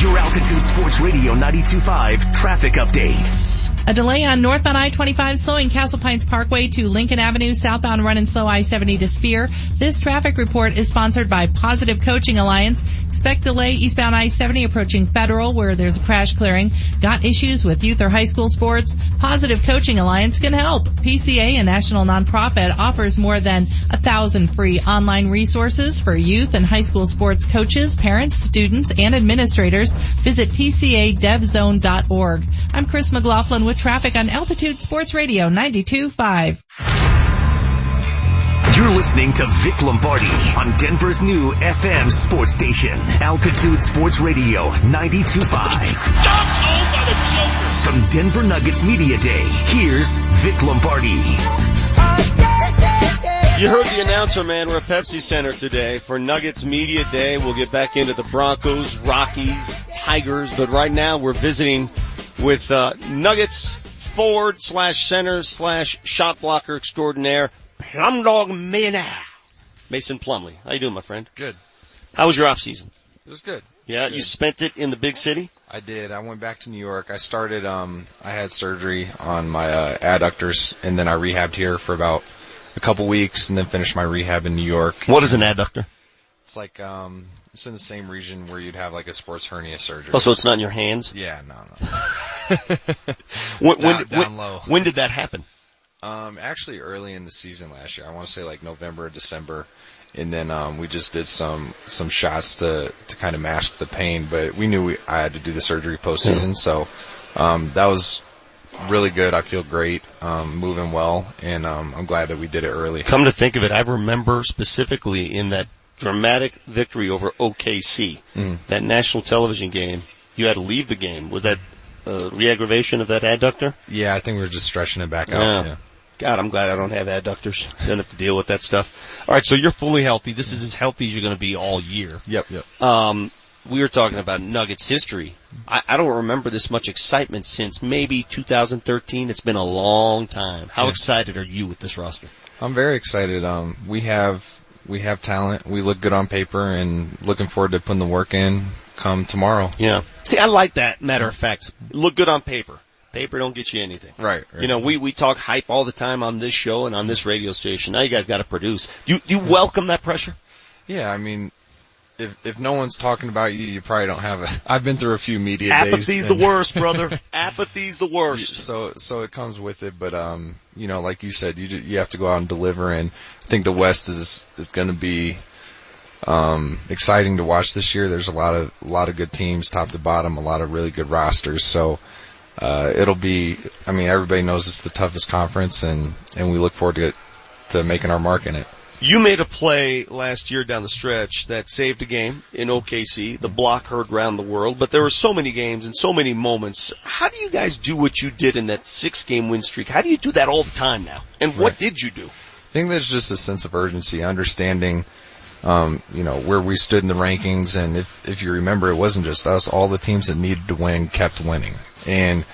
Your Altitude Sports Radio 92.5 traffic update. A delay on northbound I-25 slowing Castle Pines Parkway to Lincoln Avenue, southbound run and slow I-70 to Speer. This traffic report is sponsored by Positive Coaching Alliance. Expect delay eastbound I-70 approaching Federal where there's a crash clearing. Got issues with youth or high school sports? Positive Coaching Alliance can help. PCA, a national nonprofit, offers more than a thousand free online resources for youth and high school sports coaches, parents, students, and administrators. Visit PCADevZone.org. I'm Chris McLaughlin with traffic on Altitude Sports Radio 92.5. You're listening to Vic Lombardi on Denver's new FM sports station, Altitude Sports Radio 92.5. From Denver Nuggets Media Day, here's Vic Lombardi. You heard the announcer, man. We're at Pepsi Center today for Nuggets Media Day. We'll get back into the Broncos, Rockies, Tigers, but right now we're visiting with uh, Nuggets forward slash center slash shot blocker extraordinaire, plum dog millionaire, Mason Plumlee. How you doing, my friend? Good. How was your off season? It was good. Yeah, you spent it in the big city? I did. I went back to New York. I started, um, I had surgery on my, uh, adductors and then I rehabbed here for about a couple weeks and then finished my rehab in New York. What is an adductor? It's like, um, it's in the same region where you'd have like a sports hernia surgery. Oh, so it's not in your hands? Yeah, no, no. When, when, Down- down when- low. when did that happen? Um, actually early in the season last year. I want to say like November, or December. And then, um, we just did some, some shots to, to kind of mask the pain, but we knew we, I had to do the surgery postseason. So, um, that was really good. I feel great, um, moving well. And, um, I'm glad that we did it early. Come to think of it, I remember specifically in that dramatic victory over OKC, Mm. that national television game, you had to leave the game. Was that uh, re-aggravation of that adductor? Yeah, I think we were just stretching it back out. Yeah. Yeah. God, I'm glad I don't have adductors. Don't have to deal with that stuff. All right, so you're fully healthy. This is as healthy as you're going to be all year. Yep, yep. Um, we were talking about Nuggets history. I, I don't remember this much excitement since maybe 2013. It's been a long time. How Yeah. excited are you with this roster? I'm very excited. Um, we have we have talent. We look good on paper, and looking forward to putting the work in come tomorrow. Yeah. See, I like that. Matter of fact, look good on paper. Paper don't get you anything. Right. right. You know, we we talk hype all the time on this show and on this radio station. Now you guys got to produce. You you welcome that pressure? Yeah, I mean, if if no one's talking about you, you probably don't have a. I've been through a few media days. Apathy's the worst, brother. Apathy's the worst. So so it comes with it, but um, you know, like you said, you you have to go out and deliver, and I think the West is is going to be um exciting to watch this year. There's a lot of a lot of good teams, top to bottom, a lot of really good rosters. So. Uh, it'll be, I mean, everybody knows it's the toughest conference and, and we look forward to, to making our mark in it. You made a play last year down the stretch that saved a game in OKC. The block heard round the world, but there were so many games and so many moments. How do you guys do what you did in that six game win streak? How do you do that all the time now? And what Right. did you do? I think there's just a sense of urgency, understanding, um, you know, where we stood in the rankings. And if, if you remember, it wasn't just us. All the teams that needed to win kept winning. And,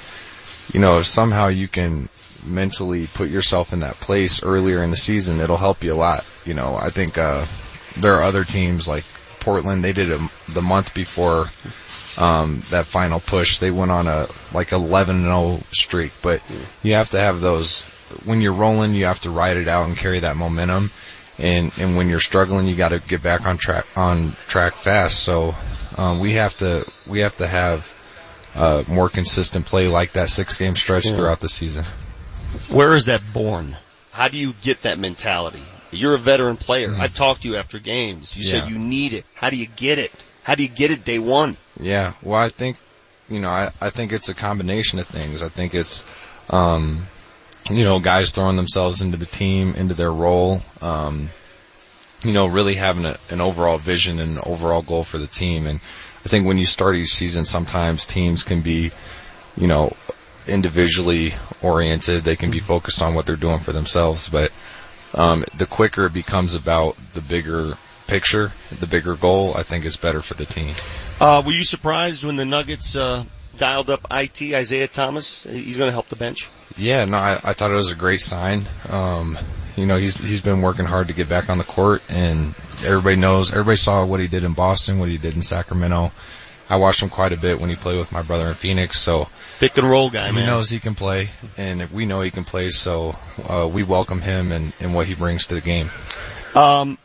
you know, if somehow you can mentally put yourself in that place earlier in the season, it'll help you a lot. You know, I think, uh, there are other teams like Portland, they did it the month before, um, that final push. They went on a, like 11-0 streak, but you have to have those, when you're rolling, you have to ride it out and carry that momentum. And, and when you're struggling, you got to get back on track, on track fast. So, um, we have to, we have to have, uh, more consistent play like that six game stretch Yeah. throughout the season. Where is that born? How do you get that mentality? You're a veteran player. I've talked to you after games. You. Yeah. said you need it. How do you get it? How do you get it day one? Yeah, well, I think, you know, I, I think it's a combination of things. I think it's, um, you know, guys throwing themselves into the team, into their role, um, you know, really having a, an overall vision and an overall goal for the team. And I think when you start each season, sometimes teams can be, you know, individually oriented. They can be focused on what they're doing for themselves, but, um, the quicker it becomes about the bigger picture, the bigger goal, I think is better for the team. Uh, were you surprised when the Nuggets, uh, dialed up IT Isaiah Thomas? He's going to help the bench. Yeah, no, I, I thought it was a great sign. Um, you know, he's he's been working hard to get back on the court, and everybody knows, everybody saw what he did in Boston, what he did in Sacramento. I watched him quite a bit when he played with my brother in Phoenix, so pick and roll guy. He man. He knows he can play, and we know he can play, so uh, we welcome him and, and what he brings to the game. Um,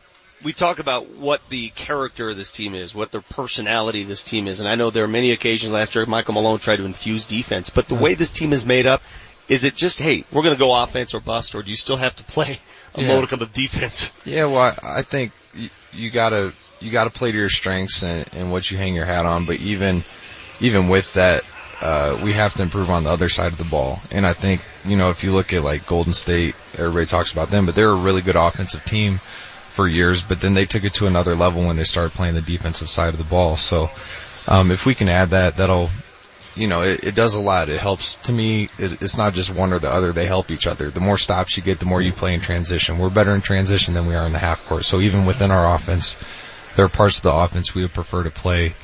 we talk about what the character of this team is, what the personality of this team is, and I know there are many occasions last year Michael Malone tried to infuse defense, but the way this team is made up, is it just, hey, we're going to go offense or bust, or do you still have to play a Yeah. modicum of defense? Yeah, well, I I think you, you gotta you gotta play to your strengths and, and what you hang your hat on. But even even with that, uh, we have to improve on the other side of the ball. And I think you know if you look at like Golden State, everybody talks about them, but they're a really good offensive team for years. But then they took it to another level when they started playing the defensive side of the ball. So um, if we can add that, that'll you know, it, it does a lot. It helps to me. It, it's not just one or the other. They help each other. The more stops you get, the more you play in transition. We're better in transition than we are in the half court. So even within our offense, there are parts of the offense we would prefer to play.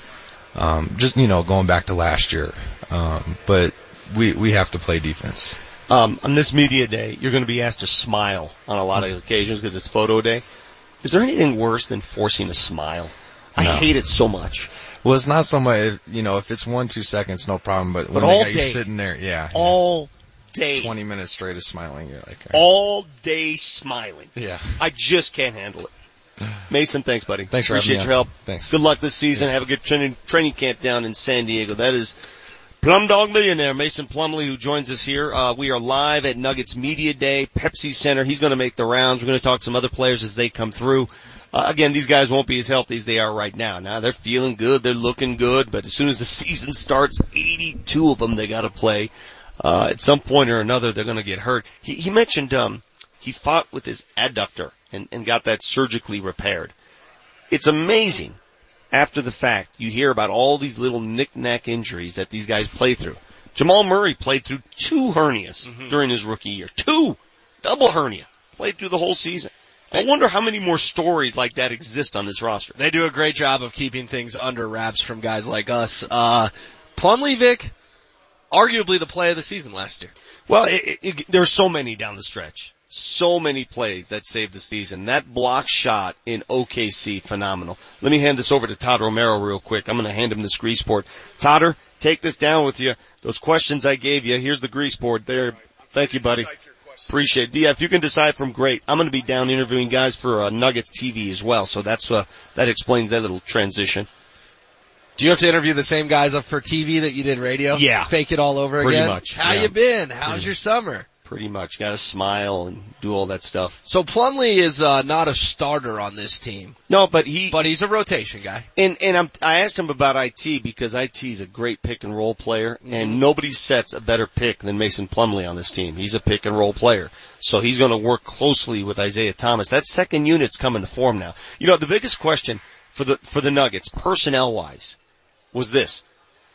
Um, just, you know, going back to last year. Um, but we we have to play defense. Um, on this media day, you're going to be asked to smile on a lot of occasions because it's photo day. Is there anything worse than forcing a smile? I No. hate it so much. Well, it's not so much, you know, if it's one, two seconds, no problem, but, But when all they got you day. sitting there, yeah. All day. 20 minutes straight of smiling, you're like, All day smiling. yeah. I just can't handle it. Mason, thanks, buddy. Thanks for having Appreciate your help. Thanks. Good luck this season. Have a good training, training camp down in San Diego. That is Plum Dog Millionaire, Mason Plumlee, who joins us here. Uh, we are live at Nuggets Media Day, Pepsi Center. He's going to make the rounds. We're going to talk to some other players as they come through. Uh, again, these guys won't be as healthy as they are right now. Now they're feeling good, they're looking good, but as soon as the season starts, 82 of them they got to play. Uh, at some point or another, they're going to get hurt. He, he mentioned um, he fought with his adductor and, and got that surgically repaired. It's amazing after the fact, you hear about all these little knick-knack injuries that these guys play through. Jamal Murray played through two hernias during his rookie year. Two! Double hernia. Played through the whole season. I wonder how many more stories like that exist on this roster. They do a great job of keeping things under wraps from guys like us. Uh, Plumlee Vic, arguably the play of the season last year. Well, it, it, it, there's so many down the stretch. So many plays that saved the season. That block shot in OKC, phenomenal. Let me hand this over to Todd Romero real quick. I'm going to hand him this grease board. Todder, take this down with you. Those questions I gave you. Here's the grease board there. Thank you, buddy. Appreciate it. Yeah, if you can decide from great. I'm going to be down interviewing guys for uh, Nuggets TV as well. So that's uh, that explains that little transition. Do you have to interview the same guys up for TV that you did radio? Yeah. Fake it all over Pretty again? much, How yeah. you been? How's Pretty- your summer? Pretty much. Got to smile and do all that stuff. So Plumlee is uh, not a starter on this team. No, but he but he's a rotation guy. And and I'm, I asked him about IT because IT is a great pick and roll player, and nobody sets a better pick than Mason Plumlee on this team. He's a pick and roll player, so he's going to work closely with Isaiah Thomas. That second unit's coming to form now. You know, the biggest question for the for the Nuggets, personnel wise, was this: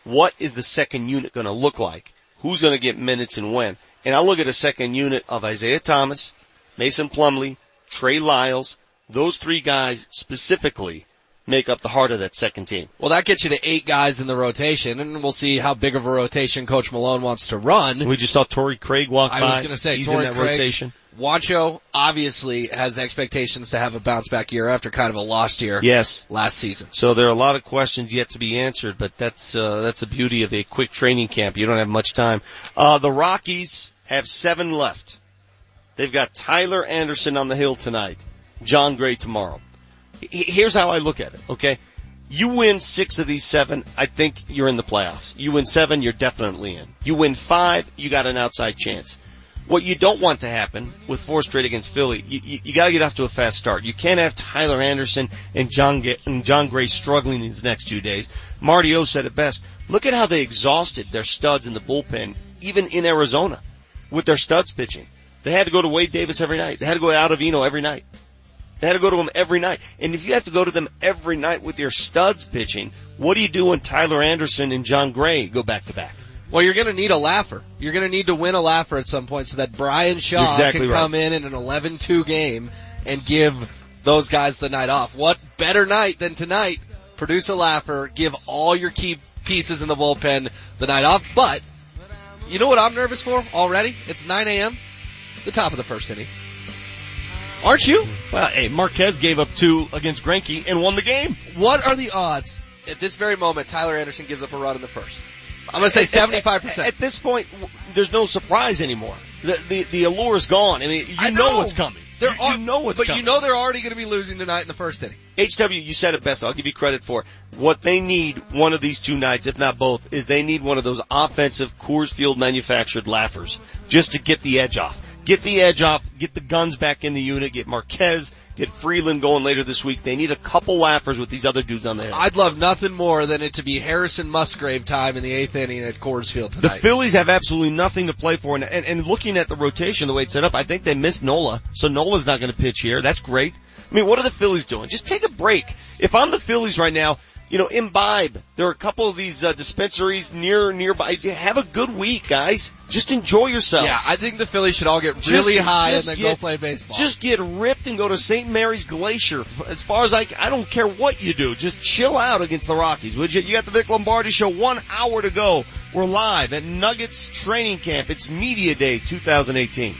What is the second unit going to look like? Who's going to get minutes and when? And I look at a second unit of Isaiah Thomas, Mason Plumlee, Trey Lyles. Those three guys specifically make up the heart of that second team. Well, that gets you to eight guys in the rotation, and we'll see how big of a rotation Coach Malone wants to run. We just saw Torrey Craig walk I by. I was going to say, he's Torrey in that Craig, rotation. Juancho obviously has expectations to have a bounce back year after kind of a lost year Yes. last season. So there are a lot of questions yet to be answered, but that's uh, that's the beauty of a quick training camp. You don't have much time. Uh, the Rockies have seven left. They've got Tyler Anderson on the hill tonight, Jon Gray tomorrow. Here's how I look at it. Okay, you win six of these seven, I think you're in the playoffs. You win seven, you're definitely in. You win five, you got an outside chance. What you don't want to happen with four straight against Philly, you, you, you got to get off to a fast start. You can't have Tyler Anderson and Jon and Jon Gray struggling these next two days. Marty O said it best. Look at how they exhausted their studs in the bullpen, even in Arizona, with their studs pitching. They had to go to Wade Davis every night. They had to go to Ottavino every night. They had to go to him every night. And if you have to go to them every night with your studs pitching, what do you do when Tyler Anderson and Jon Gray go back to back? Well, you're going to need a laugher. You're going to need to win a laugher at some point so that Bryan Shaw exactly can right. come in in an 11-2 game and give those guys the night off. What better night than tonight? Produce a laugher, give all your key pieces in the bullpen the night off. But you know what I'm nervous for already? It's 9 a.m. The top of the first inning. Aren't you? Well, hey, Marquez gave up two against Greinke and won the game. What are the odds at this very moment Tyler Anderson gives up a run in the first? I'm going to say 75%. At, at this point, there's no surprise anymore. The the, the allure is gone. I mean, you I know. know. what's coming. There you, are, you know what's but coming. you know they're already going to be losing tonight in the first inning. HW, you said it best. I'll give you credit for it. What they need one of these two nights, if not both, is they need one of those offensive Coors Field manufactured laughers just to get the edge off. Get the edge off, get the guns back in the unit, get Marquez, get Freeland going later this week. They need a couple laughers with these other dudes on the hill. I'd love nothing more than it to be Harrison Musgrave time in the eighth inning at Coors Field tonight. The. Phillies have absolutely nothing to play for, and, and, and looking at the rotation, the way it's set up, I think they missed Nola, so Nola's not going to pitch here. That's great. I mean, what are the Phillies doing? Just take a break. If I'm the Phillies right now, you know, imbibe. There are a couple of these uh, dispensaries near nearby. Have a good week, guys. Just enjoy yourself. yeah, I think the Phillies should all get Just- really high and just then get- go play baseball. Just get ripped and go to St. Mary's Glacier. As far as I, I don't care what you do. Just chill out against the Rockies, would you? You got the Vic Lombardi show. One hour to go We're live at Nuggets Training Camp. It's Media Day 2018.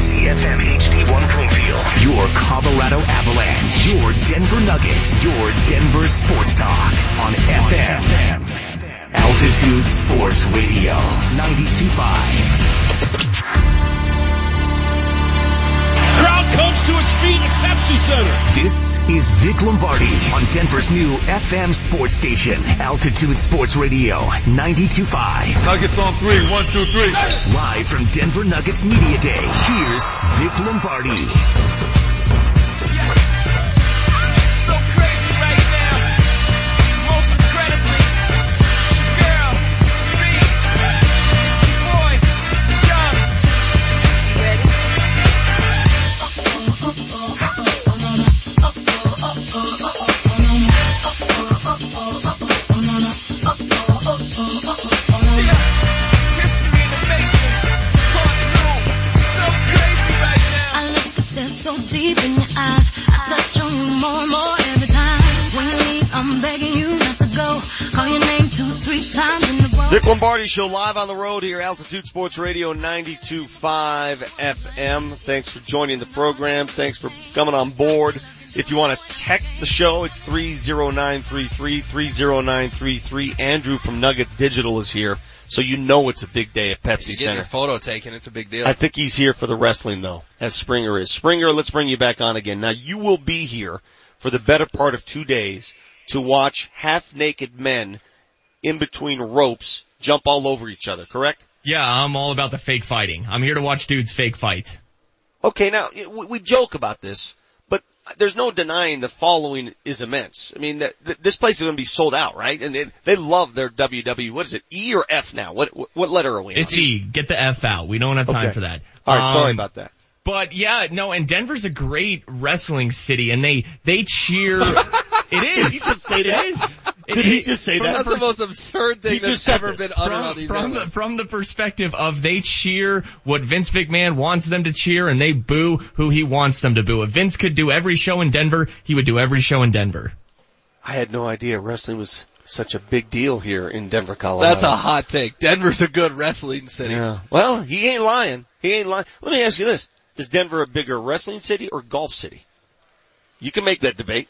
KKSE FM HD1 Broomfield. Your Colorado Avalanche. Your Denver Nuggets. Your Denver Sports Talk on FM. Altitude Sports Radio. 92.5. Comes to its feet at Pepsi Center. This is Vic Lombardi on Denver's new FM sports station. Altitude Sports Radio. 92.5. Nuggets on three. One, two, three. Live from Denver Nuggets Media Day. Here's Vic Lombardi. So deep in your eyes. I touch on you more and more every time. When you leave, I'm begging you not to go. Call your name two, three times in the row. Vic Lombardi Show live on the road here, Altitude Sports Radio 92.5 FM. Thanks for joining the program. Thanks for coming on board. If you want to text the show, it's 30933, 30933. Andrew from Nugget Digital is here, so you know it's a big day at Pepsi You get Center. your photo taken, it's a big deal. I think he's here for the wrestling though, as Springer is. Springer, let's bring you back on again. Now you will be here for the better part of two days to watch half naked men in between ropes jump all over each other, correct? Yeah, I'm all about the fake fighting. I'm here to watch dudes fake fight. Okay, now we, we joke about this, but there's no denying the following is immense. I mean, that, that this place is going to be sold out, right? And they, they love their WWE. What is it? E or F now? What what, letter are we? on? It's E. Get the F out. We don't have time Okay. for that. All right, sorry Um, about that. But yeah, no, and Denver's a great wrestling city, and they they cheer. it is. He just said it that? is. It- Did he it- just say from that? the That's the most absurd thing He that's just said ever this. been uttered from, on these from the from the perspective of they cheer what Vince McMahon wants them to cheer, and they boo who he wants them to boo. If Vince could do every show in Denver, he would do every show in Denver. I had no idea wrestling was such a big deal here in Denver, Colorado. That's a hot take. Denver's a good wrestling city. Yeah. Well, he ain't lying. He ain't lying. Let me ask you this. Is Denver a bigger wrestling city or golf city? You can make that debate.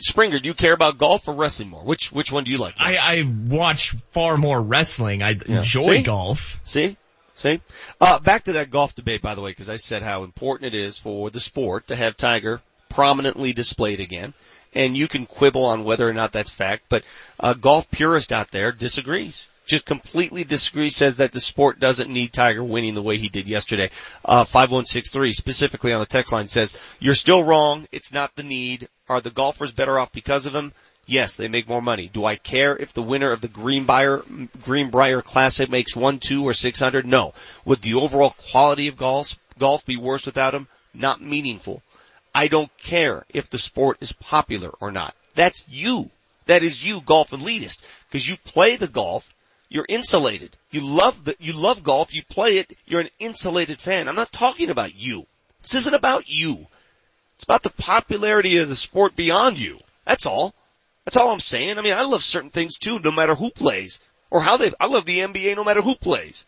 Springer, do you care about golf or wrestling more? Which, which one do you like? I, I watch far more wrestling. I Yeah. enjoy See? golf. See? See? Uh, back to that golf debate, by the way, because I said how important it is for the sport to have Tiger prominently displayed again. And you can quibble on whether or not that's fact, but a golf purist out there disagrees. Just completely disagrees, says that the sport doesn't need Tiger winning the way he did yesterday. Uh, 5163 specifically on the text line says, you're still wrong. It's not the need. Are the golfers better off because of him? Yes, they make more money. Do I care if the winner of the Greenbrier, Greenbrier Classic makes one, two, or six hundred? No. Would the overall quality of golf, golf be worse without him? Not meaningful. I don't care if the sport is popular or not. That's you. That is you, golf elitist. Cause you play the golf, you're insulated. You love the, you love golf, you play it, you're an insulated fan. I'm not talking about you. This isn't about you. It's about the popularity of the sport beyond you. That's all. That's all I'm saying. I mean, I love certain things too, no matter who plays or how they, I love the NBA no matter who plays.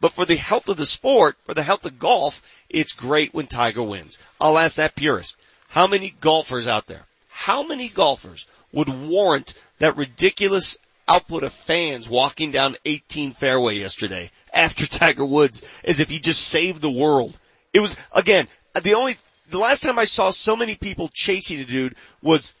But for the health of the sport, for the health of golf, it's great when Tiger wins. I'll ask that purist. How many golfers out there, how many golfers would warrant that ridiculous output of fans walking down 18 fairway yesterday after Tiger Woods as if he just saved the world? It was, again, the only, the last time I saw so many people chasing a dude was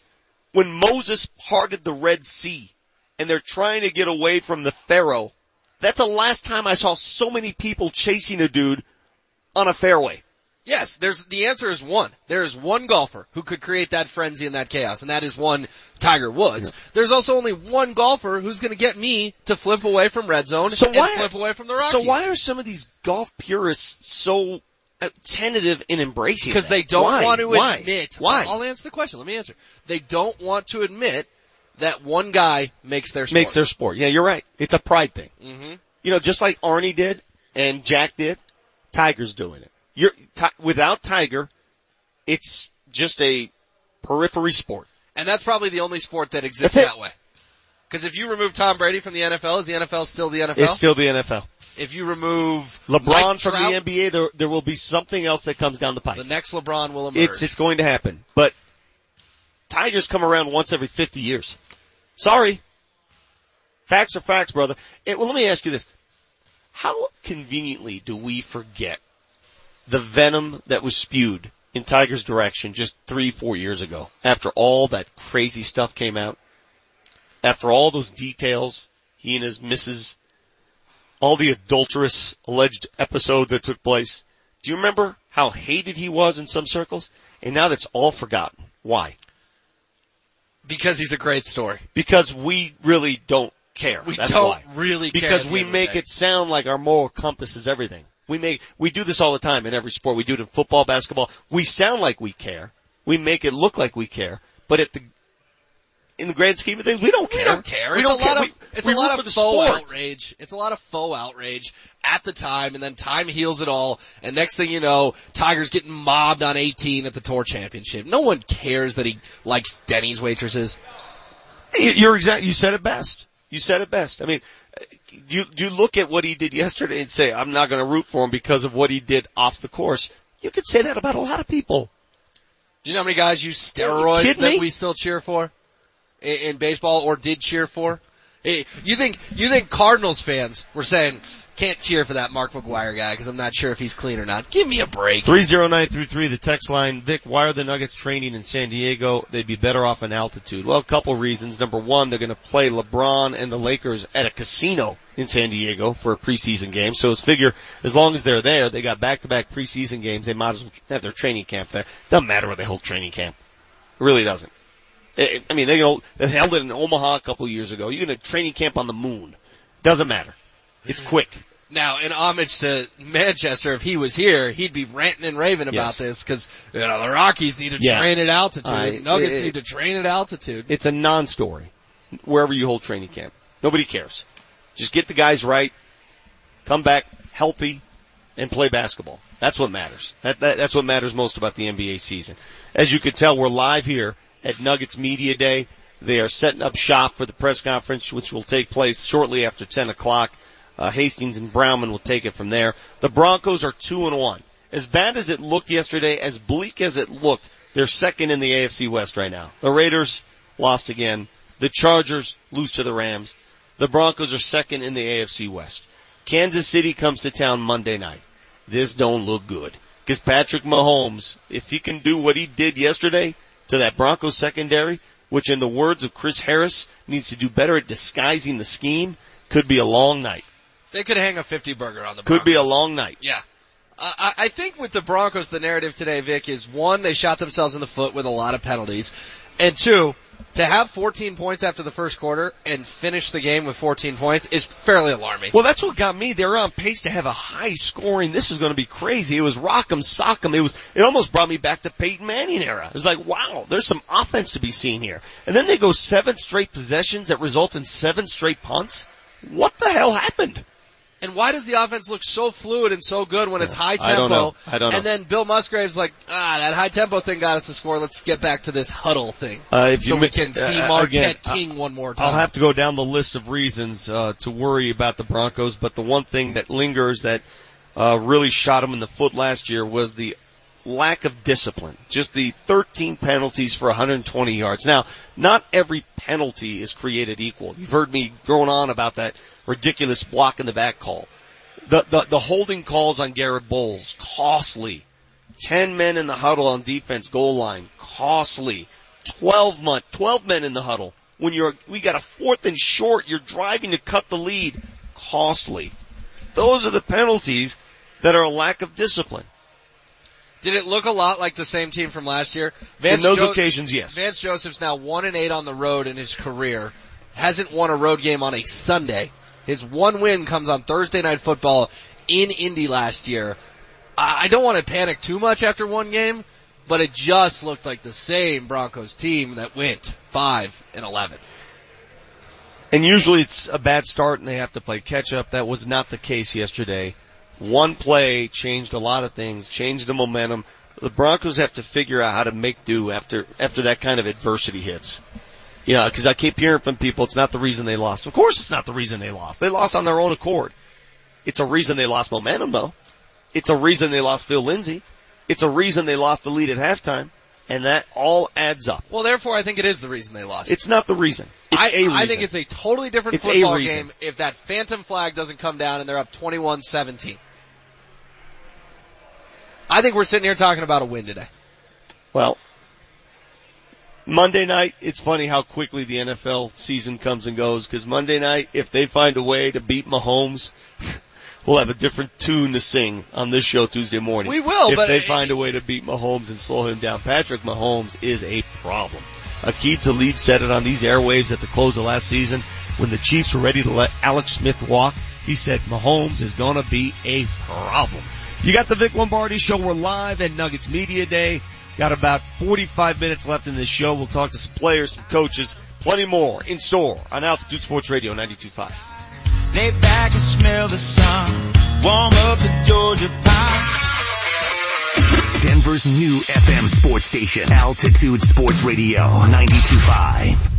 when Moses parted the Red Sea and they're trying to get away from the Pharaoh. That's the last time I saw so many people chasing a dude on a fairway. Yes, there's the answer is one. There is one golfer who could create that frenzy and that chaos, and that is one Tiger Woods. There's also only one golfer who's going to get me to flip away from red zone So and why- flip away from the Rockies. So why are some of these golf purists so tentative in embracing Because they don't Why? want to Why? admit. Why? I'll answer the question. Let me answer. They don't want to admit that one guy makes their sport. Makes their sport. Yeah, you're right. It's a pride thing. hmm You know, just like Arnie did and Jack did, Tiger's doing it. You're, ti- without Tiger, it's just a periphery sport. And that's probably the only sport that exists that way. Because if you remove Tom Brady from the NFL, is the NFL still the NFL? It's still the NFL. If you remove LeBron from the NBA, there there will be something else that comes down the pipe. the next LeBron will emerge. It's it's going to happen. But Tigers come around once every 50 years. Sorry. Facts are facts, brother. Eh, well, let me ask you this. How conveniently do we forget the venom that was spewed in Tigers' direction just three, four years ago after all that crazy stuff came out? After all those details, he and his missus, all the adulterous alleged episodes that took place. Do you remember how hated he was in some circles? And now that's all forgotten. Why? because he's a great story. Because we really don't care. We That's don't why. really care Because we end of the make it sound like our moral compass is everything. We make, we do this all the time in every sport. We do it in football, basketball. We sound like we care. We make it look like we care. But at the, in the grand scheme of things, we don't care. We don't care. We it's don't a lot of We- it's a lot of faux outrage. It's a lot of faux outrage at the time, and then time heals it all. And next thing you know, Tigers getting mobbed on 18 at the tour championship. No one cares that he likes Denny's waitresses. You're exact. You said it best. You said it best. I mean, you you look at what he did yesterday and say, "I'm not going to root for him because of what he did off the course." You could say that about a lot of people. Do you know how many guys use steroids that me? we still cheer for in, baseball or did cheer for? You think you think Cardinals fans were saying can't cheer for that Mark McGwire guy because I'm not sure if he's clean or not. Give me a break. Three zero nine three three. The text line. Vic, why are the Nuggets training in San Diego? They'd be better off in altitude. Well, a couple reasons. Number one, they're going to play LeBron and the Lakers at a casino in San Diego for a preseason game. So it's figure as long as they're there, they got back to back preseason games. They might as well have their training camp there. Doesn't matter where they hold training camp. It really doesn't. I I mean, they, go- they held it in Omaha a couple of years ago. You're going to training camp on the moon. Doesn't matter. It's mm-hmm. quick. Now, in homage to Manchester, if he was here, he'd be ranting and raving about Yes. this because you know the Rockies need to Yeah. train at altitude, I- Nuggets it- need to train at altitude. It's a non-story wherever you hold training camp. Nobody cares. Just get the guys right, come back healthy, and play basketball. That's what matters. That, that, that's what matters most about the NBA season. As you can tell, we're live here at Nuggets Media Day. They are setting up shop for the press conference, which will take place shortly after 10 o'clock. Uh, Hastings and Brownman will take it from there. The Broncos are two and one. As bad as it looked yesterday, as bleak as it looked, they're second in the AFC West right now. The Raiders lost again. The Chargers lose to the Rams. The Broncos are second in the AFC West. Kansas City comes to town Monday night. This don't look good. Cause Patrick Mahomes, if he can do what he did yesterday to that Broncos secondary, which in the words of Chris Harris needs to do better at disguising the scheme, could be a long night. They could hang a 50 burger on the Could be a long night. Yeah. I, I I think with the Broncos, the narrative today, Vic, is one, they shot themselves in the foot with a lot of penalties, and two, to have 14 points after the first quarter and finish the game with 14 points is fairly alarming. Well, that's what got me. They were on pace to have a high scoring. This is going to be crazy. It was rock'em sock'em. It was. It almost brought me back to Peyton Manning era. It was like, wow, there's some offense to be seen here. And then they go seven straight possessions that result in seven straight punts. What the hell happened? And why does the offense look so fluid and so good when it's high tempo? I don't know. I don't know. And then Bill Musgrave's like, ah, that high tempo thing got us to score. Let's get back to this huddle thing. Uh, so we can see uh, Marquette again, King one more time. I'll have to go down the list of reasons uh, to worry about the Broncos, but the one thing that lingers that uh, really shot them in the foot last year was the lack of discipline. Just the 13 penalties for 120 yards. Now, not every penalty is created equal. You've heard me going on about that ridiculous block in the back call. The the, the holding calls on Garett Bolles costly. 10 men in the huddle on defense goal line costly. 12 month 12 men in the huddle when you're we got a fourth and short you're driving to cut the lead costly. Those are the penalties that are a lack of discipline. Did it look a lot like the same team from last year? In those occasions, yes. Vance Joseph's now one and eight on the road in his career. Hasn't won a road game on a Sunday. His one win comes on Thursday night football in Indy last year. I I don't want to panic too much after one game, but it just looked like the same Broncos team that went five and eleven. And usually it's a bad start and they have to play catch up. That was not the case yesterday. One play changed a lot of things, changed the momentum. the Broncos have to figure out how to make do after after that kind of adversity hits. You know, because I keep hearing from people, it's not the reason they lost. Of course, it's not the reason they lost. They lost on their own accord. It's a reason they lost momentum, though. It's a reason they lost Phil Lindsay. It's a reason they lost the lead at halftime, and that all adds up. Well, therefore, I think it is the reason they lost. It's not the reason. It's I, reason. I think it's a totally different It's football game if that phantom flag doesn't come down and they're up 21-17. I think we're sitting here talking about a win today. Well, Monday night, it's funny how quickly the NFL season comes and goes because Monday night, if they find a way to beat Mahomes, we'll have a different tune to sing on this show Tuesday morning. We will, if but they find a way to beat Mahomes and slow him down. Patrick Mahomes is a problem. Aqib Talib said it on these airwaves at the close of last season when the Chiefs were ready to let Alex Smith walk. He said Mahomes is gonna be a problem. You got the Vic Lombardi show. We're live at Nuggets Media Day. Got about 45 minutes left in this show. We'll talk to some players, some coaches, plenty more in store on Altitude Sports Radio 92.5. Lay back and smell the sun. Warm up the Georgia pie. Denver's new FM sports station, Altitude Sports Radio 92.5.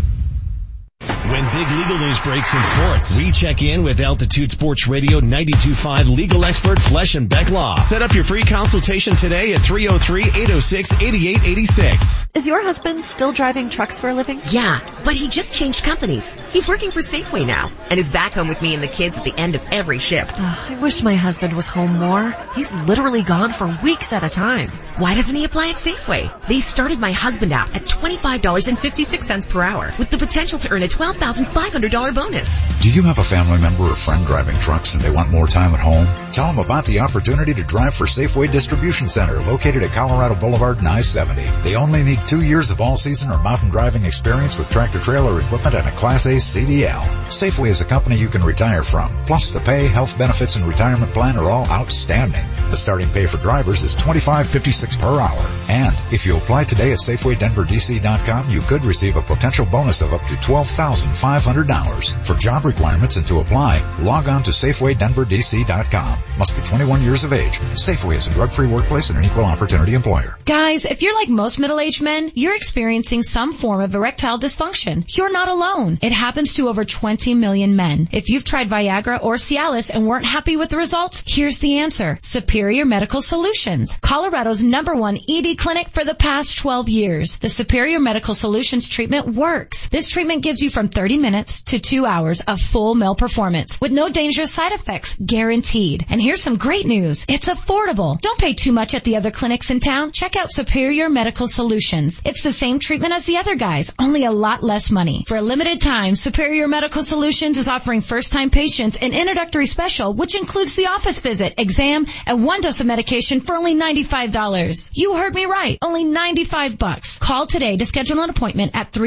When big legal news breaks in sports, we check in with Altitude Sports Radio 92.5 legal expert Flesh and Beck Law. Set up your free consultation today at 303-806-8886. Is your husband still driving trucks for a living? Yeah, but he just changed companies. He's working for Safeway now and is back home with me and the kids at the end of every shift. I wish my husband was home more. He's literally gone for weeks at a time. Why doesn't he apply at Safeway? They started my husband out at $25.56 per hour with the potential to earn a $12,500 bonus. Do you have a family member or friend driving trucks and they want more time at home? Tell them about the opportunity to drive for Safeway Distribution Center located at Colorado Boulevard and I-70. They only need two years of all-season or mountain driving experience with tractor trailer equipment and a Class A CDL. Safeway is a company you can retire from. Plus the pay, health benefits, and retirement plan are all outstanding. The starting pay for drivers is $25.56 per hour. And if you apply today at SafewayDenverDC.com, you could receive a potential bonus of up to $12,500. For job requirements and to apply, log on to SafewayDenverDC.com. Must be 21 years of age. Safeway is a drug-free workplace and an equal opportunity employer. Guys, if you're like most middle-aged men, you're experiencing some form of erectile dysfunction. You're not alone. It happens to over 20 million men. If you've tried Viagra or Cialis and weren't happy with the results, here's the answer. Superior Medical Solutions. Colorado's number one ED clinic for the past 12 years. The Superior Medical Solutions treatment works. This treatment gives you from 30 minutes to two hours of full male performance with no dangerous side effects guaranteed. And here's some great news. It's affordable. Don't pay too much at the other clinics in town. Check out Superior Medical Solutions. It's the same treatment as the other guys, only a lot less money. For a limited time, Superior Medical Solutions is offering first-time patients an introductory special, which includes the office visit, exam, and one dose of medication for only $95. You heard me right. Only 95 bucks. Call today to schedule an appointment at oh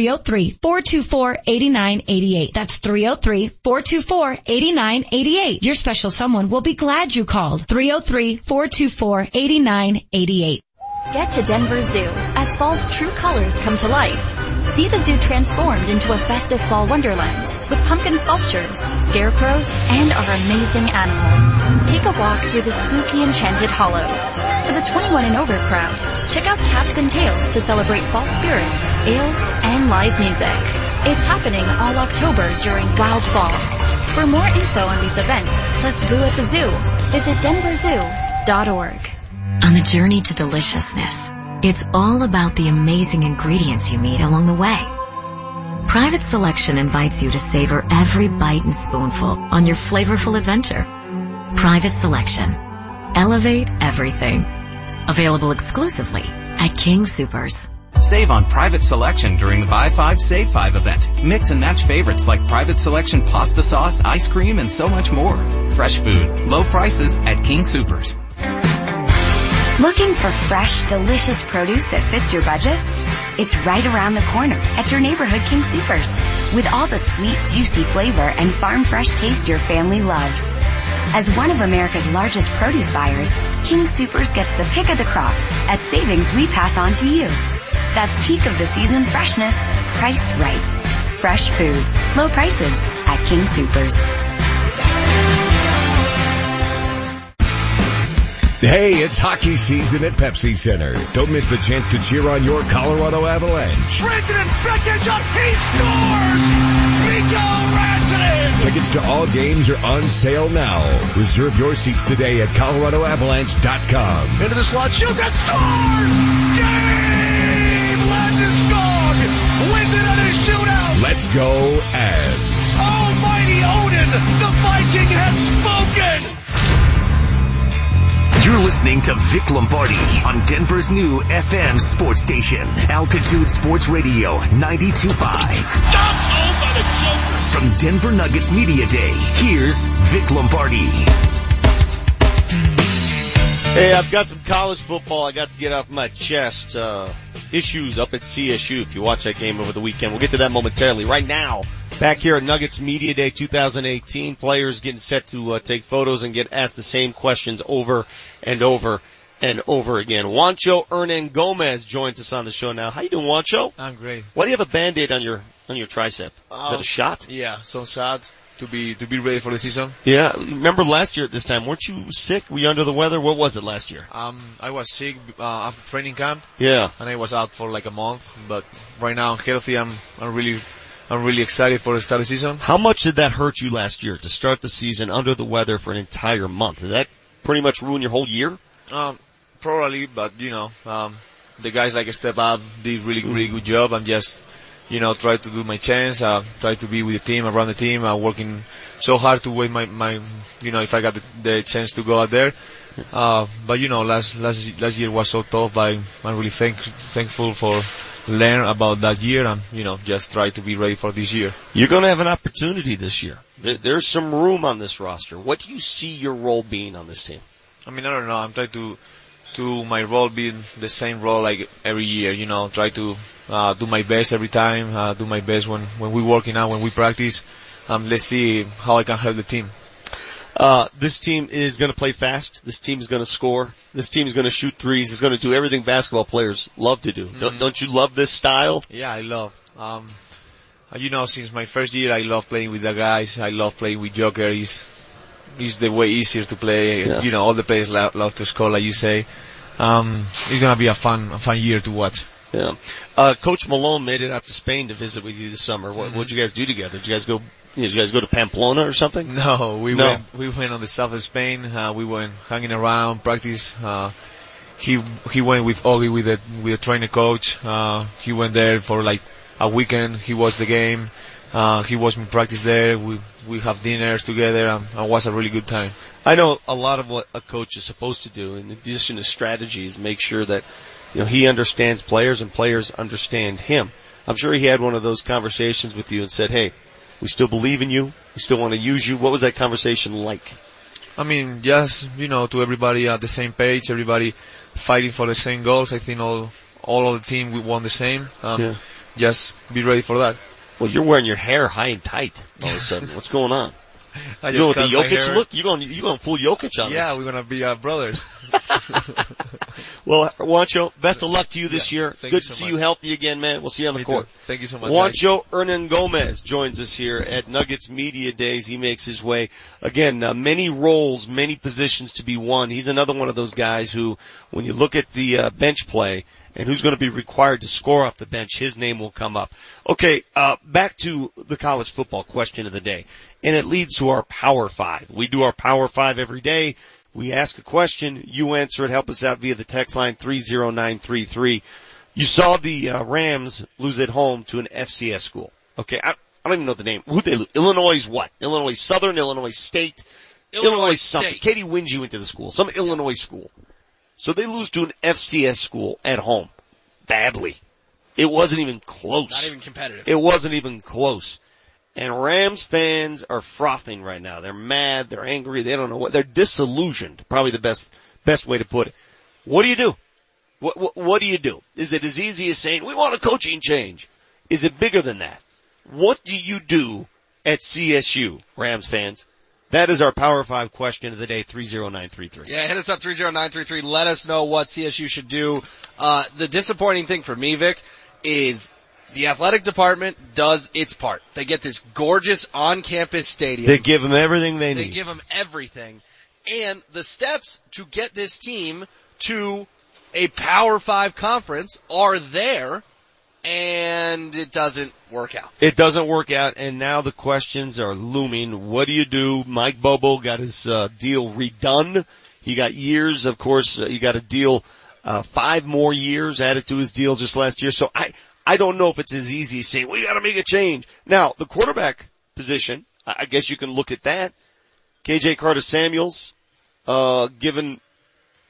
303-424-8988. That's 303-424-8988. Your special someone will be glad you called. 303-424-8988. Get to Denver Zoo as fall's true colors come to life. See the zoo transformed into a festive fall wonderland with pumpkin sculptures, scarecrows, and our amazing animals. Take a walk through the spooky enchanted hollows. For the 21 and over crowd, check out Taps and Tales to celebrate fall spirits, ales, and live music. It's happening all October during Wild Fall. For more info on these events, plus Boo at the Zoo, visit denverzoo.org. On the journey to deliciousness, it's all about the amazing ingredients you meet along the way. Private Selection invites you to savor every bite and spoonful on your flavorful adventure. Private Selection. Elevate everything. Available exclusively at King Supers. Save on private selection during the Buy 5 Save 5 event. Mix and match favorites like private selection pasta sauce, ice cream, and so much more. Fresh food, low prices at King Supers. Looking for fresh, delicious produce that fits your budget? It's right around the corner at your neighborhood King Supers with all the sweet, juicy flavor and farm fresh taste your family loves. As one of America's largest produce buyers, King Supers gets the pick of the crop at savings we pass on to you. That's peak of the season freshness, priced right. Fresh food, low prices at King Supers. Hey, it's hockey season at Pepsi Center. Don't miss the chance to cheer on your Colorado Avalanche. President Beckett up, he scores! Rico Rantanen! Tickets to all games are on sale now. Reserve your seats today at coloradoavalanche.com. Into the slot, shoots and scores! Gabe Landeskog wins it a shootout! Let's go Avs. Almighty Odin, the Viking has spoken! You're listening to Vic Lombardi on Denver's new FM sports station, Altitude Sports Radio 92.5. From Denver Nuggets Media Day, here's Vic Lombardi. Hey, I've got some college football I got to get off my chest. Uh, issues up at CSU if you watch that game over the weekend. We'll get to that momentarily. Right now, back here at Nuggets Media Day 2018, players getting set to uh, take photos and get asked the same questions over and over and over again. Juancho Hernangomez joins us on the show now. How you doing, Juancho? I'm great. Why do you have a band-aid on your, on your tricep? Is that a shot? Yeah, some shots to be to be ready for the season. Yeah, remember last year at this time, weren't you sick? Were you under the weather? What was it last year? Um, I was sick uh, after training camp. Yeah. and I was out for like a month. But right now I'm healthy. I'm I'm really I'm really excited for the start of the season. How much did that hurt you last year to start the season under the weather for an entire month? Did that pretty much ruin your whole year? Um, probably, but you know, um, the guys like step up, did really really good job. I'm just you know try to do my chance. Uh, try to be with the team around the team. I'm working so hard to wait my my you know if I got the, the chance to go out there. Uh, but you know, last last last year was so tough. But I'm really thank, thankful for learn about that year and you know just try to be ready for this year. You're going to have an opportunity this year. There, there's some room on this roster. What do you see your role being on this team? I mean, I don't know. I'm trying to to my role being the same role like every year. You know, try to uh, do my best every time. Uh, do my best when when we working out, when we practice. Um, let's see how I can help the team. Uh, this team is going to play fast. This team is going to score. This team is going to shoot threes. It's going to do everything basketball players love to do. Don't, don't you love this style? Yeah, I love. Um, you know, since my first year, I love playing with the guys. I love playing with Joker. He's he's the way easier to play. Yeah. You know, all the players love, love to score, like you say. Um, it's gonna be a fun a fun year to watch. Yeah. Uh, Coach Malone made it out to Spain to visit with you this summer. What, what'd you guys do together? Did you guys go, you know, did you guys go to Pamplona or something? No, we No. went we went on the south of Spain. Uh, we went hanging around, practice. Uh, he he went with Ogi with a with a trainer coach. Uh, he went there for like a weekend. He watched the game. Uh, he watched me practice there. We we have dinners together. Um, it was a really good time. I know a lot of what a coach is supposed to do in addition to strategy is make sure that, you know, he understands players and players understand him. I'm sure he had one of those conversations with you and said, hey, we still believe in you. We still want to use you. What was that conversation like? I mean, just you know, to everybody at the same page, everybody fighting for the same goals. I think all all of the team we want the same. Um, Yeah. Just be ready for that. Well, you're wearing your hair high and tight all of a sudden. What's going on? I you going just with the Jokic look? You going you going full Jokic on Yeah, this? we're gonna be uh, brothers. Well, Juancho, best of luck to you this year. Good to so see much. you healthy again, man. We'll see you on the court. too. Thank you so much. Juancho Hernangomez joins us here at Nuggets Media Days. He makes his way again. Uh, many roles, many positions to be won. He's another one of those guys who, when you look at the uh, bench play and who's going to be required to score off the bench, his name will come up. Okay, uh, back to the college football question of the day, and it leads to our Power Five. We do our Power Five every day. We ask a question, you answer it. Help us out via the text line three zero nine three three. You saw the uh, Rams lose at home to an FCS school. Okay, I, I don't even know the name. Who they lose? Illinois what? Illinois Southern, Illinois State, Illinois something. State. Katie wins you into the school, some Illinois school. So they lose to an FCS school at home, badly. It wasn't even close. Not even competitive. It wasn't even close. And Rams fans are frothing right now. They're mad. They're angry. They don't know what. They're disillusioned. Probably the best best way to put it. What do you do? What, what what do you do? Is it as easy as saying we want a coaching change? Is it bigger than that? What do you do at CSU, Rams fans? That is our Power Five question of the day. Three zero nine three three. Yeah, hit us up 30933. Let us know what CSU should do. Uh, the disappointing thing for me, Vic, is the athletic department does its part. They get this gorgeous on-campus stadium. They give them everything they They need. They give them everything. And the steps to get this team to a Power Five conference are there, and it doesn't work out. It doesn't work out, and now the questions are looming. What do you do? Mike Bobo got his uh, deal redone. He got years, of course. Uh, he got a deal, uh, five more years added to his deal just last year. So I, I don't know if it's as easy as saying we got to make a change. Now the quarterback position, I guess you can look at that. KJ Carta-Samuels, uh, given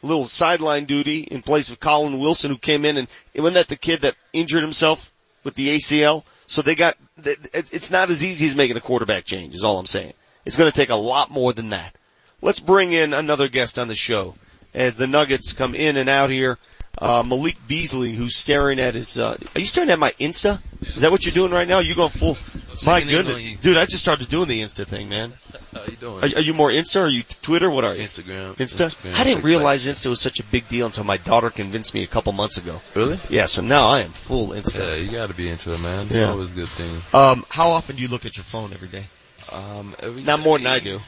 little sideline duty in place of Colin Wilson who came in and wasn't that the kid that injured himself with the ACL? So they got, it- it's not as easy as making a quarterback change is all I'm saying. It's going to take a lot more than that. Let's bring in another guest on the show as the Nuggets come in and out here. Uh, Malik Beasley, who's staring at his, uh, are you staring at my Insta? Is that what you're doing right now? You going full, my goodness. you. Dude, I just started doing the Insta thing, man. How you doing? Are, are you more Insta or are you Twitter? What are you? Instagram. Insta? Instagram. I didn't realize Insta was such a big deal until my daughter convinced me a couple months ago. Really? Yeah, so now I am full Insta. Yeah, you gotta be into it, man. It's Yeah. always a good thing. Um, how often do you look at your phone every day? Um, every Not more than I do.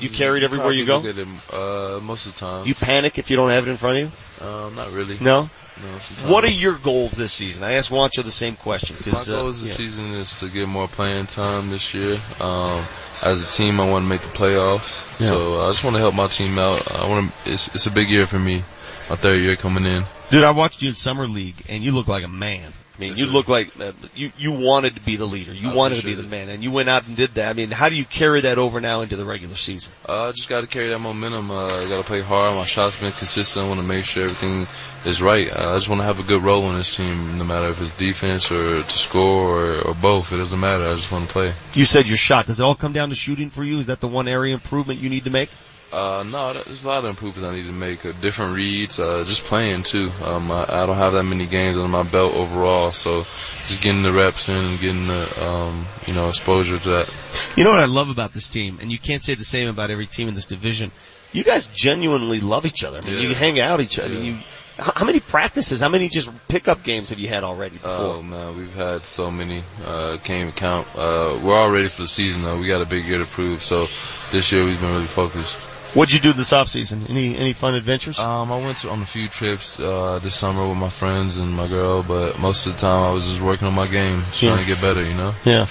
You carry it everywhere you go? Look at it, uh, most of the time. You panic if you don't have it in front of you? Um, not really. No? No, sometimes. What are your goals this season? I asked Juancho the same question. My 'cause, uh, goals this yeah. season is to get more playing time this year. Um, as a team, I want to make the playoffs. Yeah. So I just want to help my team out. I want to. It's, it's a big year for me. My third year coming in. Dude, I watched you in summer league, and you look like a man. I mean, you look like uh, you you wanted to be the leader. You I wanted to be the man, and you went out and did that. I mean, how do you carry that over now into the regular season? Uh, I just got to carry that momentum. Uh, I got to play hard. My shots been consistent. I want to make sure everything is right. Uh, I just want to have a good role in this team, no matter if it's defense or to score or, or both. It doesn't matter. I just want to play. You said your shot. Does it all come down to shooting for you? Is that the one area improvement you need to make? Uh, no, there's a lot of improvements I need to make. Uh, different reads, uh, just playing too. Um, I, I don't have that many games under my belt overall, so just getting the reps in and getting the, um, you know, exposure to that. You know what I love about this team, and you can't say the same about every team in this division. You guys genuinely love each other. I mean, Yeah. you hang out each other. You, how how many practices? How many just pickup games have you had already before? Oh man, we've had so many. Uh, can't even count. Uh, we're all ready for the season though. We got a big year to prove. So this year we've been really focused. What'd you do this off season? Any any fun adventures? Um, I went to, on a few trips uh, this summer with my friends and my girl, but most of the time I was just working on my game, just Yeah. trying to get better. You know. Yeah.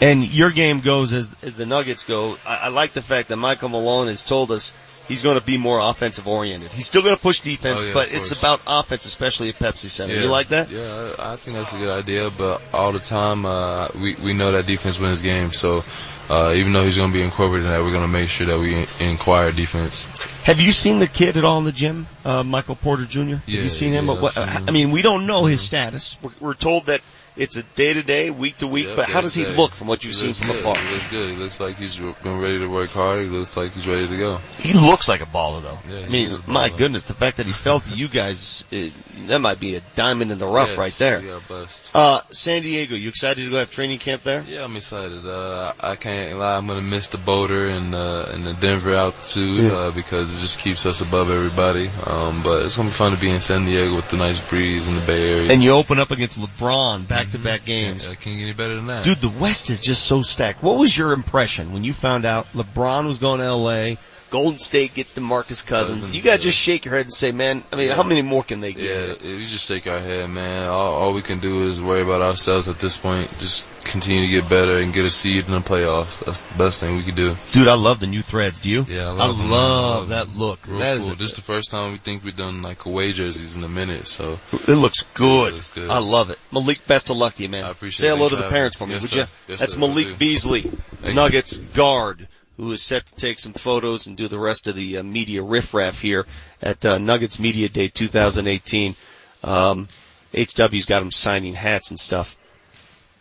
And your game goes as as the Nuggets go. I, I like the fact that Michael Malone has told us he's going to be more offensive oriented. He's still going to push defense, Oh, yeah, but it's about offense, especially at Pepsi Center. You like that? Yeah, I, I think that's a good idea. But all the time, uh, we we know that defense wins games. So uh, even though he's going to be incorporated in that, we're going to make sure that we in- inquire defense. Have you seen the kid at all in the gym, uh, Michael Porter Jr.? Have you seen him? yeah, What- seen him. I mean, we don't know his status. We're, we're told that it's a day to day, week to week. Yeah, but how does he day. look from what you've He seen from good. afar? He looks good. He looks like he's been ready to work hard. He looks like he's ready to go. He looks like a baller, though. Yeah, I mean, my goodness, the fact that he fell to you guys, it, that might be a diamond in the rough Yeah, right there. Yeah, bust. Uh, San Diego, you excited to go have training camp there? Yeah, I'm excited. Uh, I can't lie. I'm gonna miss the Boulder and uh, and the Denver altitude Yeah. uh, because it just keeps us above everybody. Um, but it's gonna be fun to be in San Diego with the nice breeze in the Bay Area. And you open up against LeBron back to back games. Yeah, can't get any better than that. Dude, the West is just so stacked. What was your impression when you found out LeBron was going to LA? Golden State gets to Marcus Cousins. Cousins, You gotta yeah. just shake your head and say, man, I mean, Yeah. how many more can they get? Yeah, get? we just shake our head, man. All, all we can do is worry about ourselves at this point. Just continue to get better and get a seed in the playoffs. That's the best thing we can do. Dude, I love the new threads. Do you? Yeah, I I love, them. love them. that look. Real That is cool. a- this is the first time we think we've done like away jerseys in a minute. So It looks good. It looks good. I love it. Malik, best of luck to you, man. I appreciate Say hello to the for parents for me, me. would Yes, you? Yes, That's sir, will Malik. Beasley, you. Nuggets guard, who is set to take some photos and do the rest of the uh, media riffraff here at uh, Nuggets Media Day 2018. Um, HW's got him signing hats and stuff.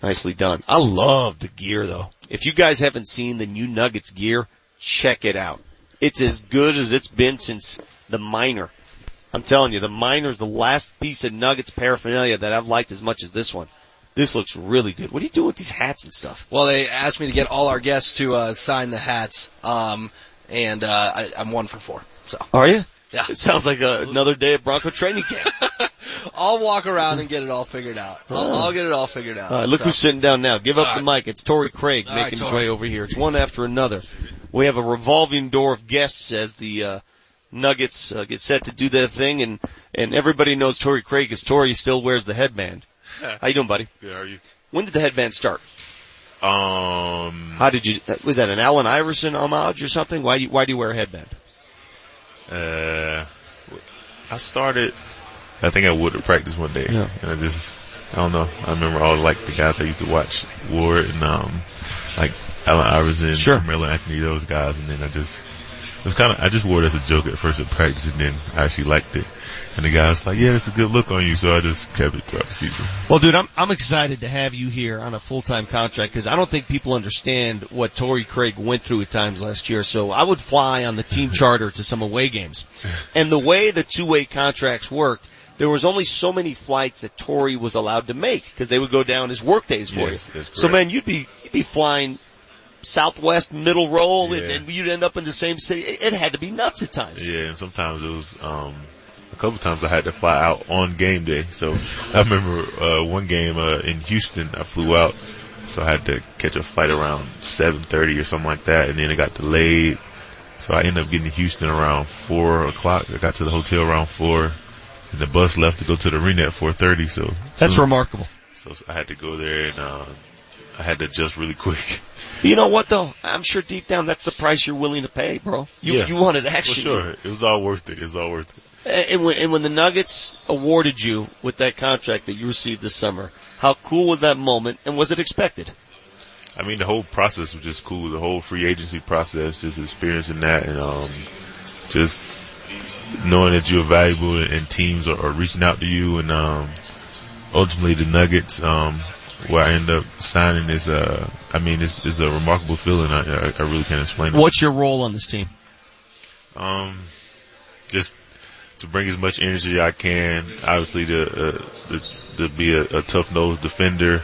Nicely done. I love the gear though. If you guys haven't seen the new Nuggets gear, check it out. It's as good as it's been since the miner. I'm telling you, the miner's the last piece of Nuggets paraphernalia that I've liked as much as this one. This looks really good. What do you do with these hats and stuff? Well, they asked me to get all our guests to uh, sign the hats, um, and uh, I, I'm one for four. So Are you? Yeah. It sounds like a, another day at Bronco training camp. I'll walk around and get it all figured out. I'll, I'll get it all figured out. All right, look So- who's sitting down now. Give up All the mic. It's Torrey Craig All right, making his way over here. It's one after another. We have a revolving door of guests as the, uh, Nuggets uh, get set to do their thing and, and everybody knows Torrey Craig because Torrey still wears the headband. How you doing, buddy? Good, how are you? When did the headband start? Um, How did you, was that an Allen Iverson homage or something? Why do you, why do you wear a headband? uh, I started, I think I would at practice one day. Yeah. And I just, I don't know. I remember all like the guys I used to watch wore it and, um, like Allen Iverson, Sure. Carmelo Anthony, those guys. And then I just, it was kind of, I just wore it as a joke at first at practice and then I actually liked it. And the guy was like, yeah, it's a good look on you. So I just kept it throughout the season. Well, dude, I'm I'm excited to have you here on a full time contract because I don't think people understand what Torrey Craig went through at times last year. So I would fly on the team charter to some away games, and the way the two way contracts worked. There was only so many flights that Torrey was allowed to make because they would go down as work days for Yes, you. So man, you'd be you'd be flying Southwest middle roll, and, Yeah. and you'd end up in the same city. It, it had to be nuts at times. Yeah, and sometimes it was um a couple times I had to fly out on game day. So I remember uh one game uh in Houston I flew out so I had to catch a flight around seven thirty or something like that and then it got delayed. So I ended up getting to Houston around four o'clock. I got to the hotel around four and the bus left to go to the arena at four thirty, so That's so, remarkable. So I had to go there and uh I had to adjust really quick. You know what though? I'm sure deep down that's the price you're willing to pay, bro. You Yeah. you wanted action. For sure. It was all worth it. It was all worth it. And when, and when the Nuggets awarded you with that contract that you received this summer, how cool was that moment and was it expected? I mean, the whole process was just cool. The whole free agency process, just experiencing that and, um, just knowing that you're valuable and teams are, are reaching out to you and, um, ultimately the Nuggets, um, where I end up signing is, uh, I mean, it's, it's a remarkable feeling. I, I, I really can't explain it. What's your role on this team? Um, just to bring as much energy as I can. Obviously, to uh, to, to be a, a tough nosed defender.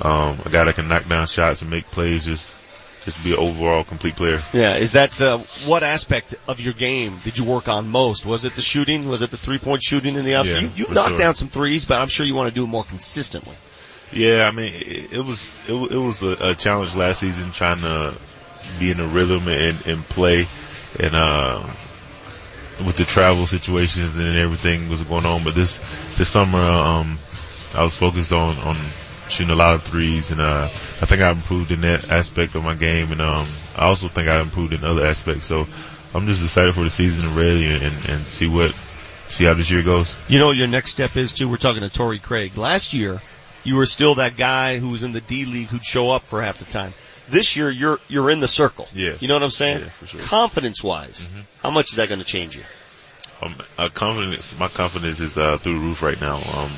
Um, a guy that can knock down shots and make plays. Just just be an overall complete player. Yeah, is that uh, what aspect of your game did you work on most? Was it the shooting? Was it the three point shooting in the off? Yeah, you you knocked sure. down some threes, but I'm sure you want to do it more consistently. Yeah, I mean, it, it was it, it was a, a challenge last season trying to be in a rhythm and, and play, and uh, with the travel situations and everything was going on. But this this summer, um, I was focused on on shooting a lot of threes, and uh, I think I improved in that aspect of my game, and um, I also think I improved in other aspects. So I'm just excited for the season ready, and, and, and see what see how this year goes. You know your next step is too? We're talking to Torrey Craig. Last year, you were still that guy who was in the D League who'd show up for half the time. This year, you're you're in the circle. Yeah. You know what I'm saying? Yeah, for sure. Confidence wise, how much is that going to change you? Um, uh, confidence, my confidence is uh, through the roof right now. Um,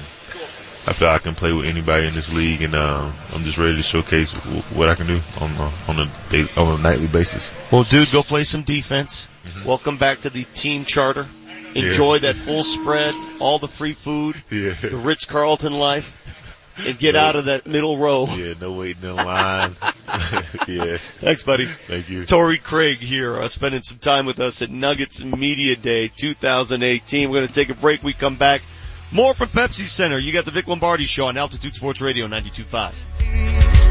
I feel I can play with anybody in this league, and uh, I'm just ready to showcase w- what I can do on uh, on a day, on a nightly basis. Well, dude, go play some defense. Welcome back to the team charter. Enjoy that full spread, all the free food, Yeah. the Ritz Carlton life, and get out of that middle row. Yeah, no waiting in line. yeah. Thanks, buddy. Thank you. Torrey Craig here, uh, spending some time with us at Nuggets Media Day 2018. We're going to take a break. We come back. More from Pepsi Center. You got the Vic Lombardi Show on Altitude Sports Radio 92.5.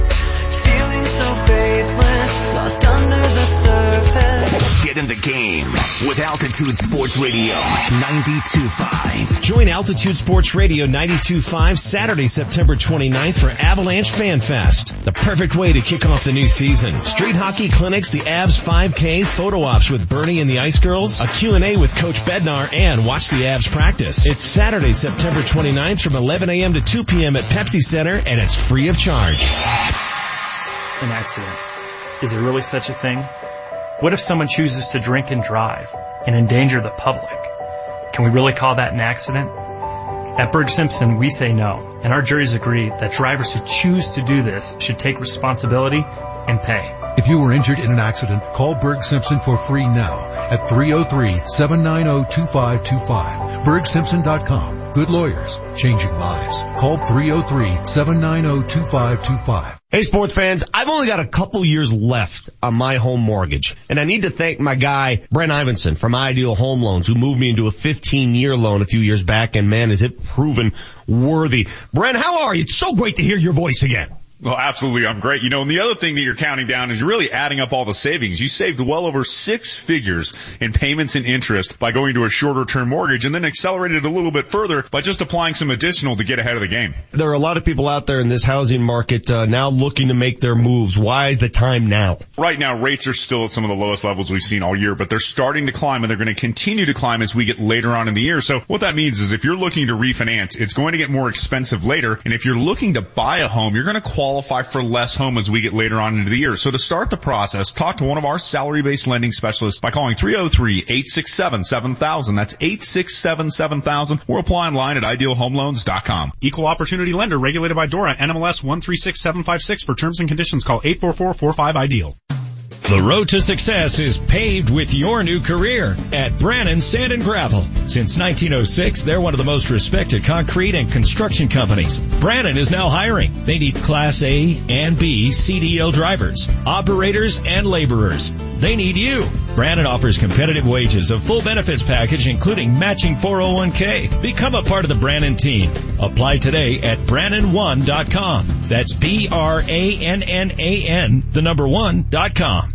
Feeling so faithless, lost under the surface. Get in the game with Altitude Sports Radio 92.5. Join Altitude Sports Radio 92.5 Saturday, September 29th for Avalanche Fan Fest. The perfect way to kick off the new season. Street hockey clinics, the Avs 5K, photo ops with Bernie and the Ice Girls, a Q&A with Coach Bednar, and watch the Avs practice. It's Saturday, September 29th from 11 a.m. to 2 p.m. at Pepsi Center, and it's free of charge. An accident. Is there really such a thing? What if someone chooses to drink and drive and endanger the public? Can we really call that an accident? At Burg Simpson, we say no, and our juries agree that drivers who choose to do this should take responsibility and pay. If you were injured in an accident, call Burg Simpson for free now at 303-790-2525. BurgSimpson.com. Good lawyers, changing lives. Call 303-790-2525. Hey sports fans, I've only got a couple years left on my home mortgage, and I need to thank my guy, Brent Ivinson from Ideal Home Loans, who moved me into a 15 year loan a few years back, and man, is it proven worthy. Brent, how are you? It's so great to hear your voice again. Well, absolutely. I'm great. You know, and the other thing that you're counting down is you're really adding up all the savings. You saved well over six figures in payments and interest by going to a shorter term mortgage and then accelerated a little bit further by just applying some additional to get ahead of the game. There are a lot of people out there in this housing market uh, now looking to make their moves. Why is the time now? Right now, rates are still at some of the lowest levels we've seen all year, but they're starting to climb and they're going to continue to climb as we get later on in the year. So what that means is if you're looking to refinance, it's going to get more expensive later. And if you're looking to buy a home, you're going to qualify for less home as we get later on into the year. So to start the process, talk to one of our salary-based lending specialists by calling 303-867-7000. That's 867-7000 or apply online at idealhomeloans.com. Equal opportunity lender regulated by DORA NMLS 136756 for terms and conditions call 844-45-IDEAL. The road to success is paved with your new career at Brannan Sand and Gravel. Since 1906, they're one of the most respected concrete and construction companies. Brannan is now hiring. They need Class A and B CDL drivers, operators, and laborers. They need you. Brannan offers competitive wages, a full benefits package, including matching 401k. Become a part of the Brannan team. Apply today at Brannan1.com. That's B-R-A-N-N-A-N, the number one dot com.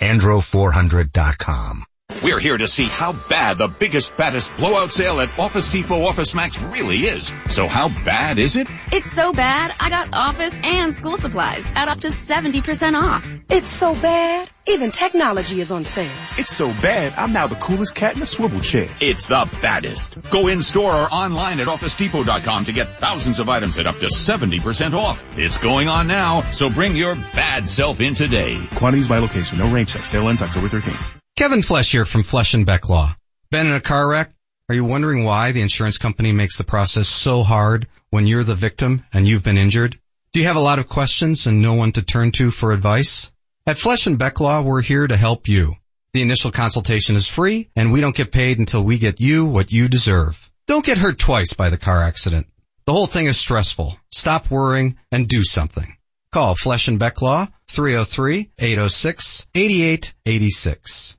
Andro400.com. We're here to see how bad the biggest, baddest blowout sale at Office Depot Office Max really is. So how bad is it? It's so bad, I got office and school supplies at up to 70% off. It's so bad, even technology is on sale. It's so bad, I'm now the coolest cat in a swivel chair. It's the baddest. Go in store or online at OfficeDepot.com to get thousands of items at up to 70% off. It's going on now, so bring your bad self in today. Quantities by location, no range check. Sale ends October 13th. Kevin Flesh here from Flesh and Beck Law. Been in a car wreck? Are you wondering why the insurance company makes the process so hard when you're the victim and you've been injured? Do you have a lot of questions and no one to turn to for advice? At Flesh and Beck Law, we're here to help you. The initial consultation is free and we don't get paid until we get you what you deserve. Don't get hurt twice by the car accident. The whole thing is stressful. Stop worrying and do something. Call Flesh and Beck Law 303-806-8886.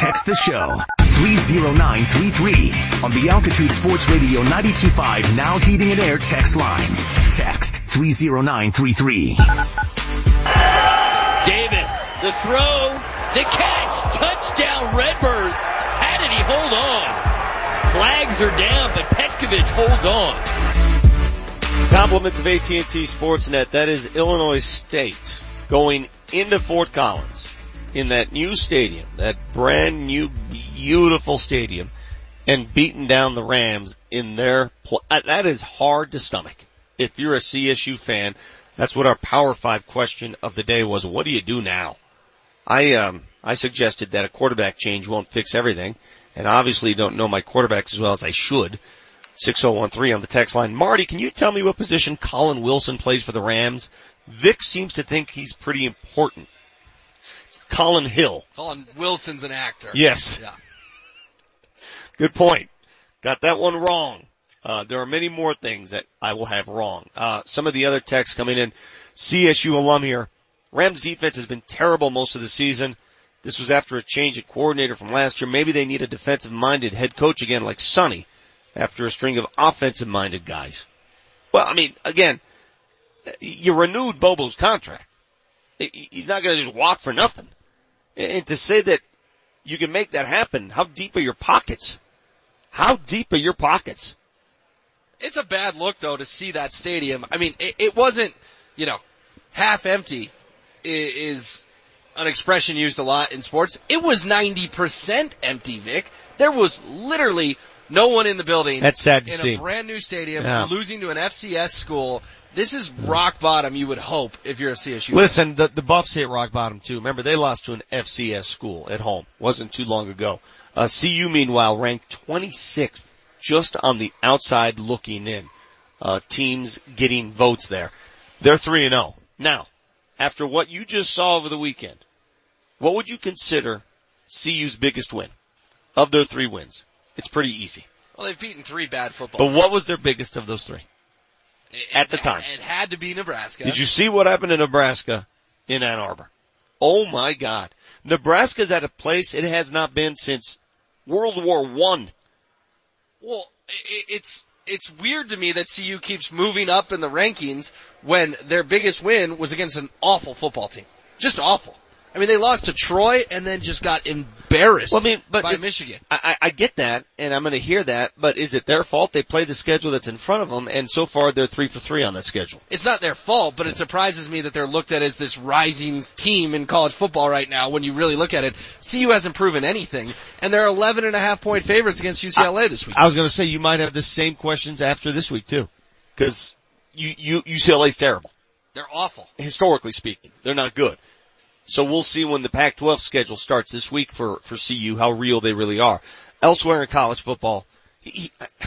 Text the show 30933 on the Altitude Sports Radio 925 Now Heating and Air text line. Text 30933. Davis, the throw, the catch, touchdown Redbirds. How did he hold on? Flags are down, but Petkovich holds on. Compliments of AT&T Sportsnet. That is Illinois State going into Fort Collins in that new stadium, that brand new beautiful stadium and beating down the Rams in their pl- that is hard to stomach. If you're a CSU fan, that's what our Power 5 question of the day was. What do you do now? I um I suggested that a quarterback change won't fix everything and obviously don't know my quarterbacks as well as I should. 6013 on the text line. Marty, can you tell me what position Colin Wilson plays for the Rams? Vic seems to think he's pretty important. Colin Hill. Colin Wilson's an actor. Yes. Yeah. Good point. Got that one wrong. Uh, there are many more things that I will have wrong. Uh, some of the other texts coming in. CSU alum here. Rams defense has been terrible most of the season. This was after a change at coordinator from last year. Maybe they need a defensive minded head coach again like Sonny after a string of offensive minded guys. Well, I mean, again, you renewed Bobo's contract. He's not going to just walk for nothing. And to say that you can make that happen, how deep are your pockets? How deep are your pockets? It's a bad look though to see that stadium. I mean, it, it wasn't, you know, half empty is an expression used a lot in sports. It was 90% empty, Vic. There was literally no one in the building. That's sad to in see. a brand new stadium, Yeah. losing to an FCS school. This is rock bottom, you would hope, if you're a CSU. Listen, the, the Buffs hit rock bottom too. Remember, they lost to an FCS school at home. Wasn't too long ago. Uh, CU meanwhile ranked 26th just on the outside looking in. Uh, teams getting votes there. They're 3 and 0. Now, after what you just saw over the weekend, what would you consider CU's biggest win of their three wins? It's pretty easy. Well, they've beaten three bad football But teams. what was their biggest of those three? At the time. It had to be Nebraska. Did you see what happened in Nebraska in Ann Arbor? Oh my God. Nebraska's at a place it has not been since World War One. Well, it's it's weird to me that CU keeps moving up in the rankings when their biggest win was against an awful football team. Just awful. I mean, they lost to Troy and then just got embarrassed Well, I mean, but by Michigan. I, I I get that, and I'm going to hear that, but is it their fault? They play the schedule that's in front of them, and so far they're three for three on that schedule. It's not their fault, but it surprises me that they're looked at as this rising team in college football right now when you really look at it. CU hasn't proven anything, and they're 11 and a half point favorites against UCLA this week. I was going to say you might have the same questions after this week too, because you, you UCLA's terrible. They're awful. historically speaking. They're not good. So we'll see when the Pac-12 schedule starts this week for, for CU how real they really are. Elsewhere in college football, he, he-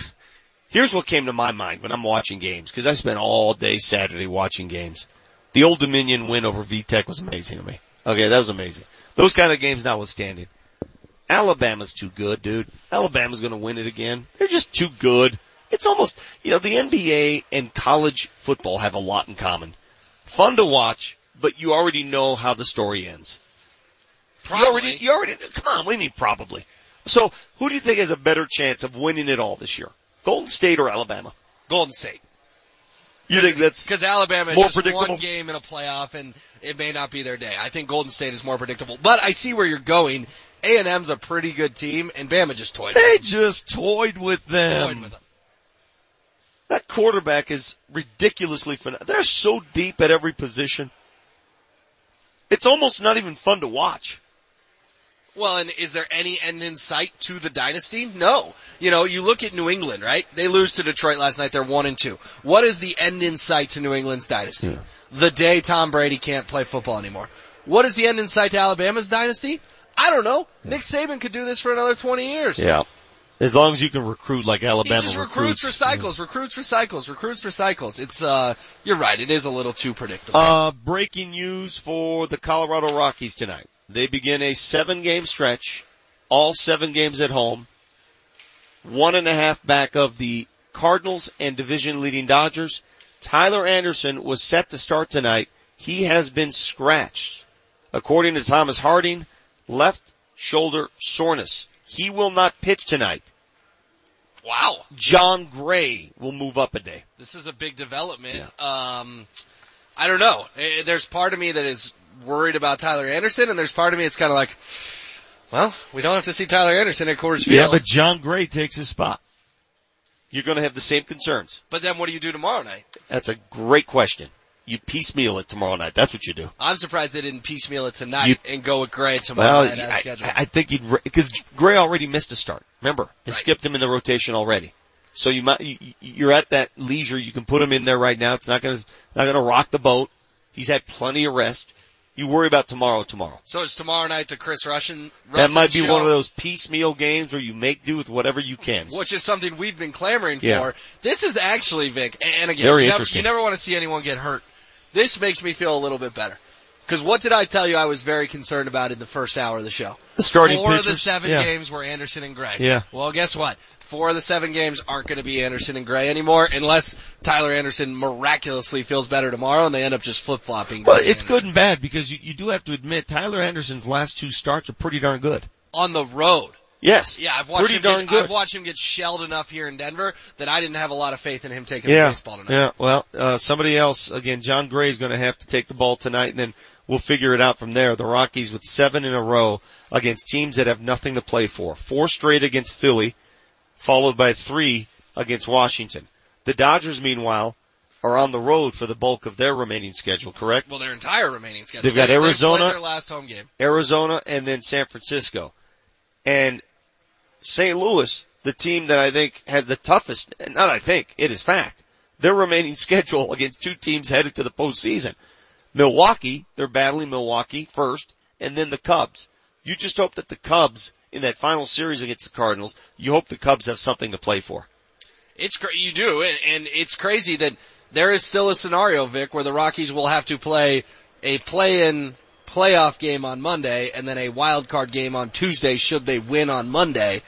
here's what came to my mind when I'm watching games, because I spent all day Saturday watching games. The Old Dominion win over VTech was amazing to me. Okay, that was amazing. Those kind of games notwithstanding. Alabama's too good, dude. Alabama's gonna win it again. They're just too good. It's almost, you know, the NBA and college football have a lot in common. Fun to watch, but you already know how the story ends. You already, you already, come on, we need probably. So, who do you think has a better chance of winning it all this year? Golden State or Alabama? Golden State. You think that's Because Alabama is more just predictable? one game in a playoff, and it may not be their day. I think Golden State is more predictable. But I see where you're going. A and M's a pretty good team, and Bama just toyed. They with them. just toyed with them. Toyed with them. That quarterback is ridiculously fun. They're so deep at every position. It's almost not even fun to watch. Well, and is there any end in sight to the dynasty? No. You know, you look at New England, right? They lose to Detroit last night. They're one and two. What is the end in sight to New England's dynasty? The day Tom Brady can't play football anymore. What is the end in sight to Alabama's dynasty? I don't know. Nick Saban could do this for another 20 years. Yeah. As long as you can recruit like Alabama. He just recruits for cycles, recruits recycles, recruits recycles. It's, uh, you're right. It is a little too predictable. Uh, breaking news for the Colorado Rockies tonight. They begin a seven game stretch, all seven games at home, one and a half back of the Cardinals and division leading Dodgers. Tyler Anderson was set to start tonight. He has been scratched. According to Thomas Harding, left shoulder soreness. He will not pitch tonight. wow. Jon Gray will move up a day. This is a big development. Um, I don't know. Eh, There's part of me that is worried about Tyler Anderson, and there's part of me that's kind of like, well, we don't have to see Tyler Anderson at Coors Field. Yeah, but Jon Gray takes his spot. You're going to have the same concerns. But then what do you do tomorrow night? That's a great question. You piecemeal it tomorrow night. That's what you do. I'm surprised they didn't piecemeal it tonight You- and go with Gray tomorrow Well, night as I, scheduled. I think you'd because Gray already missed a start. Remember, they skipped him in the rotation already. So you might you, you're at that leisure. You can put him in there right now. It's not going to not going to rock the boat. He's had plenty of rest. You worry about tomorrow. Tomorrow. so it's tomorrow night the Chris Russian. that might be show, one of those piecemeal games where you make do with whatever you can. Which is something we've been clamoring for. This is actually, Vic, and again, Very you, never, interesting. you never want to see anyone get hurt. This makes me feel a little bit better. Because what did I tell you I was very concerned about in the first hour of the show? Starting Four of the seven yeah. games were Anderson and Gray. Yeah. Well, guess what? Four of the seven games aren't going to be Anderson and Gray anymore unless Tyler Anderson miraculously feels better tomorrow and they end up just flip flopping. Well, it's good and bad because you, you do have to admit Tyler Anderson's last two starts are pretty darn good. on the road. Yes. Yeah, I've watched Pretty him. darn Get, good. I've watched him get shelled enough here in Denver that I didn't have a lot of faith in him taking the Yeah. baseball tonight. Yeah. Well, uh, somebody else again. Jon Gray is going to have to take the ball tonight, and then we'll figure it out from there. The Rockies with seven in a row against teams that have nothing to play for. Four straight against Philly, followed by three against Washington. The Dodgers, meanwhile, are on the road for the bulk of their remaining schedule, correct? Well, their entire remaining schedule. They've got They- they played Arizona. their last home game. Arizona and then San Francisco. And St. Louis, the team that I think has the toughest, not I think, it is fact, their remaining schedule against two teams headed to the postseason. Milwaukee, they're battling Milwaukee first, and then the Cubs. You just hope that the Cubs, in that final series against the Cardinals, you hope the Cubs have something to play for. It's cra- you do, and, and it's crazy that there is still a scenario, Vic, where the Rockies will have to play a play-in playoff game on Monday and then a wild card game on Tuesday should they win on Monday.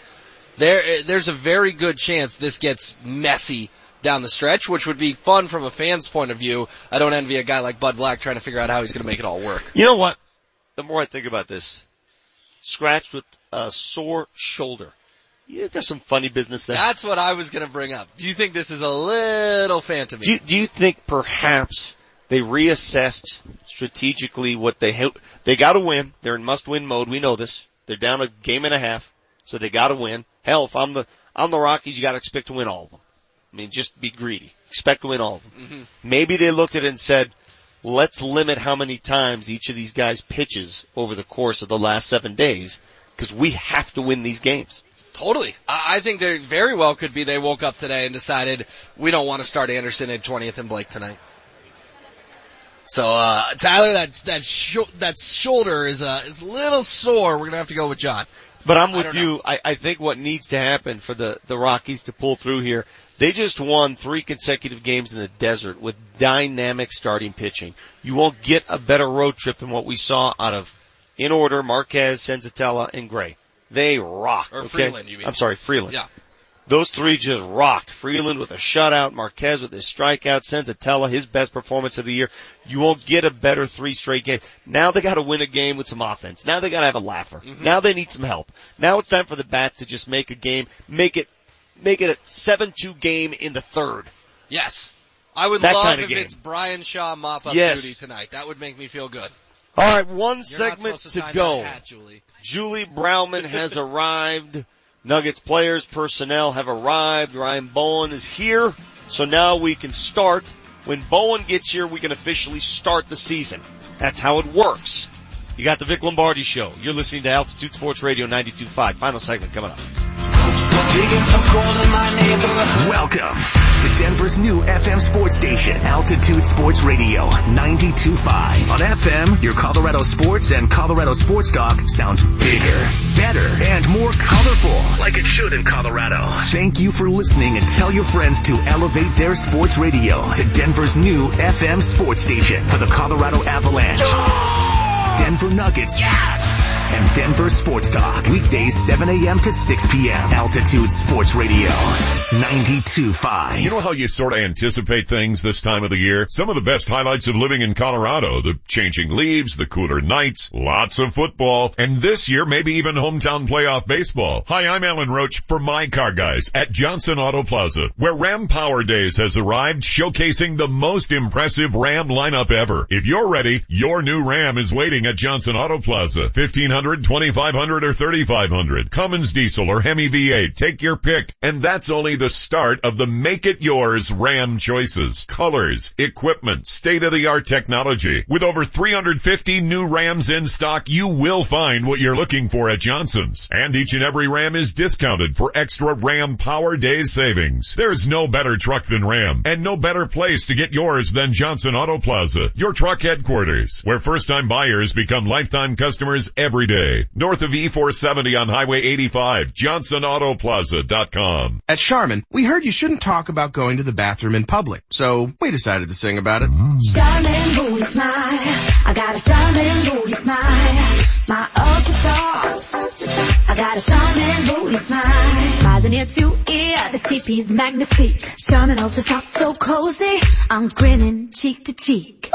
There, there's a very good chance this gets messy down the stretch, which would be fun from a fan's point of view. I don't envy a guy like Bud Black trying to figure out how he's going to make it all work. You know what? The more I think about this, scratched with a sore shoulder. Yeah, there's some funny business there. That's what I was going to bring up. Do you think this is a little fan to me? Do you, do you think perhaps they reassessed strategically what they ha- they got to win? They're in must-win mode. We know this. They're down a game and a half, so they got to win. Hell, if I'm the I'm the Rockies, you got to expect to win all of them. I mean, just be greedy. Expect to win all of them. Mm-hmm. Maybe they looked at it and said, let's limit how many times each of these guys pitches over the course of the last seven days, because we have to win these games. Totally. I I think they very well could be they woke up today and decided we don't want to start Anderson at 20th and Blake tonight. So, uh, Tyler, that, that, sho- that shoulder is, uh, is a little sore. We're gonna have to go with Jon. But I'm with don't you. I, I think what needs to happen for the, the Rockies to pull through here, they just won three consecutive games in the desert with dynamic starting pitching. You won't get a better road trip than what we saw out of, in order, Marquez, Senzatela, and Gray. They rock. Or okay? Freeland, you mean. I'm sorry, Freeland. Yeah. Those three just rocked. Freeland with a shutout, Marquez with his strikeout, Senzatela, his best performance of the year. You won't get a better three straight game. Now they gotta win a game with some offense. Now they gotta have a laugher. Mm-hmm. Now they need some help. Now it's time for the bats to just make a game, make it, make it a 7-2 game in the third. Yes. I would That love kind of if game. it's Bryan Shaw mop up Yes. duty tonight. That would make me feel good. Alright, one You're segment to to go. hat, Julie. Julie Browman has arrived. Nuggets players, personnel have arrived. Ryan Bowen is here. So now we can start. When Bowen gets here, we can officially start the season. That's how it works. You got the Vic Lombardi show. You're listening to Altitude Sports Radio 92.5. Final segment coming up. Welcome to Denver's new FM sports station, Altitude Sports Radio 92.5. On FM, your Colorado sports and Colorado sports talk sounds bigger, better, and more colorful, like it should in Colorado. Thank you for listening and tell your friends to elevate their sports radio to Denver's new FM sports station for the Colorado Avalanche. Denver Nuggets. And Denver Sports Talk. Weekdays 7 a.m. to 6 p.m. Altitude Sports Radio 92.5. You know how you sort of anticipate things this time of the year? Some of the best highlights of living in Colorado, the changing leaves, the cooler nights, lots of football, and this year maybe even hometown playoff baseball. Hi, I'm Alan Roach for My Car Guys at Johnson Auto Plaza, where Ram Power Days has arrived showcasing the most impressive Ram lineup ever. If you're ready, your new Ram is waiting at Johnson Auto Plaza. 1500, 2500, or 3500. Cummins Diesel or Hemi V8. Take your pick. And that's only the start of the make it yours Ram choices, colors, equipment, state-of-the-art technology. With over 350 new Rams in stock, you will find what you're looking for at Johnson's. And each and every Ram is discounted for extra Ram Power Days savings. There's no better truck than Ram, and no better place to get yours than Johnson Auto Plaza, your truck headquarters, where first-time buyers become lifetime customers every day. North of E470 on Highway 85, JohnsonAutoplaza.com. At Charmin, we heard you shouldn't talk about going to the bathroom in public, so we decided to sing about it. Charmin oh, booty smile. I got a charmin oh, booty smile. My ultra star. I got a charmin booty smile. Smiling ear to ear. The CP's magnifique. Charmin ultra soft, so cozy. I'm grinning cheek to cheek.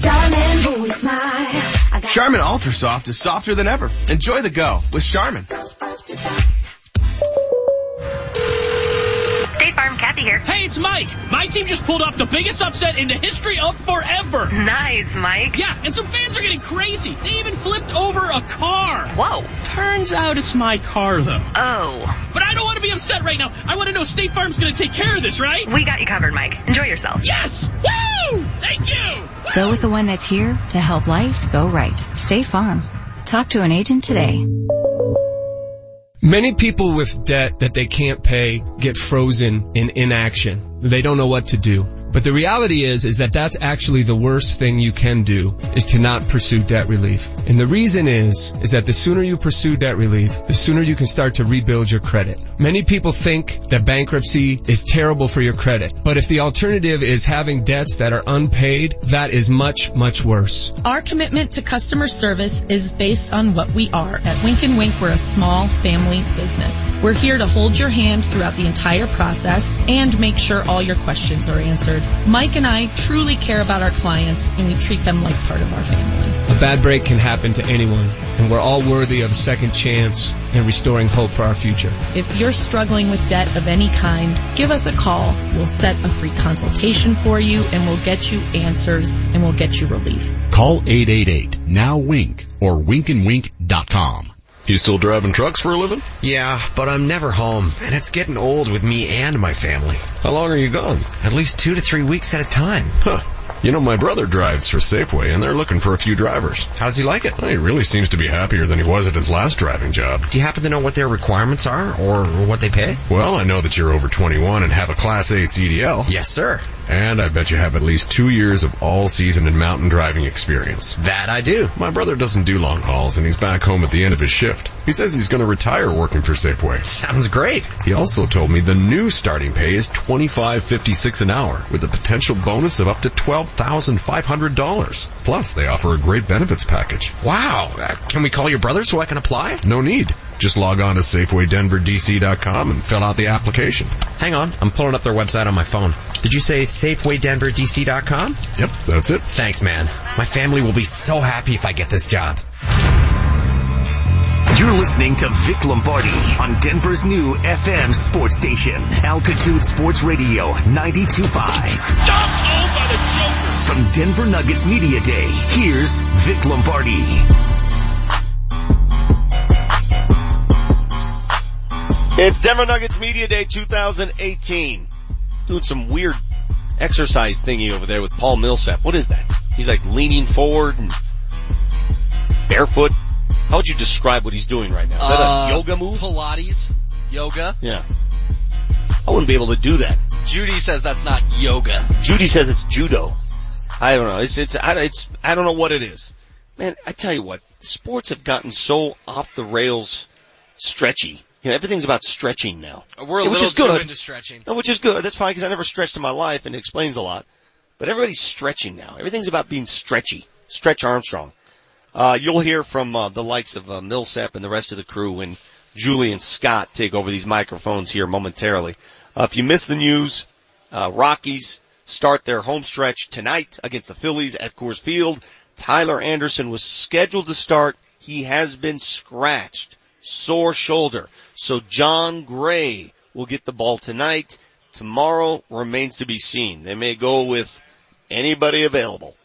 Charmin booty smile. Charmin Ultra Soft is softer than ever. Enjoy the go with Charmin. Kathy here. Hey, it's Mike. My team just pulled off the biggest upset in the history of forever. Nice, Mike. Yeah, and some fans are getting crazy. They even flipped over a car. Whoa. Turns out it's my car, though. Oh. But I don't want to be upset right now. I want to know State Farm's going to take care of this, right? We got you covered, Mike. Enjoy yourself. Yes! Woo! Thank you! Go with the one that's here to help life go right. State Farm. Talk to an agent today. Many people with debt that they can't pay get frozen in inaction. They don't know what to do. But the reality is, is that that's actually the worst thing you can do is to not pursue debt relief. And the reason is, is that the sooner you pursue debt relief, the sooner you can start to rebuild your credit. Many people think that bankruptcy is terrible for your credit. But if the alternative is having debts that are unpaid, that is much, much worse. Our commitment to customer service is based on what we are. At Wink and Wink, we're a small family business. We're here to hold your hand throughout the entire process and make sure all your questions are answered. Mike and I truly care about our clients and we treat them like part of our family. A bad break can happen to anyone, and we're all worthy of a second chance and restoring hope for our future. If you're struggling with debt of any kind, give us a call. We'll set a free consultation for you and we'll get you answers and we'll get you relief. Call 888 now wink or winkandwink.com. You still driving trucks for a living? Yeah, but I'm never home, and it's getting old with me and my family. How long are you gone? At least two to three weeks at a time. Huh. You know, my brother drives for Safeway, and they're looking for a few drivers. How's he like it? Well, he really seems to be happier than he was at his last driving job. Do you happen to know what their requirements are, or what they pay? Well, I know that you're over 21 and have a Class A CDL. Yes, sir. And I bet you have at least two years of all-season and mountain driving experience. That I do. My brother doesn't do long hauls, and he's back home at the end of his shift. He says he's going to retire working for Safeway. Sounds great. He also told me the new starting pay is $25.56 an hour, with a potential bonus of up to $12,500. Plus, they offer a great benefits package. Wow. Uh, can we call your brother so I can apply? No need. Just log on to SafewayDenverDC.com and fill out the application. Hang on, I'm pulling up their website on my phone. Did you say SafewayDenverDC.com? Yep, that's it. Thanks, man. My family will be so happy if I get this job. You're listening to Vic Lombardi on Denver's new FM sports station, Altitude Sports Radio 92.5. From Denver Nuggets Media Day, here's Vic Lombardi. It's Denver Nuggets Media Day 2018. Doing some weird exercise thingy over there with Paul Millsap. What is that? He's like leaning forward and barefoot. How would you describe what he's doing right now? Is that Uh, a yoga move? Pilates, yoga. Yeah. I wouldn't be able to do that. Judy says that's not yoga. Judy says it's judo. I don't know. It's, it's, I, it's, I don't know what it is. Man, I tell you what, sports have gotten so off the rails stretchy. You know, everything's about stretching now. We're a which little is good. into stretching. No, which is good. That's fine because I never stretched in my life and it explains a lot. But everybody's stretching now. Everything's about being stretchy. Stretch Armstrong. Uh, you'll hear from uh, the likes of uh, Millsap and the rest of the crew when Julie and Scott take over these microphones here momentarily. Uh, if you missed the news, uh, Rockies start their home stretch tonight against the Phillies at Coors Field. Tyler Anderson was scheduled to start. He has been scratched. Sore shoulder. So Jon Gray will get the ball tonight. Tomorrow remains to be seen. They may go with anybody available.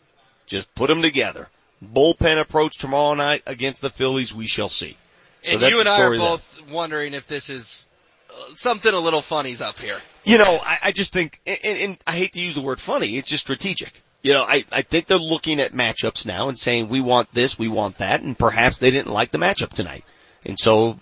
Just put them together. Bullpen approach tomorrow night against the Phillies. We shall see. So and that's you and I are story there. both wondering if this is uh, something a little funny's up here. You know, I, I just think, and, and I hate to use the word funny, it's just strategic. You know, I, I think they're looking at matchups now and saying, we want this, we want that, and perhaps they didn't like the matchup tonight. And so,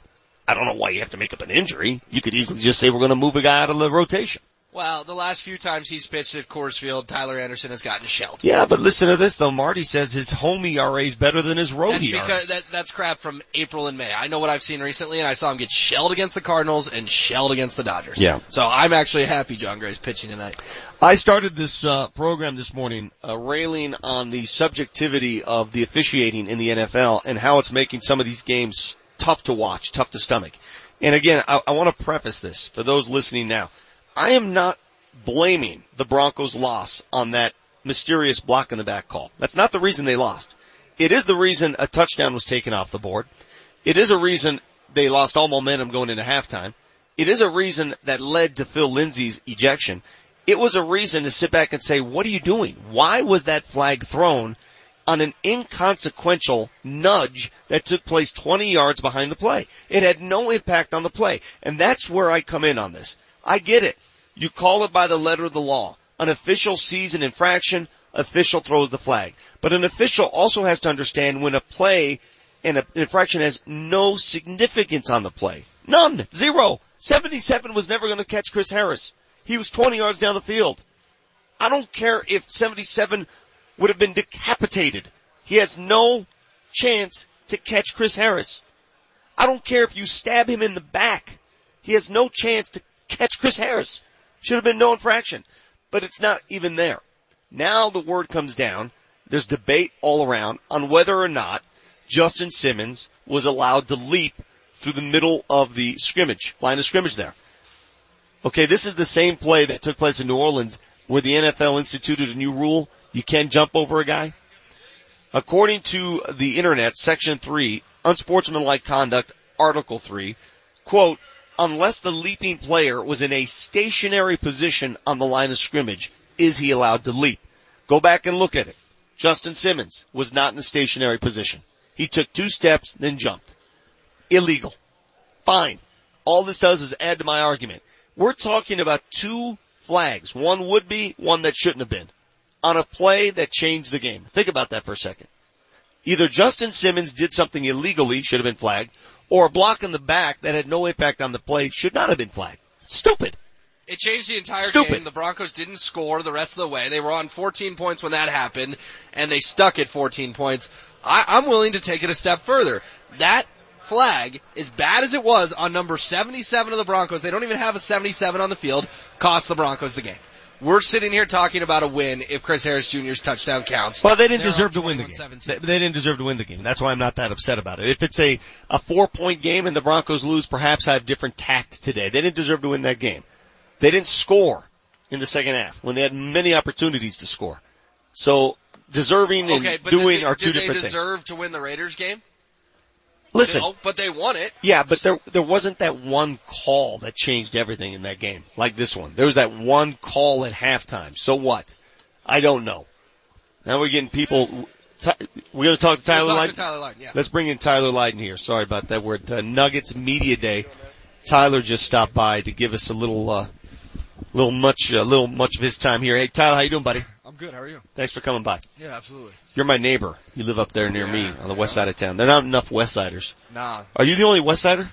I don't know why you have to make up an injury. You could easily just say we're gonna move a guy out of the rotation. Well, the last few times he's pitched at Coors Field, Tyler Anderson has gotten shelled. Yeah, but listen to this though, Marty says his home ERA is better than his road That's ERA. because that, that's crap from April and May. I know what I've seen recently, and I saw him get shelled against the Cardinals and shelled against the Dodgers. Yeah. So I'm actually happy Jon Gray's pitching tonight. I started this uh, program this morning uh, railing on the subjectivity of the officiating in the NFL and how it's making some of these games tough to watch, tough to stomach. And again, I, I want to preface this for those listening now. I am not blaming the Broncos' loss on that mysterious block in the back call. That's not the reason they lost. It is the reason a touchdown was taken off the board. It is a reason they lost all momentum going into halftime. It is a reason that led to Phil Lindsay's ejection. It was a reason to sit back and say, what are you doing? Why was that flag thrown? On an inconsequential nudge that took place 20 yards behind the play. It had no impact on the play. And that's where I come in on this. I get it. You call it by the letter of the law. An official sees an infraction, official throws the flag. But an official also has to understand when a play and an infraction has no significance on the play. None. Zero. 77 was never going to catch Chris Harris. He was 20 yards down the field. I don't care if 77 would have been decapitated. He has no chance to catch Chris Harris. I don't care if you stab him in the back. He has no chance to catch Chris Harris. Should have been no infraction. But it's not even there. Now the word comes down. There's debate all around on whether or not Justin Simmons was allowed to leap through the middle of the scrimmage, line of scrimmage there. Okay, this is the same play that took place in New Orleans where the NFL instituted a new rule. You can jump over a guy. According to the internet, section three, unsportsmanlike conduct, article three, quote, unless the leaping player was in a stationary position on the line of scrimmage, is he allowed to leap? Go back and look at it. Justin Simmons was not in a stationary position. He took two steps, then jumped. Illegal. Fine. All this does is add to my argument. We're talking about two flags. One would be, one that shouldn't have been. On a play that changed the game. Think about that for a second. Either Justin Simmons did something illegally, should have been flagged, or a block in the back that had no impact on the play should not have been flagged. Stupid. It changed the entire Stupid. game. The Broncos didn't score the rest of the way. They were on 14 points when that happened, and they stuck at 14 points. I, I'm willing to take it a step further. That flag, as bad as it was on number 77 of the Broncos, they don't even have a 77 on the field, cost the Broncos the game. We're sitting here talking about a win if Chris Harris Jr.'s touchdown counts. Well, they didn't deserve to win the game. 21-17. They, they didn't deserve to win the game. That's why I'm not that upset about it. If it's a, a four point game and the Broncos lose, perhaps I have different tact today. They didn't deserve to win that game. They didn't score in the second half when they had many opportunities to score. So deserving and Okay, doing they, are two did they different things. deserve to win the Raiders game? Listen, No, but they won it. Yeah, but there there wasn't that one call that changed everything in that game, like this one. There was that one call at halftime. So what? I don't know. Now we're getting people. We're going to talk to Tyler Lydon. Tyler Lydon, yeah. Let's bring in Tyler Lydon here. Sorry about that. We're at uh, Nuggets Media Day. Tyler just stopped by to give us a little, uh, a little much, a little much of his time here. Hey, Tyler, how you doing, buddy? Good. How are you? Thanks for coming by. Yeah, absolutely. You're my neighbor. You live up there near me on the west side of town. There are not enough West Siders. Nah. Are you the only West Sider?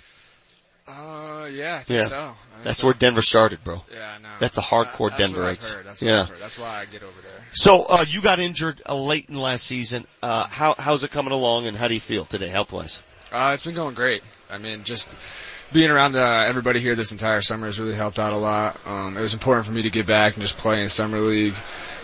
Uh, yeah, I think Yeah. so. That's so. where Denver started, bro. Yeah, I know. That's a hardcore That's Denver. what I've heard. That's yeah. That's why I get over there. So uh, you got injured uh, late in last season. Uh, how how's it coming along, and how do you feel today, health wise? Uh, it's been going great. I mean, just being around uh, everybody here this entire summer has really helped out a lot. Um, it was important for me to get back and just play in summer league,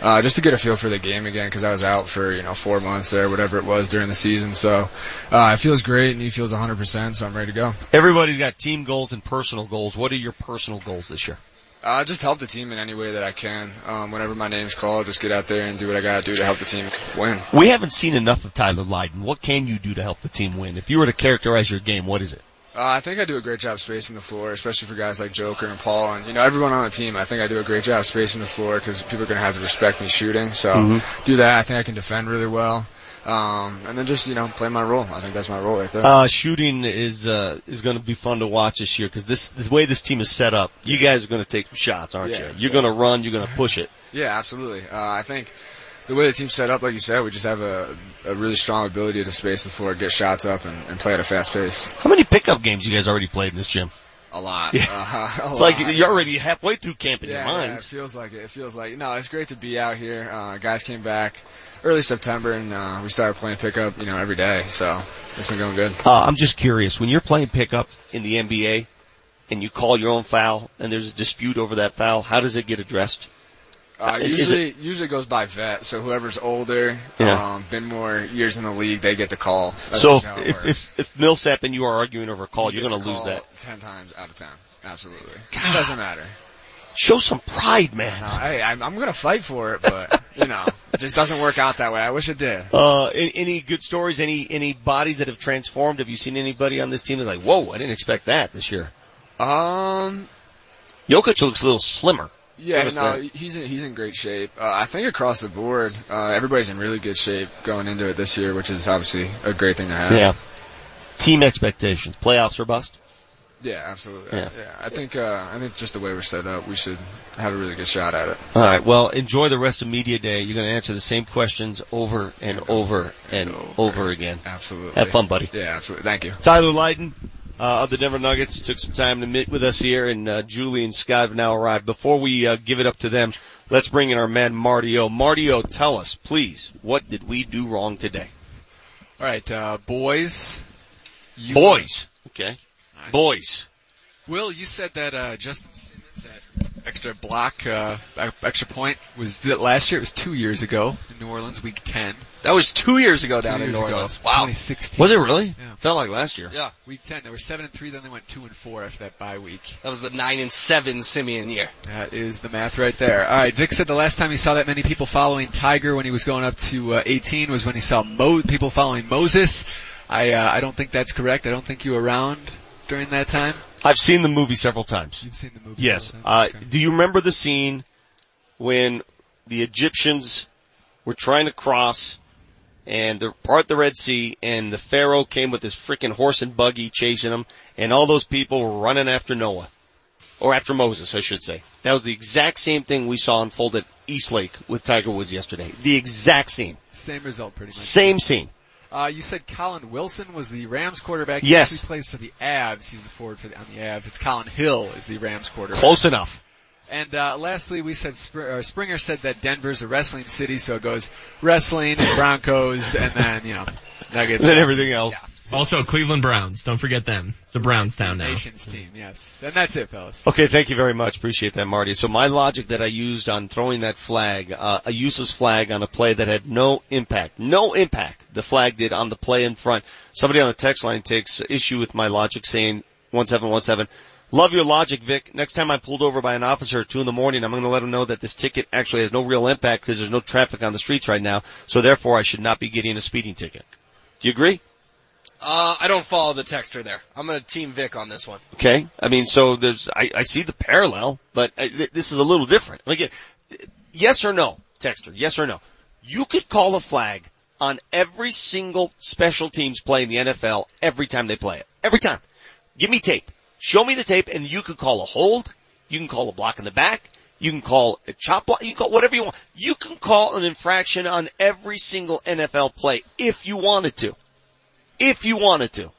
uh, just to get a feel for the game again because I was out for you know four months there, whatever it was during the season. So uh, it feels great and he feels 100%. So I'm ready to go. Everybody's got team goals and personal goals. What are your personal goals this year? Uh, just help the team in any way that I can. Um, whenever my name's called, just get out there and do what I gotta do to help the team win. We haven't seen enough of Tyler Lydon. What can you do to help the team win? If you were to characterize your game, what is it? Uh, I think I do a great job spacing the floor, especially for guys like Joker and Paul and you know everyone on the team. I think I do a great job spacing the floor because people are going to have to respect me shooting. So Mhm. do that. I think I can defend really well, um, and then just you know play my role. I think that's my role right there. Uh, shooting is uh, is going to be fun to watch this year because this the way this team is set up, you guys are going to take some shots, aren't Yeah, you? You're going to run, you're going to push it. yeah, absolutely. Uh, I think the way the team's set up, like you said, we just have a, a really strong ability to space the floor, get shots up, and, and play at a fast pace. How many pickup games you guys already played in this gym? A lot. Yeah. Uh, a it's like you're already halfway through camp in yeah, your yeah, it feels like it. It feels like no. It's great to be out here. Uh, guys came back early September, and uh, we started playing pickup. You know, every day. So it's been going good. Uh, I'm just curious, when you're playing pickup in the NBA and you call your own foul and there's a dispute over that foul, how does it get addressed? Uh, usually, usually goes by vet. So whoever's older, Yeah. um, been more years in the league, they get the call. That's so it if, if, if Millsap and you are arguing over a call, He you're going to lose that. ten times out of ten. Absolutely. It doesn't matter. Show some pride, man. No, hey, I'm, I'm gonna fight for it, but you know, it just doesn't work out that way. I wish it did. Uh, any, any good stories? Any any bodies that have transformed? Have you seen anybody on this team that's like, whoa, I didn't expect that this year? Um, Jokic looks a little slimmer. Yeah, no, that. he's in, he's in great shape. Uh, I think across the board, uh, everybody's in really good shape going into it this year, which is obviously a great thing to have. Yeah. Team expectations. Playoffs or bust? Yeah, absolutely. Yeah. Yeah, I think uh, I think just the way we're set up, we should have a really good shot at it. All right. Well, enjoy the rest of media day. You're going to answer the same questions over and over and over again. Absolutely. Have fun, buddy. Yeah, absolutely. Thank you. Tyler Lydon uh, of the Denver Nuggets took some time to meet with us here, and uh, Julie and Scott have now arrived. Before we uh, give it up to them, let's bring in our man Marty O. Marty O, tell us, please, what did we do wrong today? All right, uh, boys. You, Boys. Okay. Boys. Will, you said that uh, Justin extra block, uh, extra point was that last year. It was two years ago in New Orleans, Week Ten. That was two years ago down Two in years New ago. Orleans. Wow. 2016. Was it really? Yeah. Felt like last year. Yeah. Week Ten. They were seven and three. Then they went two and four after that bye week. That was the nine and seven Siemian year. That is the math right there. All right, Vic said the last time he saw that many people following Tiger when he was going up to uh, 18 was when he saw Mo- people following Moses. I uh, I don't think that's correct. I don't think you were around during that time. I've seen the movie several times. You've seen the movie. Yes. Uh. Okay. do you remember the scene when the Egyptians were trying to cross and the part the Red Sea and the Pharaoh came with his freaking horse and buggy chasing them and all those people were running after Noah. Or after Moses, I should say. That was the exact same thing we saw unfold at East Lake with Tiger Woods yesterday. The exact scene. Same result, pretty much. Same scene. Uh, you said Colin Wilson was the Rams quarterback. He Yes. actually plays for the Avs. He's the forward for the, on the Avs. It's Colin Hill is the Rams quarterback. Close enough. And uh, lastly, we said Spr- or Springer said that Denver's a wrestling city, so it goes wrestling and Broncos, and then you know Nuggets. And everything else. Also, Cleveland Browns. Don't forget them. It's the Browns town now. Nations team, yes. And that's it, fellas. Okay, thank you very much. Appreciate that, Marty. So my logic that I used on throwing that flag, uh, a useless flag on a play that had no impact, no impact, the flag did on the play in front. Somebody on the text line takes issue with my logic saying 1717. Love your logic, Vic. Next time I'm pulled over by an officer at two in the morning, I'm going to let him know that this ticket actually has no real impact because there's no traffic on the streets right now. So therefore I should not be getting a speeding ticket. Do you agree? Uh, I don't follow the texter there. I'm gonna team Vic on this one. Okay. I mean, so there's, I, I see the parallel, but uh, th- this is a little different. Again, yes or no, texter, yes or no. You could call a flag on every single special teams play in the NFL every time they play it. Every time. Give me tape. Show me the tape and you could call a hold. You can call a block in the back. You can call a chop block. You can call whatever you want. You can call an infraction on every single NFL play if you wanted to. If you wanted to.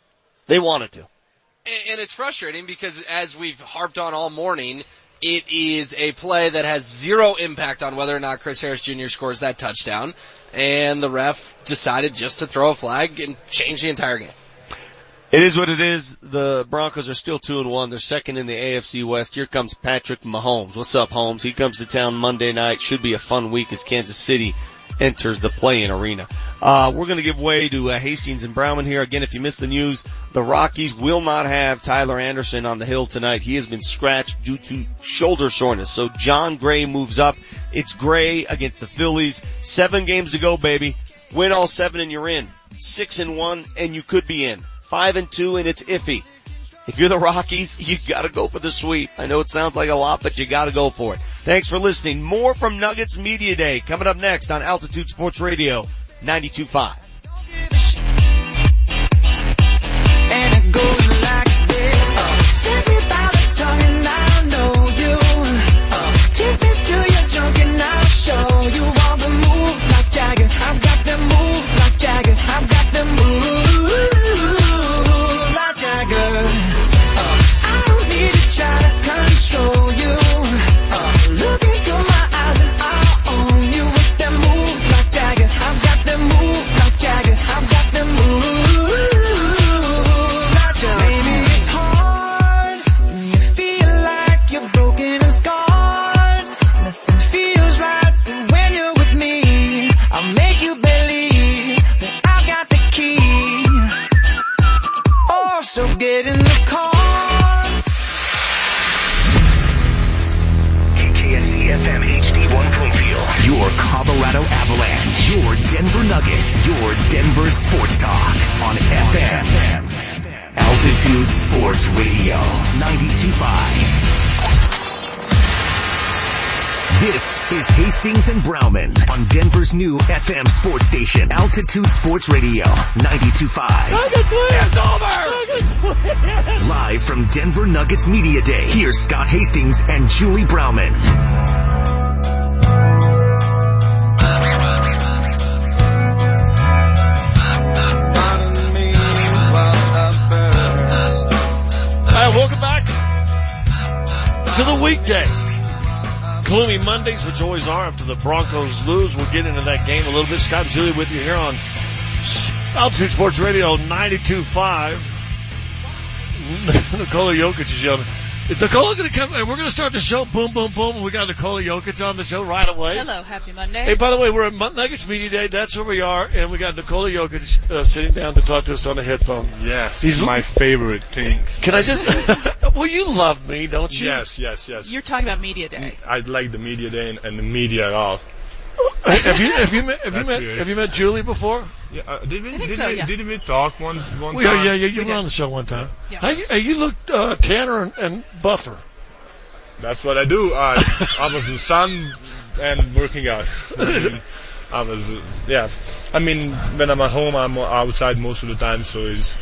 They wanted to. And, and it's frustrating because as we've harped on all morning, it is a play that has zero impact on whether or not Chris Harris Jr. scores that touchdown. And the ref decided just to throw a flag and change the entire game. It is what it is. The Broncos are still two and one. They're second in the AFC West. Here comes Patrick Mahomes. What's up, Holmes? He comes to town Monday night. Should be a fun week as Kansas City enters the play-in arena. Uh, we're going to give way to uh, Hastings and Browman here. Again, if you missed the news, the Rockies will not have Tyler Anderson on the hill tonight. He has been scratched due to shoulder soreness. So Jon Gray moves up. It's Gray against the Phillies. Seven games to go, baby. Win all seven and you're in. Six and one and you could be in. Five and two and it's iffy. If you're the Rockies, you gotta go for the sweep. I know it sounds like a lot, but you gotta go for it. Thanks for listening. More from Nuggets Media Day coming up next on Altitude Sports Radio 92.5. And it Nuggets. Your Denver Sports Talk on FM. Altitude Sports Radio 92.5. This is Hastings and Browman on Denver's new FM sports station, Altitude Sports Radio, 92.5. It's over! Nuggets, Live from Denver Nuggets Media Day, here's Scott Hastings and Julie Browman. To the weekday. Gloomy Mondays, which always are after the Broncos lose. We'll get into that game a little bit. Scott Julie with you here on Altitude Sports Radio 92.5. Nikola Jokic is yelling. Is Nikola going to come? And we're going to start the show. Boom, boom, boom. We got Nikola Jokic on the show right away. Hello, happy Monday. Hey, by the way, we're at Nuggets Media Day. That's where we are, and we got Nikola Jokic uh, sitting down to talk to us on the headphone. Yes, He's- my favorite thing. Can I just? well, you love me, don't you? Yes, yes, yes. You're talking about Media Day. I like the media day and, and the media at all. Have you have you met have you met good. have you met Julie before? Yeah, uh, did we I think did so, we yeah. did we talk one one We, time? yeah, yeah, you We were did. on the show one time. Yeah. Hey, you- hey, you look uh, tanner and, and buffer. That's what I do. I I was in the sun and working out. I, mean, I was uh, yeah. I mean, when I'm at home, I'm outside most of the time, so it's